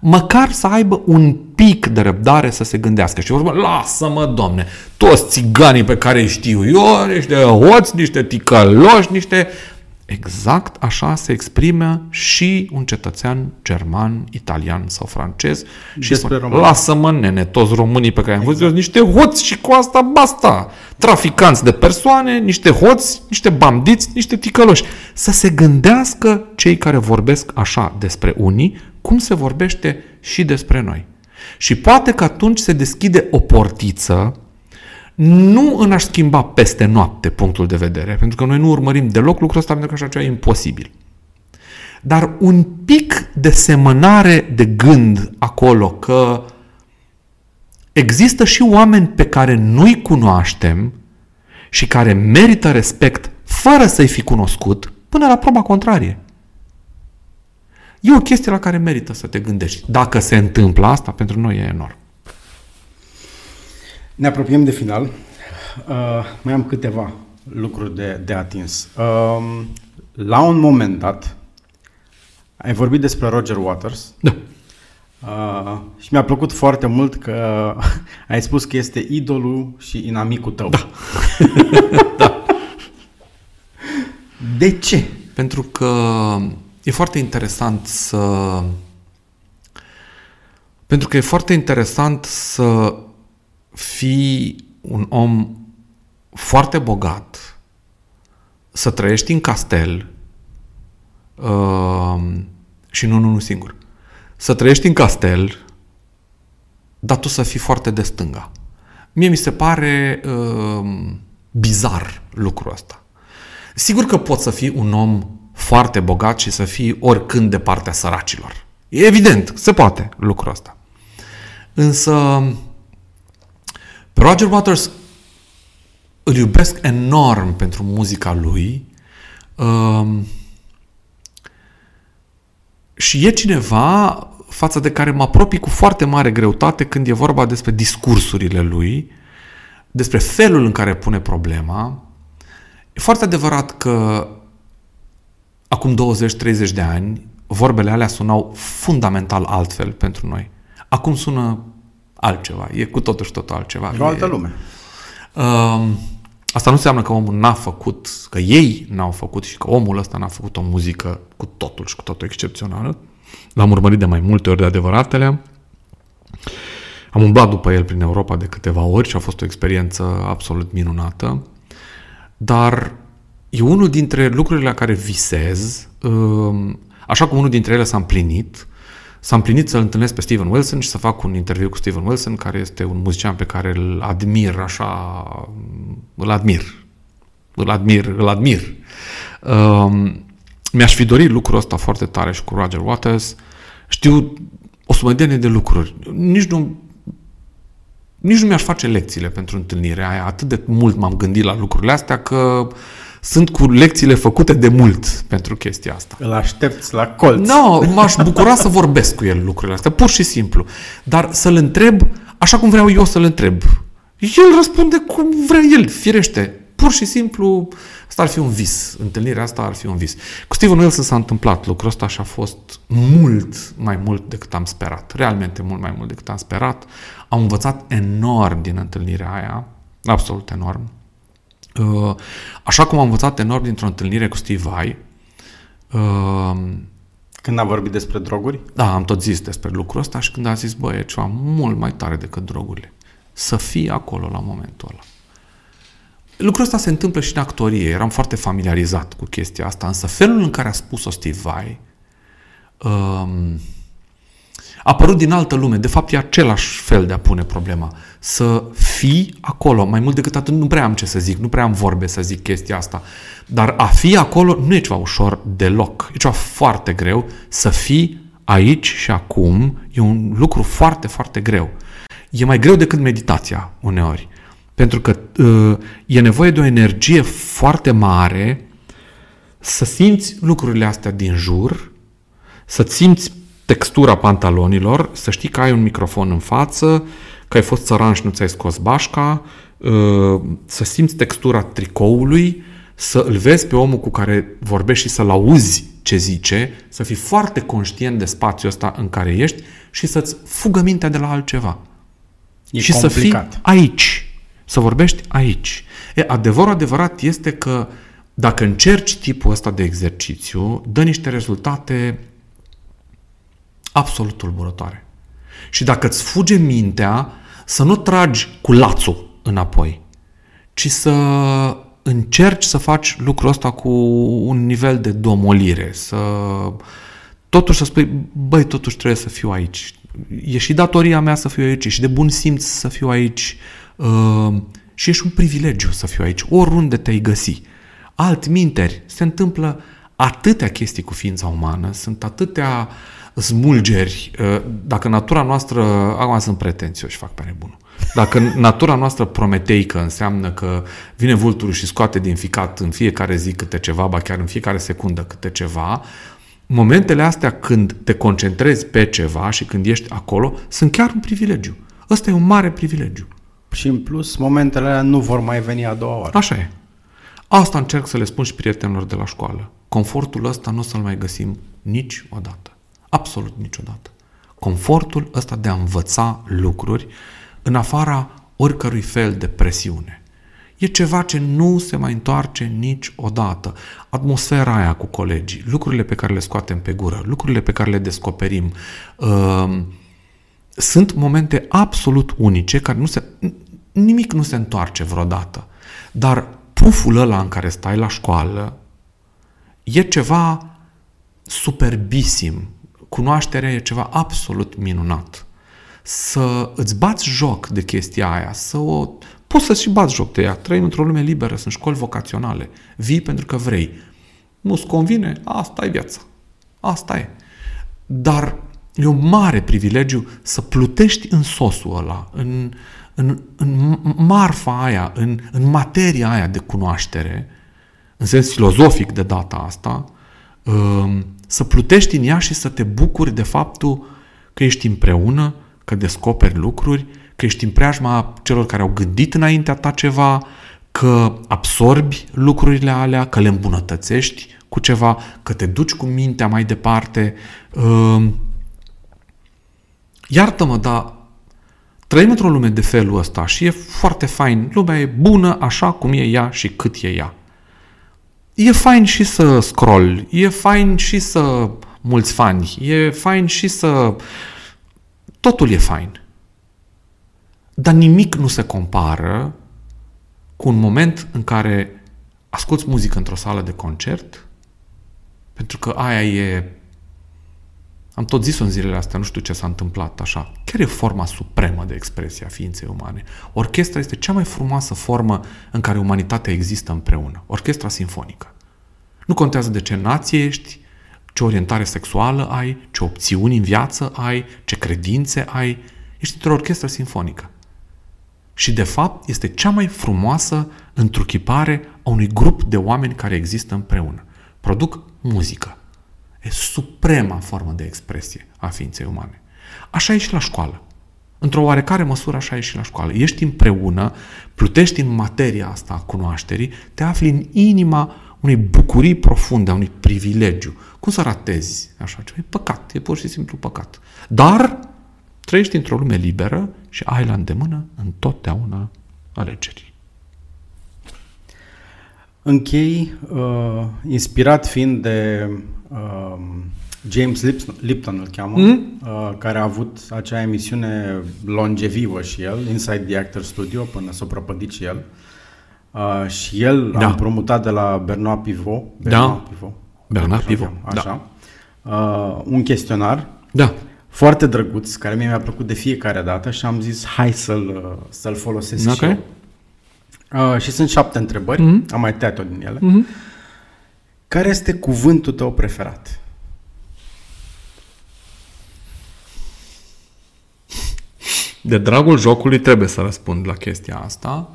Măcar să aibă un pic de răbdare să se gândească și vorba, lasă-mă, domne, toți țiganii pe care îi știu eu, niște hoți, niște ticăloși, niște Exact așa se exprimă și un cetățean german, italian sau francez și spune, lasă-mă nene, toți românii pe care am văzut exact. niște hoți și cu asta basta. Traficanți de persoane, niște hoți, niște bandiți, niște ticăloși. Să se gândească cei care vorbesc așa despre unii, cum se vorbește și despre noi. Și poate că atunci se deschide o portiță nu în a schimba peste noapte punctul de vedere, pentru că noi nu urmărim deloc lucrul ăsta, pentru că așa ceva e imposibil. Dar un pic de semănare de gând acolo că există și oameni pe care nu-i cunoaștem și care merită respect fără să-i fi cunoscut până la proba contrarie. E o chestie la care merită să te gândești. Dacă se întâmplă asta, pentru noi e enorm. Ne apropiem de final. Uh, mai am câteva lucruri de, de atins. Uh, la un moment dat, ai vorbit despre Roger Waters. Da. Uh, și mi-a plăcut foarte mult că ai spus că este idolul și inamicul tău. Da. da. De ce? Pentru că e foarte interesant să... Pentru că e foarte interesant să fii un om foarte bogat, să trăiești în castel uh, și nu unul singur. Să trăiești în castel, dar tu să fii foarte de stânga. Mie mi se pare uh, bizar lucrul ăsta. Sigur că poți să fii un om foarte bogat și să fii oricând de partea săracilor. E evident, se poate lucrul ăsta. Însă pe Roger Waters îl iubesc enorm pentru muzica lui um, și e cineva față de care mă apropii cu foarte mare greutate când e vorba despre discursurile lui, despre felul în care pune problema. E foarte adevărat că acum 20-30 de ani vorbele alea sunau fundamental altfel pentru noi. Acum sună altceva. E cu totul și totul altceva. E o altă lume. Uh, asta nu înseamnă că omul n-a făcut, că ei n-au făcut și că omul ăsta n-a făcut o muzică cu totul și cu totul excepțională. L-am urmărit de mai multe ori de adevăratele. Am umblat după el prin Europa de câteva ori și a fost o experiență absolut minunată. Dar e unul dintre lucrurile la care visez, um, așa cum unul dintre ele s-a împlinit, S-a împlinit să-l întâlnesc pe Steven Wilson și să fac un interviu cu Steven Wilson, care este un muzician pe care îl admir așa, îl admir, îl admir, îl admir. Um, mi-aș fi dorit lucrul ăsta foarte tare și cu Roger Waters. Știu o sumădenie de lucruri. Nici nu, nici nu mi-aș face lecțiile pentru întâlnirea aia. Atât de mult m-am gândit la lucrurile astea că sunt cu lecțiile făcute de mult pentru chestia asta. Îl aștepți la colț. Nu, no, m-aș bucura să vorbesc cu el lucrurile astea, pur și simplu. Dar să-l întreb așa cum vreau eu să-l întreb. El răspunde cum vrea el, firește. Pur și simplu, asta ar fi un vis. Întâlnirea asta ar fi un vis. Cu Steven Wilson s-a întâmplat lucrul ăsta și a fost mult mai mult decât am sperat. Realmente mult mai mult decât am sperat. Am învățat enorm din întâlnirea aia. Absolut enorm. Uh, așa cum am învățat enorm dintr-o întâlnire cu Steve Vai, uh, când a vorbit despre droguri? Da, am tot zis despre lucrul ăsta și când a zis, băi, e ceva mult mai tare decât drogurile. Să fii acolo la momentul ăla. Lucrul ăsta se întâmplă și în actorie. Eram foarte familiarizat cu chestia asta, însă felul în care a spus-o Steve Vai, um, a apărut din altă lume. De fapt, e același fel de a pune problema. Să fii acolo. Mai mult decât atât, nu prea am ce să zic, nu prea am vorbe să zic chestia asta. Dar a fi acolo nu e ceva ușor deloc. E ceva foarte greu. Să fii aici și acum e un lucru foarte, foarte greu. E mai greu decât meditația uneori. Pentru că uh, e nevoie de o energie foarte mare să simți lucrurile astea din jur, să simți textura pantalonilor, să știi că ai un microfon în față, că ai fost țăranș și nu ți-ai scos bașca, uh, să simți textura tricoului, să îl vezi pe omul cu care vorbești și să-l auzi ce zice, să fii foarte conștient de spațiul ăsta în care ești și să-ți fugă mintea de la altceva. E și complicat. să fii aici, să vorbești aici. E, adevărul adevărat este că dacă încerci tipul ăsta de exercițiu, dă niște rezultate absolut tulburătoare. Și dacă îți fuge mintea, să nu tragi cu lațul înapoi, ci să încerci să faci lucrul ăsta cu un nivel de domolire, să totuși să spui, băi, totuși trebuie să fiu aici. E și datoria mea să fiu aici, e și de bun simț să fiu aici uh, și e și un privilegiu să fiu aici, oriunde te-ai găsi. Alt minteri, se întâmplă atâtea chestii cu ființa umană, sunt atâtea smulgeri. Uh, dacă natura noastră, acum sunt pretențioși, fac pare bunul. Dacă natura noastră prometeică înseamnă că vine vulturul și scoate din ficat în fiecare zi câte ceva, ba chiar în fiecare secundă câte ceva, momentele astea când te concentrezi pe ceva și când ești acolo, sunt chiar un privilegiu. Ăsta e un mare privilegiu. Și în plus, momentele alea nu vor mai veni a doua oară. Așa e. Asta încerc să le spun și prietenilor de la școală. Confortul ăsta nu o să-l mai găsim niciodată. Absolut niciodată. Confortul ăsta de a învăța lucruri în afara oricărui fel de presiune. E ceva ce nu se mai întoarce niciodată. Atmosfera aia cu colegii, lucrurile pe care le scoatem pe gură, lucrurile pe care le descoperim, uh, sunt momente absolut unice care nu se, nimic nu se întoarce vreodată. Dar puful ăla în care stai la școală e ceva superbisim. Cunoașterea e ceva absolut minunat. Să îți bați joc de chestia aia, să o... Poți să și bați joc de ea. Trăim într-o lume liberă, sunt școli vocaționale. Vii pentru că vrei. Nu-ți convine? Asta e viața. Asta e. Dar e un mare privilegiu să plutești în sosul ăla, în, în, în marfa aia, în, în materia aia de cunoaștere, în sens filozofic de data asta, um, să plutești în ea și să te bucuri de faptul că ești împreună, că descoperi lucruri, că ești în preajma celor care au gândit înaintea ta ceva, că absorbi lucrurile alea, că le îmbunătățești cu ceva, că te duci cu mintea mai departe. Um, iartă-mă, dar trăim într-o lume de felul ăsta și e foarte fain. Lumea e bună așa cum e ea și cât e ea. E fain și să scroll, e fain și să mulți fani, e fain și să... Totul e fain. Dar nimic nu se compară cu un moment în care asculți muzică într-o sală de concert, pentru că aia e am tot zis-o în zilele astea, nu știu ce s-a întâmplat așa. Chiar e forma supremă de expresie a ființei umane. Orchestra este cea mai frumoasă formă în care umanitatea există împreună. Orchestra sinfonică. Nu contează de ce nație ești, ce orientare sexuală ai, ce opțiuni în viață ai, ce credințe ai. Ești într-o orchestră sinfonică. Și de fapt este cea mai frumoasă întruchipare a unui grup de oameni care există împreună. Produc muzică. E suprema formă de expresie a ființei umane. Așa e și la școală. Într-o oarecare măsură așa e și la școală. Ești împreună, plutești în materia asta a cunoașterii, te afli în inima unei bucurii profunde, a unui privilegiu. Cum să ratezi așa ceva? E păcat, e pur și simplu păcat. Dar trăiești într-o lume liberă și ai la îndemână întotdeauna alegeri. Închei, uh, inspirat fiind de uh, James Lipton, îl cheamă, mm? uh, care a avut acea emisiune longevivă și el, Inside the Actor Studio, până s-a prăpădit și el. Uh, și el da. a împrumutat de la Bernard Pivot, Bernard da. Pivot, Bernard Pivot, așa, da. uh, un chestionar da. foarte drăguț, care mie mi-a plăcut de fiecare dată și am zis hai să-l, uh, să-l folosesc okay. și eu. Uh, și sunt șapte întrebări, mm-hmm. am mai tăiat-o din ele. Mm-hmm. Care este cuvântul tău preferat? De dragul jocului trebuie să răspund la chestia asta.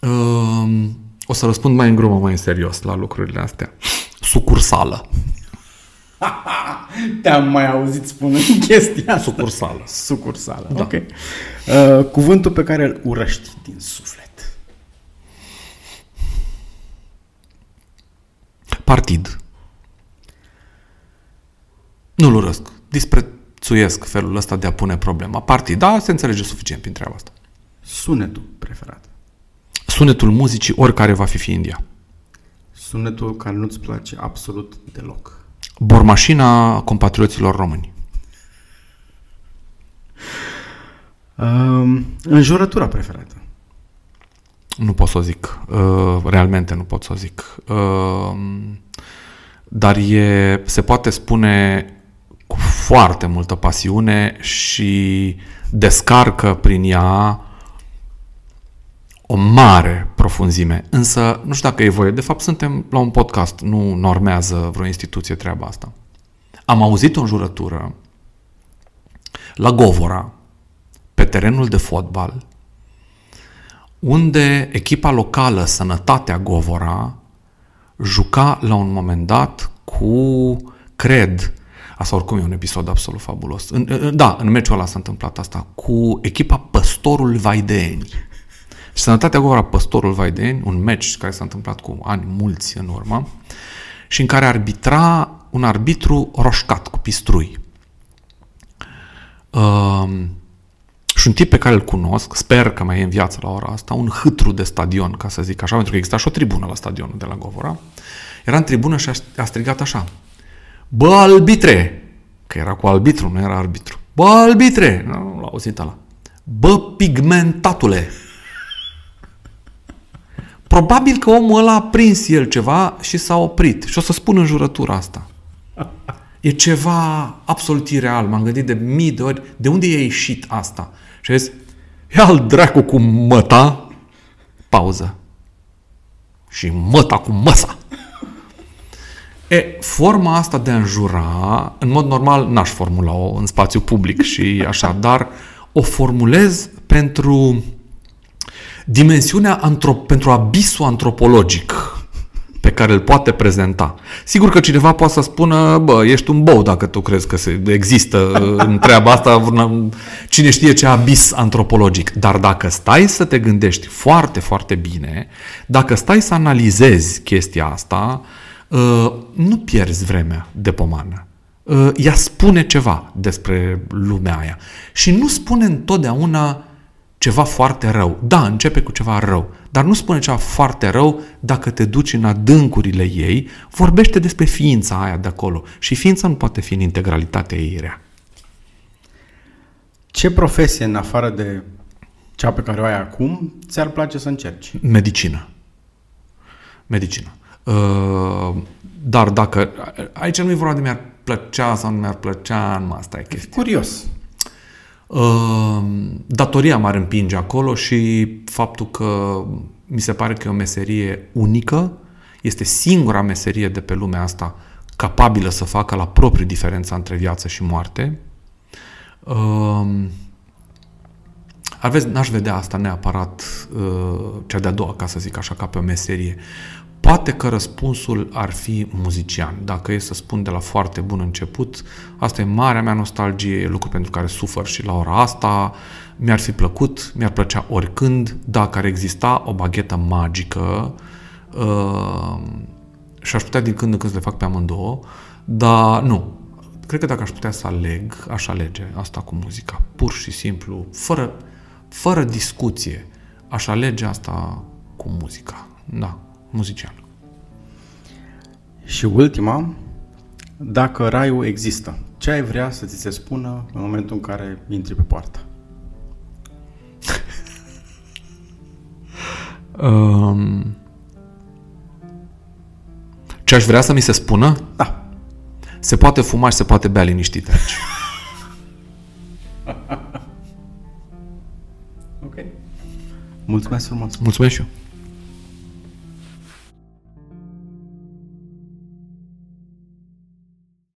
Um, o să răspund mai în grumă, mai în serios la lucrurile astea. Sucursală. Te-am mai auzit spunând chestia asta. Sucursală. Sucursală, da. ok. Uh, cuvântul pe care îl urăști din suflet. Partid. Nu-l urăsc. Disprețuiesc felul ăsta de a pune problema. Partid, da, se înțelege suficient prin treaba asta. Sunetul preferat. Sunetul muzicii, oricare va fi fi India. Sunetul care nu-ți place absolut deloc. Bormașina compatrioților români. Um, înjurătura preferată. Nu pot să o zic. Uh, realmente nu pot să o zic. Uh, dar e, se poate spune cu foarte multă pasiune și descarcă prin ea o mare profunzime. Însă, nu știu dacă e voie. De fapt, suntem la un podcast. Nu normează vreo instituție treaba asta. Am auzit o înjurătură la Govora, pe terenul de fotbal, unde echipa locală Sănătatea Govora juca la un moment dat cu, cred, asta oricum e un episod absolut fabulos. În, da, în meciul ăla s-a întâmplat asta, cu echipa Păstorul Vaideni. Și Sănătatea Govora Păstorul Vaideni, un meci care s-a întâmplat cu ani mulți în urmă, și în care arbitra un arbitru roșcat cu pistrui. Uh, și un tip pe care îl cunosc, sper că mai e în viață la ora asta, un hâtru de stadion, ca să zic așa, pentru că exista și o tribună la stadionul de la Govora, era în tribună și a strigat așa, Bă, albitre! Că era cu arbitru, nu era arbitru. Bă, albitre! Nu l-a auzit ăla. Bă, pigmentatule! Probabil că omul ăla a prins el ceva și s-a oprit. Și o să spun în jurătura asta. E ceva absolut ireal. M-am gândit de mii de ori de unde e ieșit asta. Și zis, ia al dracu cu măta, pauză. Și măta cu măsa. E, forma asta de a înjura, în mod normal n-aș formula-o în spațiu public și așa, dar o formulez pentru dimensiunea antro- pentru abisul antropologic pe care îl poate prezenta. Sigur că cineva poate să spună, bă, ești un bou dacă tu crezi că se, există în treaba asta, cine știe ce abis antropologic. Dar dacă stai să te gândești foarte, foarte bine, dacă stai să analizezi chestia asta, uh, nu pierzi vremea de pomană. Uh, ea spune ceva despre lumea aia. Și nu spune întotdeauna ceva foarte rău. Da, începe cu ceva rău, dar nu spune ceva foarte rău dacă te duci în adâncurile ei, vorbește despre ființa aia de acolo. Și ființa nu poate fi în integralitatea ei rea. Ce profesie, în afară de cea pe care o ai acum, ți-ar place să încerci? Medicină. Medicină. Uh, dar dacă... Aici nu e vorba de mi-ar plăcea sau nu mi-ar plăcea, nu asta e chestia. Curios. Ehm, datoria m-ar împinge acolo și faptul că mi se pare că e o meserie unică, este singura meserie de pe lumea asta capabilă să facă la propriu diferența între viață și moarte. Ehm, Aveți, n-aș vedea asta neapărat uh, cea de-a doua, ca să zic așa, ca pe o meserie. Poate că răspunsul ar fi muzician. Dacă e să spun de la foarte bun început, asta e marea mea nostalgie, e lucru pentru care sufăr și la ora asta. Mi-ar fi plăcut, mi-ar plăcea oricând, dacă ar exista o baghetă magică uh, și aș putea din când în când să le fac pe amândouă, dar nu. Cred că dacă aș putea să aleg, aș alege asta cu muzica. Pur și simplu, fără, fără discuție, aș alege asta cu muzica. Da muzician. Și ultima, dacă raiul există, ce ai vrea să ți se spună în momentul în care intri pe poartă? um, ce aș vrea să mi se spună? Da. Se poate fuma și se poate bea liniștit aici. ok. Mulțumesc frumos. Mulțumesc și eu.